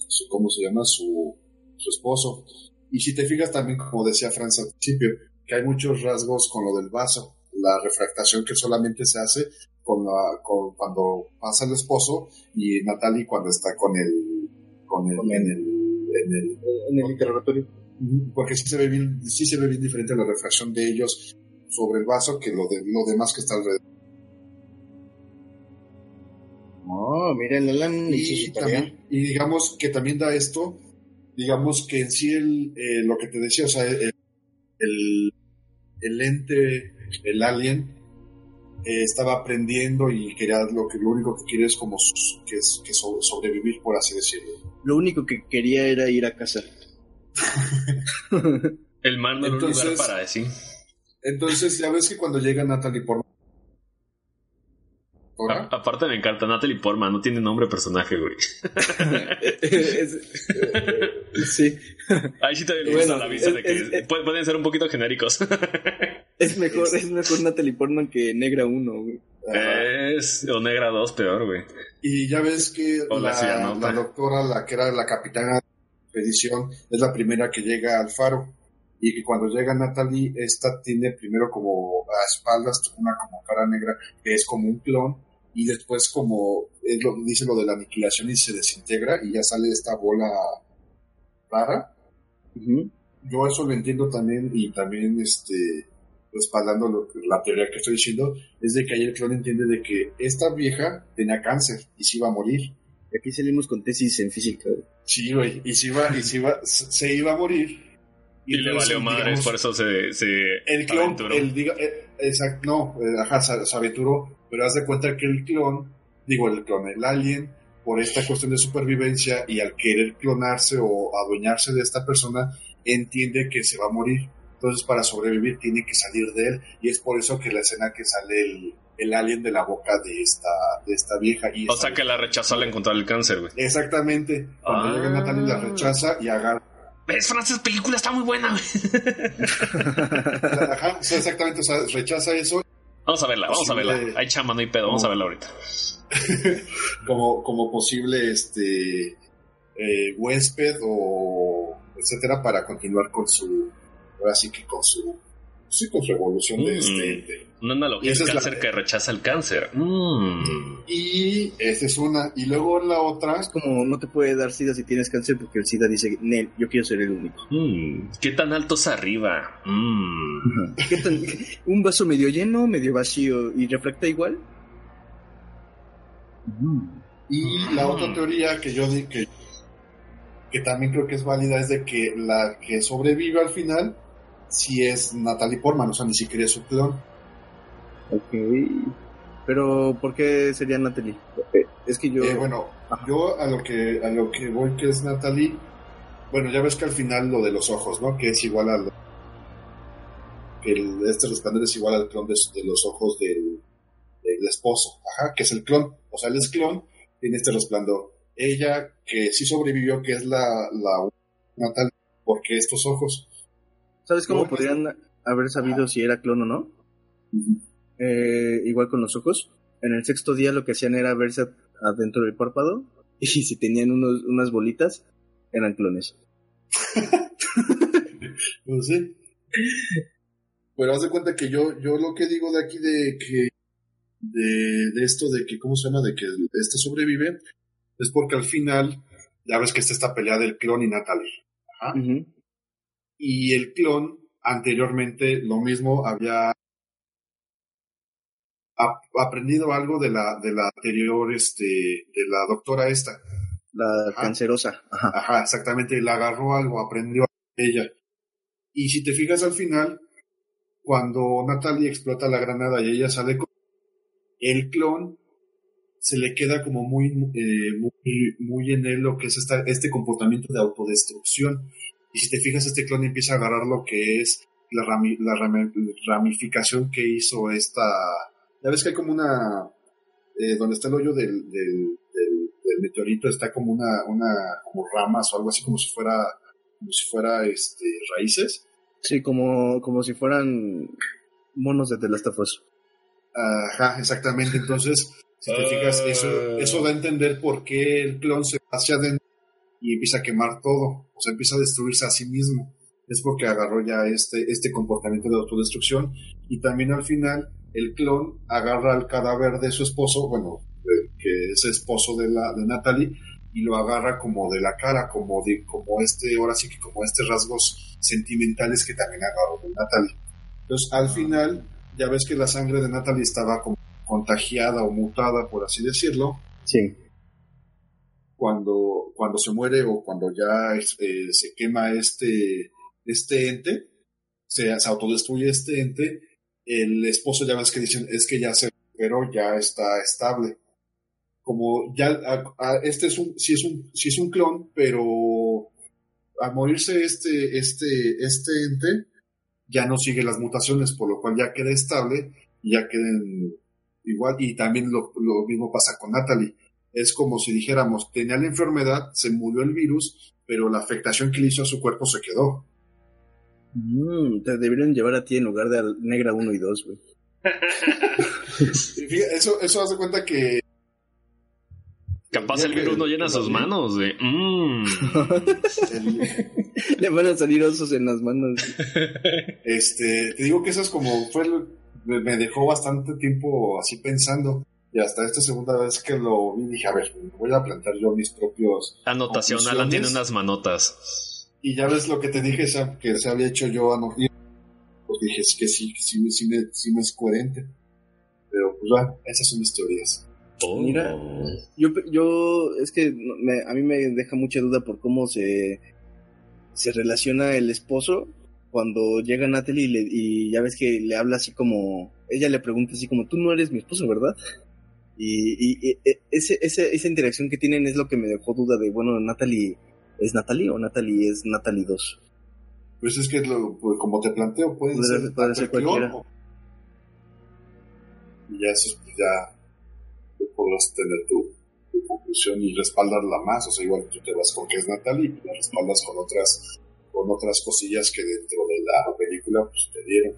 su ¿cómo se llama? su, su esposo. Y si te fijas también, como decía Franz al principio, que hay muchos rasgos con lo del vaso, la refractación que solamente se hace con, la, con cuando pasa el esposo y Natalie cuando está con el, con el, en el, en el, En el interrogatorio. porque sí se ve bien, sí se ve bien diferente la refracción de ellos sobre el vaso que lo de lo demás que está alrededor. Oh, miren, Alan Y, también- y digamos que también da esto, digamos que en sí el, eh, lo que te decía, o sea, el, el, el ente, el alien, eh, estaba aprendiendo y quería lo que lo único que quería es como sus- que, es- que so- sobrevivir, por así decirlo. Lo único que quería era ir a casa. El un lugar Entonces- para decir. Entonces, ya ves que cuando llega Natalie Portman. Aparte me encanta Natalie Portman, no tiene nombre de personaje, güey. Es- eh, sí, Ahí sí doy Bueno, la vista de que es- es- pu- pueden ser un poquito genéricos. es mejor, es mejor Natalie Portman que Negra 1, güey. Ajá. es o Negra 2 peor, güey. Y ya ves que la doctora, la que era la capitana de la expedición, es la primera que llega al faro. Y que cuando llega Natalie, esta tiene primero como a espaldas una como cara negra, que es como un clon, y después como es lo, dice lo de la aniquilación y se desintegra y ya sale esta bola rara. Ujú. Yo eso lo entiendo también y también este respaldando lo que- la teoría que estoy diciendo es de que ahí el clon entiende de que esta vieja tenía cáncer y se iba a morir. Aquí salimos con tesis en física. Sí, güey, y se iba, y se iba, se iba a morir. Y, le entonces, valió madre, por eso se, se El clon, aventuró. el, diga, eh, exacto, no, eh, ajá, se, se aventuró, pero haz de cuenta que el clon, digo, el clon, el alien, por esta cuestión de supervivencia y al querer clonarse o adueñarse de esta persona, entiende que se va a morir. Entonces, para sobrevivir, tiene que salir de él, y es por eso que la escena que sale el, el alien de la boca de esta, de esta vieja. Y O sea que la rechazó al encontrar el cáncer, güey. Exactamente. Cuando Ah. llega Natalie la rechaza y agarra. ¿Ves, Francis? Película está muy buena. Ajá, exactamente, o sea, rechaza eso Vamos a verla, vamos a verla. Hay chama, no hay pedo, vamos a verla ahorita. como, como posible este eh, huésped o etcétera para continuar con su ahora sí que con su sí con su evolución de Mm. este ente. Una analogía del la- cáncer que rechaza el cáncer. Mm. y esa es una y luego la otra Es como no te puede dar SIDA si tienes cáncer porque el SIDA dice, Nel, yo quiero ser el único. Mm. ¿Qué tan alto es arriba? Mm. ¿Qué tan- ¿Un vaso medio lleno, medio vacío y refracta igual? y la otra teoría que yo di que que también creo que es válida es de que la que sobrevive al final sí es Natalie Portman, o sea, ni siquiera es su clon. Ok. Pero, ¿por qué sería Natalie? Eh, Es que yo... Eh, bueno, Ajá. yo a lo que a lo que voy que es Natalie, bueno, ya ves que al final lo de los ojos, ¿no? Que es igual al que el, este resplandor es igual al clon de, de los ojos del, del esposo, ajá, que es el clon, o sea, él es clon, tiene este resplandor. Ella que sí sobrevivió, que es la, la Natalie, porque estos ojos. ¿Sabes cómo No, pues- podrían haber sabido si era clon o no? Eh, igual con los ojos. En el sexto día lo que hacían era verse adentro del párpado y si tenían unos, unas bolitas, eran clones. No sé. Pero haz de cuenta que yo, yo lo que digo de aquí de que de, de esto de que, ¿cómo se llama? De que este sobrevive, es porque al final, ya ves que está esta pelea del clon y Natalie. Ajá. Y el clon, anteriormente, lo mismo, había ap- aprendido algo de la, de la anterior, este, de la doctora esta. La Ajá. cancerosa. Ajá. Ajá, exactamente, le agarró algo, aprendió de ella. Y si te fijas al final, cuando Natalie explota la granada y ella sale con el clon, se le queda como muy, eh, muy, muy en él lo que es esta, este comportamiento de autodestrucción. Y si te fijas, este clon empieza a agarrar lo que es la, rami- la rami- ramificación que hizo esta... Ya ves que hay como una... eh, donde está el hoyo del, del, del- del meteorito está como una, una como ramas o algo así como si fuera como si fuera este raíces Sí, como, como si fueran monos de The Last of Us. Ajá, exactamente. Entonces, si te fijas, eso, eso da a entender por qué el clon se va hacia adentro y empieza a quemar todo. O sea, empieza a destruirse a sí mismo. es porque agarró ya este, este comportamiento de autodestrucción y también al final el clon agarra el cadáver de su esposo, bueno, que es esposo de, la, de Natalie, y lo agarra como de la cara, como de, como este, ahora sí que como este rasgos sentimentales que también agarró de Natalie. Entonces, al final, ya ves que la sangre de Natalie estaba como contagiada o mutada, por así decirlo. Sí. Cuando, cuando se muere o cuando ya eh, se quema este, este ente, se, autodestruye este ente, el esposo ya ves que dicen, es que ya se pero ya está estable. Como ya, este es un, si es un, si es un clon, pero al morirse este, este, este ente, ya no sigue las mutaciones, por lo cual ya queda estable y ya queden igual. Y también lo, mismo pasa con Natalie. Es como si dijéramos, tenía la enfermedad, se murió el virus, pero la afectación que le hizo a su cuerpo se quedó. Mm, te deberían llevar a ti en lugar de Negra 1 y 2, güey. eso, eso hace cuenta que. Capaz el virus no llena sus manos, güey. Mm. Le van a salir osos en las manos. Este, te digo que eso es como fue me dejó bastante tiempo así pensando. Y hasta esta segunda vez que lo vi dije, a ver, voy a plantear yo mis propios... Anotación, Alan tiene unas manotas. Y ya ves lo que te dije, que se había hecho yo anotar pues dije que sí, que sí, sí, me, sí me es coherente. Pero pues va, esas son mis teorías. Oh. Mira, yo, yo es que a mí me deja mucha duda por cómo se, se relaciona el esposo cuando llega Natalie y, y ya ves que le habla así como, ella le pregunta así como, tú no eres mi esposo, ¿verdad? Y, y, e, ese, esa interacción que tienen es lo que me dejó duda de, bueno, Natalie es Natalie o Natalie es Natalie 2. Pues es que, lo, pues, como te planteo, pueden ser, puede ser cualquiera. Y ya eso, pues ya podrás tener tu, conclusión y respaldarla más. O sea, igual tú te vas con que es Natalie y la respaldas con otras, con otras cosillas que dentro de la película pues, te dieron.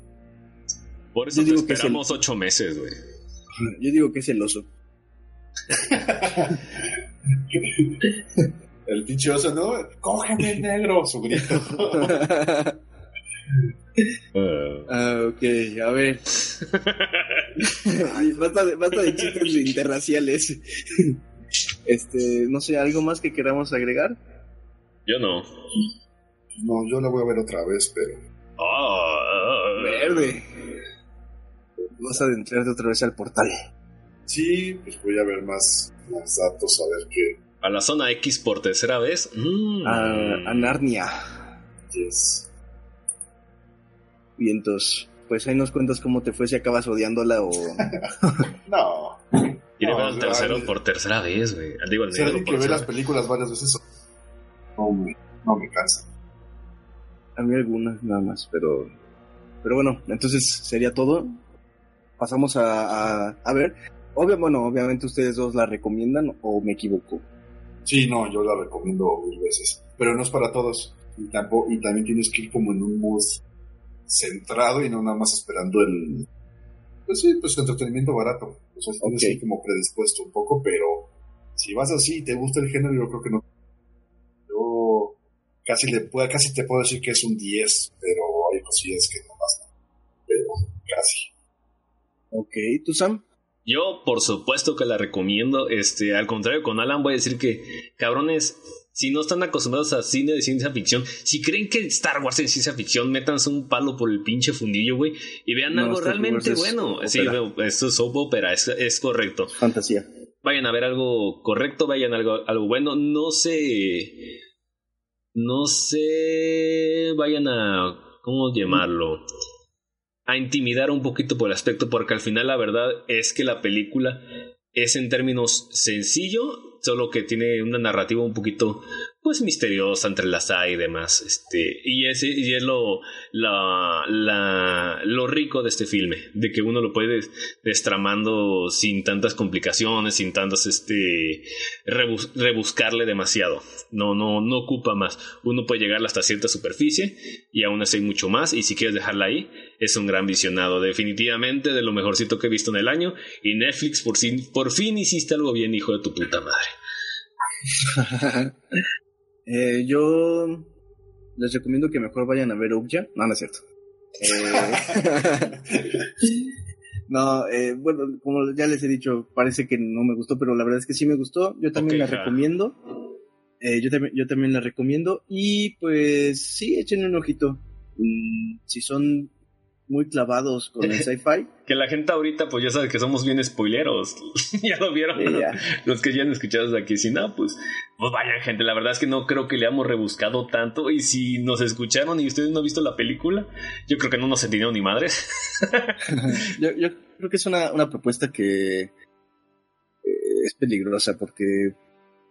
Por eso te esperamos ocho meses, güey. Yo digo que es el oso. El pinche oso, ¿no? ¡Cógeme negro! Su grito. ah, ok, a ver. basta, de, basta de chistes interraciales. Este, no sé, ¿algo más que queramos agregar? Yo no. No, yo la voy a ver otra vez, pero. Oh, Verde. Vas a adentrarte otra vez al portal. Sí, pues voy a ver más, más datos, a ver qué, a la zona X por tercera vez. Mm. A, Narnia. Yes. Y entonces, pues ahí nos cuentas cómo te fue si acabas odiándola o. no. Iré no, al tercero por tercera vez, güey. Digo, si alguien que ve las películas varias veces, no me, no me cansa. A mí algunas nada más, pero. Pero bueno, entonces sería todo. Pasamos a, a, a ver. Obvio, bueno, obviamente ustedes dos la recomiendan o me equivoco. Sí, no, yo la recomiendo mil veces. Pero no es para todos. Y, tampoco, y también tienes que ir como en un mood centrado y no nada más esperando el. Pues sí, pues entretenimiento barato. O sea, tienes que ir como predispuesto un poco, pero si vas así y te gusta el género, yo creo que no. Yo casi, le puedo, casi te puedo decir que es un 10, pero hay cosillas que no. Ok, ¿tú Sam? Yo, por supuesto que la recomiendo. Este, al contrario, con Alan voy a decir que, cabrones, si no están acostumbrados a cine de ciencia ficción, si creen que Star Wars es ciencia ficción, métanse un palo por el pinche fundillo, güey, y vean algo realmente bueno. Sí, esto es opera, es, es, correcto. Fantasía. Vayan a ver algo correcto, vayan a algo, algo bueno. No sé. No sé. Vayan a. ¿Cómo llamarlo? A intimidar un poquito por el aspecto, porque al final la verdad es que la película es en términos sencillo, solo que tiene una narrativa un poquito pues misteriosa entrelazada y demás este y es, y es lo la, la, lo rico de este filme de que uno lo puede destramando sin tantas complicaciones sin tantas este rebuscarle demasiado. No no no ocupa más. Uno puede llegar hasta cierta superficie y aún así hay mucho más y si quieres dejarla ahí es un gran visionado. Definitivamente de lo mejorcito que he visto en el año y Netflix por fin por fin hiciste algo bien hijo de tu puta madre eh, yo les recomiendo que mejor vayan a ver Okja. No, no es cierto. Eh, no, eh, bueno, como ya les he dicho, parece que no me gustó, pero la verdad es que sí me gustó. Yo también la recomiendo. Eh, yo, también, yo también la recomiendo. Y pues sí, echen un ojito. Mm, si son muy clavados con el sci-fi. que la gente ahorita, pues ya sabe que somos bien spoileros. ya lo vieron. Los que ya han escuchado de aquí, si no, pues, pues vayan, gente. La verdad es que no creo que le hayamos rebuscado tanto. Y si nos escucharon y ustedes no han visto la película, yo creo que no nos entendieron ni madres. yo, yo, creo que es una, una propuesta que eh, es peligrosa porque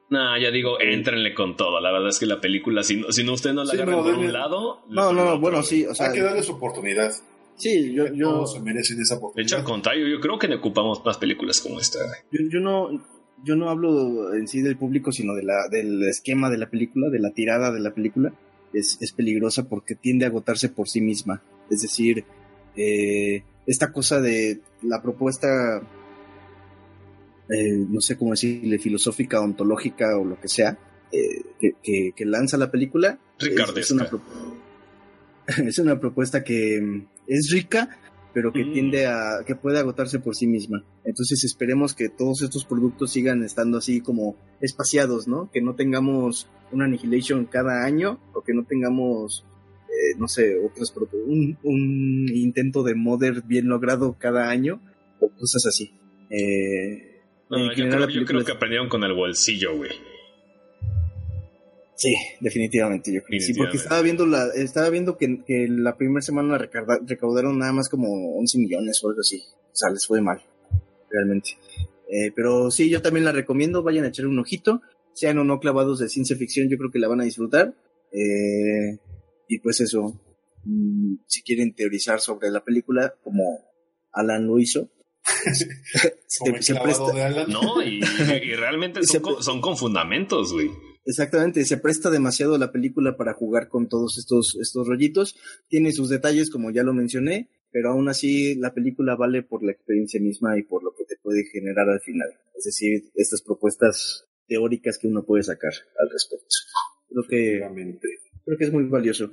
no, ya digo, éntrenle con todo. La verdad es que la película, si no, si no usted no la agarra por un lado. No, no, bueno, sí. O sea, Hay que darle su oportunidad. Sí, yo. yo Todos se merecen esa oportunidad. De hecho, al contrario, yo creo que ocupamos más películas como esta. Yo, yo no. Yo no hablo en sí del público, sino de la, del esquema de la película, de la tirada de la película. Es, es peligrosa porque tiende a agotarse por sí misma. Es decir, eh, esta cosa de la propuesta eh, no sé cómo decirle, filosófica, ontológica o lo que sea, eh, que, que, lanza la película. Es, es, una es, una propuesta que mm, es rica, pero que tiende a, que puede agotarse por sí misma. Entonces esperemos que todos estos productos sigan estando así como espaciados, ¿no? Que no tengamos una Annihilation cada año o que no tengamos, eh, no sé, otros un, un intento de modder bien logrado cada año o cosas así. Eh, yo, creo, que aprendieron con el bolsillo, güey. Sí, definitivamente, yo creo. Sí, porque estaba viendo la, estaba viendo que, que la primera semana recaudaron nada más como 11 millones o algo así. O sea, les fue mal, realmente. Eh, pero sí, yo también la recomiendo, vayan a echar un ojito. Sean o no clavados de ciencia ficción, yo creo que la van a disfrutar. Eh, y pues eso, mm, si quieren teorizar sobre la película, como Alan lo hizo, se, presta... No, y, realmente son, con, fundamentos, güey. Exactamente, se presta demasiado la película para jugar con todos estos, estos rollitos. Tiene sus detalles, como ya lo mencioné, pero aún así la película vale por la experiencia misma y por lo que te puede generar al final. Es decir, estas propuestas teóricas que uno puede sacar al respecto. Creo que, creo que es muy valioso.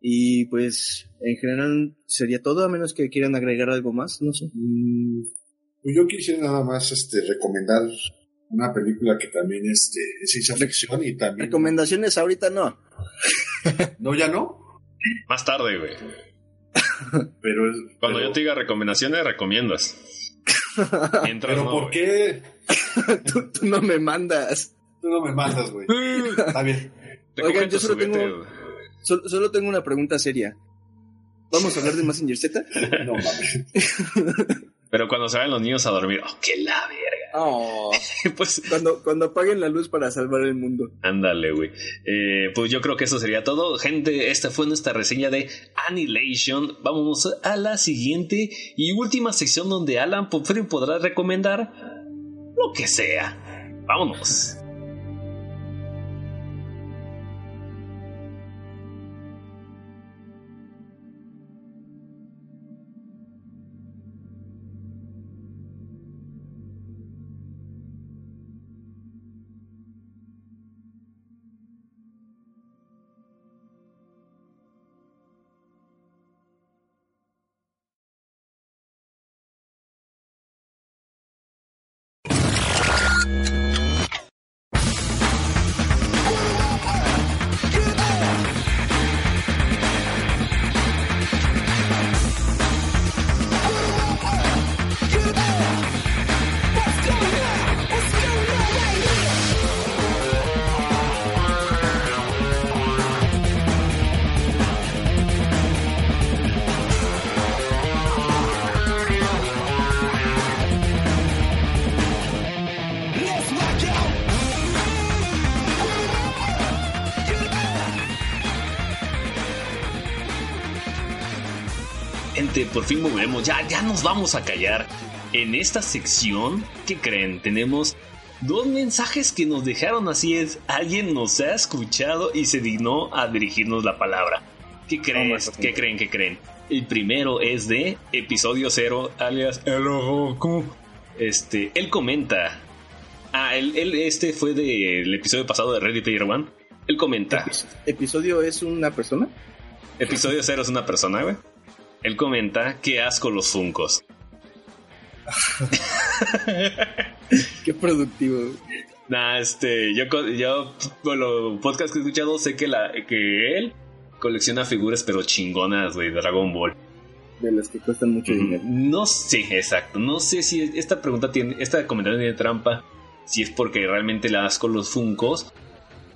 Y pues en general sería todo, a menos que quieran agregar algo más, no sé. Mm, pues yo quisiera nada más este, recomendar una película que también este, es ciencia ficción y también... Recomendaciones ahorita no. ¿No, ya no? Más tarde, güey. pero Cuando yo te diga recomendaciones, recomiendas. pero ¿por qué? tú, no me mandas. Tú no me mandas, güey. Está bien. Oigan, yo solo tengo... Solo, tengo una pregunta seria. ¿Vamos a hablar de Messenger Z? no mames. Pero cuando se vayan los niños a dormir, ¡oh, qué la verga! Oh, pues cuando, cuando apaguen la luz para salvar el mundo. Ándale, güey. Eh, pues yo creo que eso sería todo. Gente, esta fue nuestra reseña de Annihilation. Vamos a la siguiente y última sección donde Alan podrá recomendar lo que sea. Vámonos. Por fin volvemos. Ya, ya nos vamos a callar. En esta sección, ¿qué creen? Tenemos dos mensajes que nos dejaron así es. Alguien nos ha escuchado y se dignó a dirigirnos la palabra. ¿Qué creen? ¿Qué creen? ¿Qué creen? El primero es de episodio 0, alias El Este, él comenta. Ah, él, este fue del episodio pasado de Ready Player One. Él comenta. ¿Episodio es una persona? Episodio cero es una persona, güey. Él comenta, qué asco los funcos. qué productivo. Nah, este, yo, yo con los podcasts que he escuchado sé que, la, que él colecciona figuras pero chingonas, güey, de Dragon Ball. De las que cuestan mucho dinero. No sé, exacto. No sé si esta pregunta tiene, esta comentario tiene trampa, si es porque realmente le das con los funcos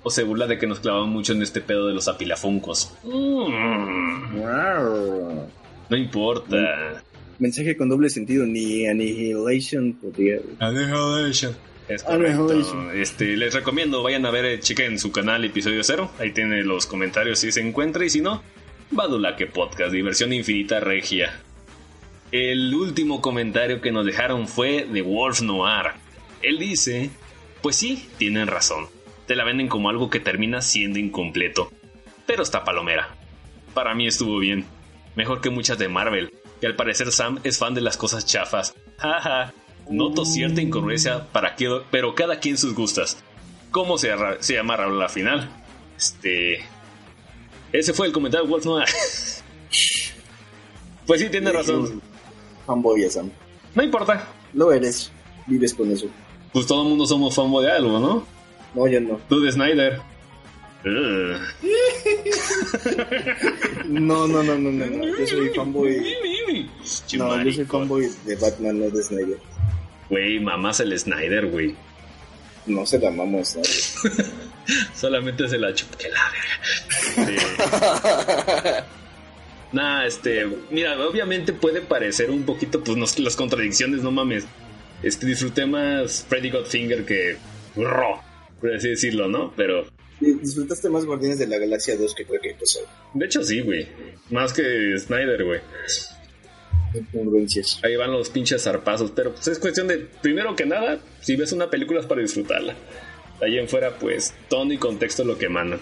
o se burla de que nos clavamos mucho en este pedo de los apilafuncos. Mm. No importa. Mensaje con doble sentido, ni Annihilation podría. Annihilation. Este, les recomiendo, vayan a ver, eh, chequen su canal episodio cero. Ahí tiene los comentarios si se encuentra. Y si no, que Podcast, diversión infinita regia. El último comentario que nos dejaron fue de Wolf Noir. Él dice: Pues sí, tienen razón. Te la venden como algo que termina siendo incompleto. Pero está palomera. Para mí estuvo bien. Mejor que muchas de Marvel. Y al parecer Sam es fan de las cosas chafas. Jaja. Noto cierta incongruencia para que, pero cada quien sus gustas. ¿Cómo se, se llama la final? Este. Ese fue el comentario de Wolf Noir. pues sí, tiene razón. Fanboy Sam. No importa. Lo eres. Vives con eso. Pues todo el mundo somos fanboy de algo, ¿no? No, yo no. Tú de Snyder. no, no, no, no, no, Yo soy fanboy. No, yo soy fanboy de Batman, no de Snyder. Güey, mamás el Snyder, güey. No se la mamamos Snyder. Solamente se la chupa que la verga. Nah, este, mira, obviamente puede parecer un poquito, pues, las contradicciones, no mames. Este, disfruté más Freddy Godfinger que Raw, por así decirlo, ¿no? Pero... Disfrutaste más Guardianes de la Galaxia 2 que cualquier cosa. De hecho, sí, güey. Más que Snyder, güey. Ahí van los pinches zarpazos. Pero pues es cuestión de, primero que nada, si ves una película es para disfrutarla. De ahí en fuera, pues, tono y contexto lo que mandan.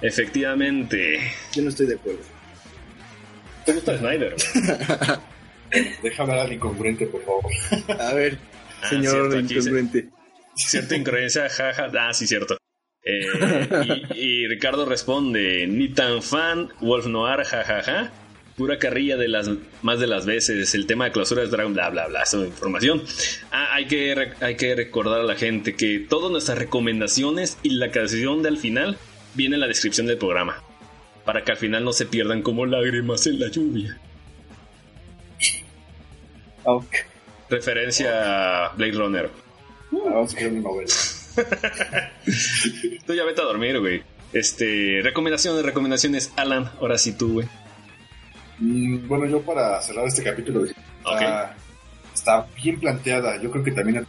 Efectivamente. Yo no estoy de acuerdo. ¿Te gusta Snyder? Déjame hablar al incongruente, por favor. A ver, ah, señor incongruente. Cierta incongruencia, jaja. Ah, sí, cierto. Eh, y, Ricardo responde: Ni tan fan, Wolf Noir, jajaja pura carrilla de las más de las veces, el tema de clausura de Dragon, bla, bla, bla, esa información. Ah, hay, que, hay que recordar a la gente que todas nuestras recomendaciones y la canción del final viene en la descripción del programa, para que al final no se pierdan como lágrimas en la lluvia. Referencia a Blade Runner. Vamos a novela. Tú ya vete a dormir, güey. Este, recomendaciones, recomendaciones, Alan, ahora sí tú, güey. Mm, bueno, yo para cerrar este capítulo, está, bien planteada. Yo creo que también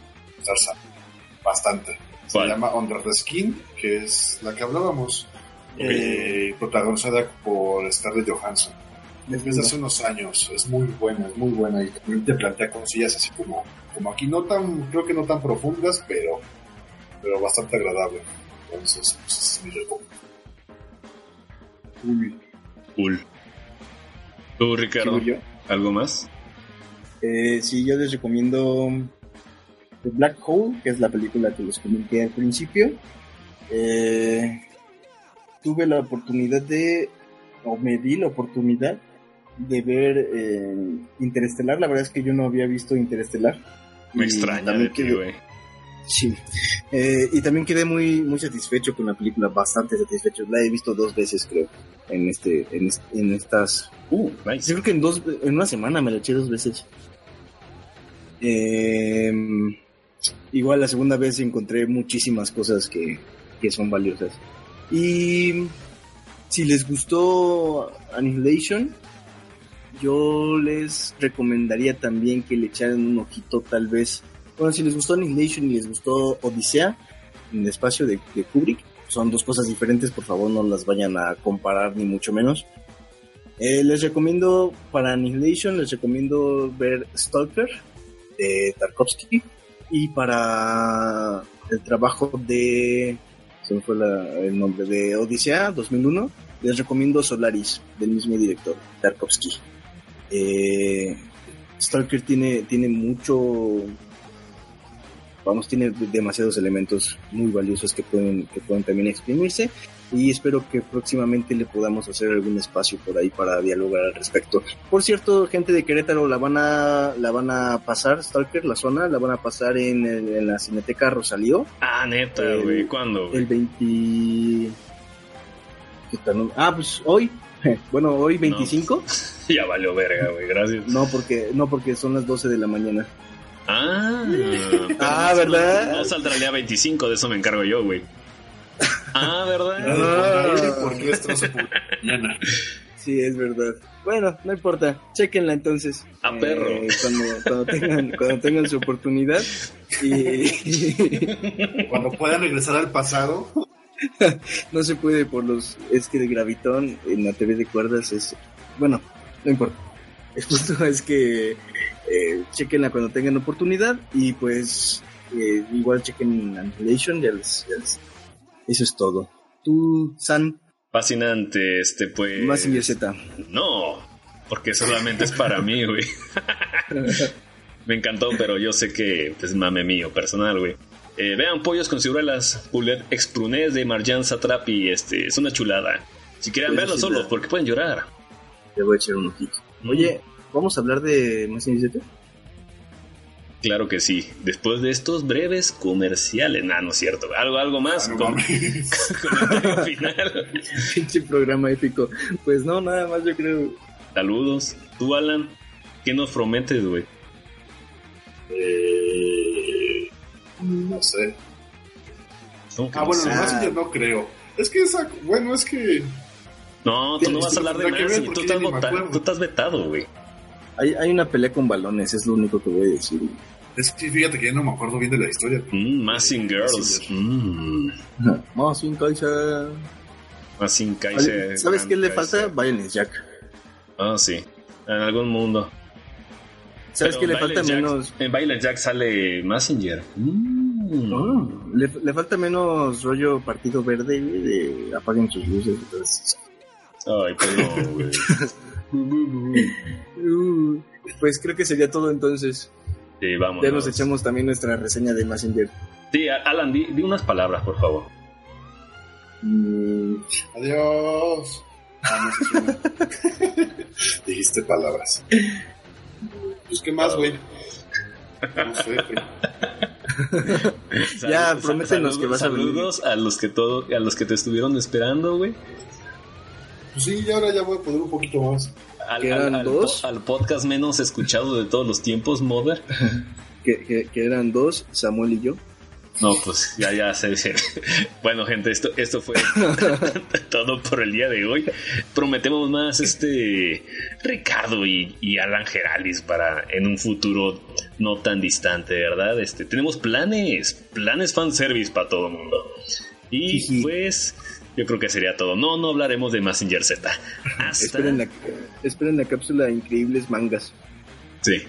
bastante. Se llama Under the Skin, que es la que hablábamos, eh, protagonizada por Scarlett Johansson. Desde hace unos años, es muy buena, es muy buena y también te plantea cosillas así como, como aquí, no tan, creo que no tan profundas, pero, pero bastante agradable. Entonces, pues, es mi Cool. ¿Tú, Ricardo? ¿Algo más? Eh, sí, yo les recomiendo The Black Hole, que es la película que les comenté al principio. Eh, tuve la oportunidad de, o me di la oportunidad de ver eh, Interestelar. La verdad es que yo no había visto Interestelar. Me extraña de ti, güey. Sí. Eh, y también quedé muy, muy satisfecho con la película, bastante satisfecho. La he visto dos veces, creo, en este, en, estas. Uh, nice. Creo que en dos, en una semana me la eché dos veces. Em, igual la segunda vez encontré muchísimas cosas que, que son valiosas. Y si les gustó Annihilation, yo les recomendaría también que le echaran un ojito tal vez bueno, si les gustó Annihilation y les gustó Odisea, en espacio de, Kubrick, son dos cosas diferentes, por favor no las vayan a comparar ni mucho menos. Eh, les recomiendo para Annihilation, les recomiendo ver Stalker de Tarkovsky y para el trabajo de, se me fue el nombre, de Odisea 2001, les recomiendo Solaris del mismo director, Tarkovsky. Eh, Stalker tiene, tiene mucho vamos, tiene demasiados elementos muy valiosos que pueden, que pueden también exprimirse y espero que próximamente le podamos hacer algún espacio por ahí para dialogar al respecto. Por cierto, gente de Querétaro la van a, la van a pasar, Stalker, la zona, la van a pasar en, el- en la Cineteca Rosalío. Ah, neta, güey. ¿Cuándo? güey? El 20... ¿qué tal? Ah, pues hoy. Bueno, hoy 25. Ya valió verga, güey. Gracias. No, porque, no porque son las 12 de la mañana. Ah, Ah, no- ¿verdad? No, saldrá el día 25, de eso me encargo yo, güey. Ah, ¿verdad? Ah. Porque esto no se mañana. Sí, es verdad. Bueno, no importa. Chequenla entonces. A Ah, perro. cuando, cuando, tengan, cuando tengan su oportunidad. Y Cuando puedan regresar al pasado, no se puede por los... Es que de Gravitón en la TV de cuerdas es... Bueno, no importa. El es que eh, chequenla cuando tengan oportunidad y pues eh, igual chequen Annihilation. Ya les, ya les- Eso es todo. Tú, San, Fascinante, este, pues. más en Z. No, porque solamente es para mí, güey. Me encantó, pero yo sé que es mame mío, personal, güey. Eh, vean Pollos con ciruelas, Poulet Exprunés de Marjan Satrapi, este, es una chulada. Si quieren Una verlo chulada. solo, porque pueden llorar. Le voy a echar un ojito. Oye, ¿vamos a hablar de más en Z? Claro que sí. Después de estos breves comerciales. Nah, no es cierto. Algo, algo más. Ah, no Com- comentario final. Pinche programa épico. Pues no, nada más yo creo. Saludos. Tú, Alan, ¿qué nos prometes, güey? Eh, no sé. ¿Cómo que Ah, no bueno, sé? el Messenger no creo. Es que esa, bueno, es que No, tú no vas a hablar de Messi. Tú estás, tú estás vetado, güey. Hay, hay una pelea con balones, es lo único que voy a decir. es que fíjate que ya no me acuerdo bien de la historia. Mm, Massing Girls. Messenger. Mm, Más sin Kaiser. Massing Kaiser. ¿Sabes qué le falta? Violence Jack. Ah, sí. En algún mundo. ¿Sabes Pero qué le falta Jack- menos? En Violent Jack sale Messenger. Mm. Oh, le, le falta menos rollo partido verde, güey, de apaguen sus luces. entonces. Ay, perdón, güey. Pues creo que sería todo entonces. Sí, vamos. Ya nos echamos también nuestra reseña de Messenger. Sí, Alan, di, di unas palabras, por favor. Mm, Adiós. Ah, no sé si una- Dijiste palabras. Pues, ¿qué más, güey? No sé, güey. Ya, prométenos que vas a venir. Saludos a los que todo, a los que te estuvieron esperando, güey. Pues sí, y ahora ya voy a poder un poquito más. Al, ¿Que eran al- al dos? po- al podcast menos escuchado de todos los tiempos, Mother. que, que- que eran dos, Samuel y yo. No, pues ya, ya sé. sé. Bueno, gente, esto, esto fue todo por el día de hoy. Prometemos más este Ricardo y, y Alan Geralis para en un futuro no tan distante, ¿verdad? Este, tenemos planes, planes fanservice para todo el mundo. Y pues, yo creo que sería todo. No, no hablaremos de Messenger Z. Hasta... Esperen la, esperen la cápsula de increíbles mangas. Sí.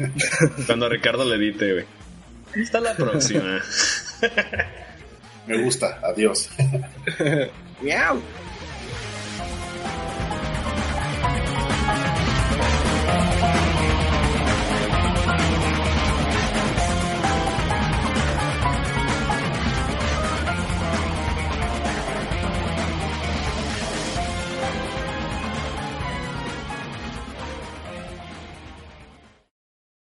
Cuando Ricardo le edite, güey. Hasta la próxima. Me gusta. Adiós. ¡Miau!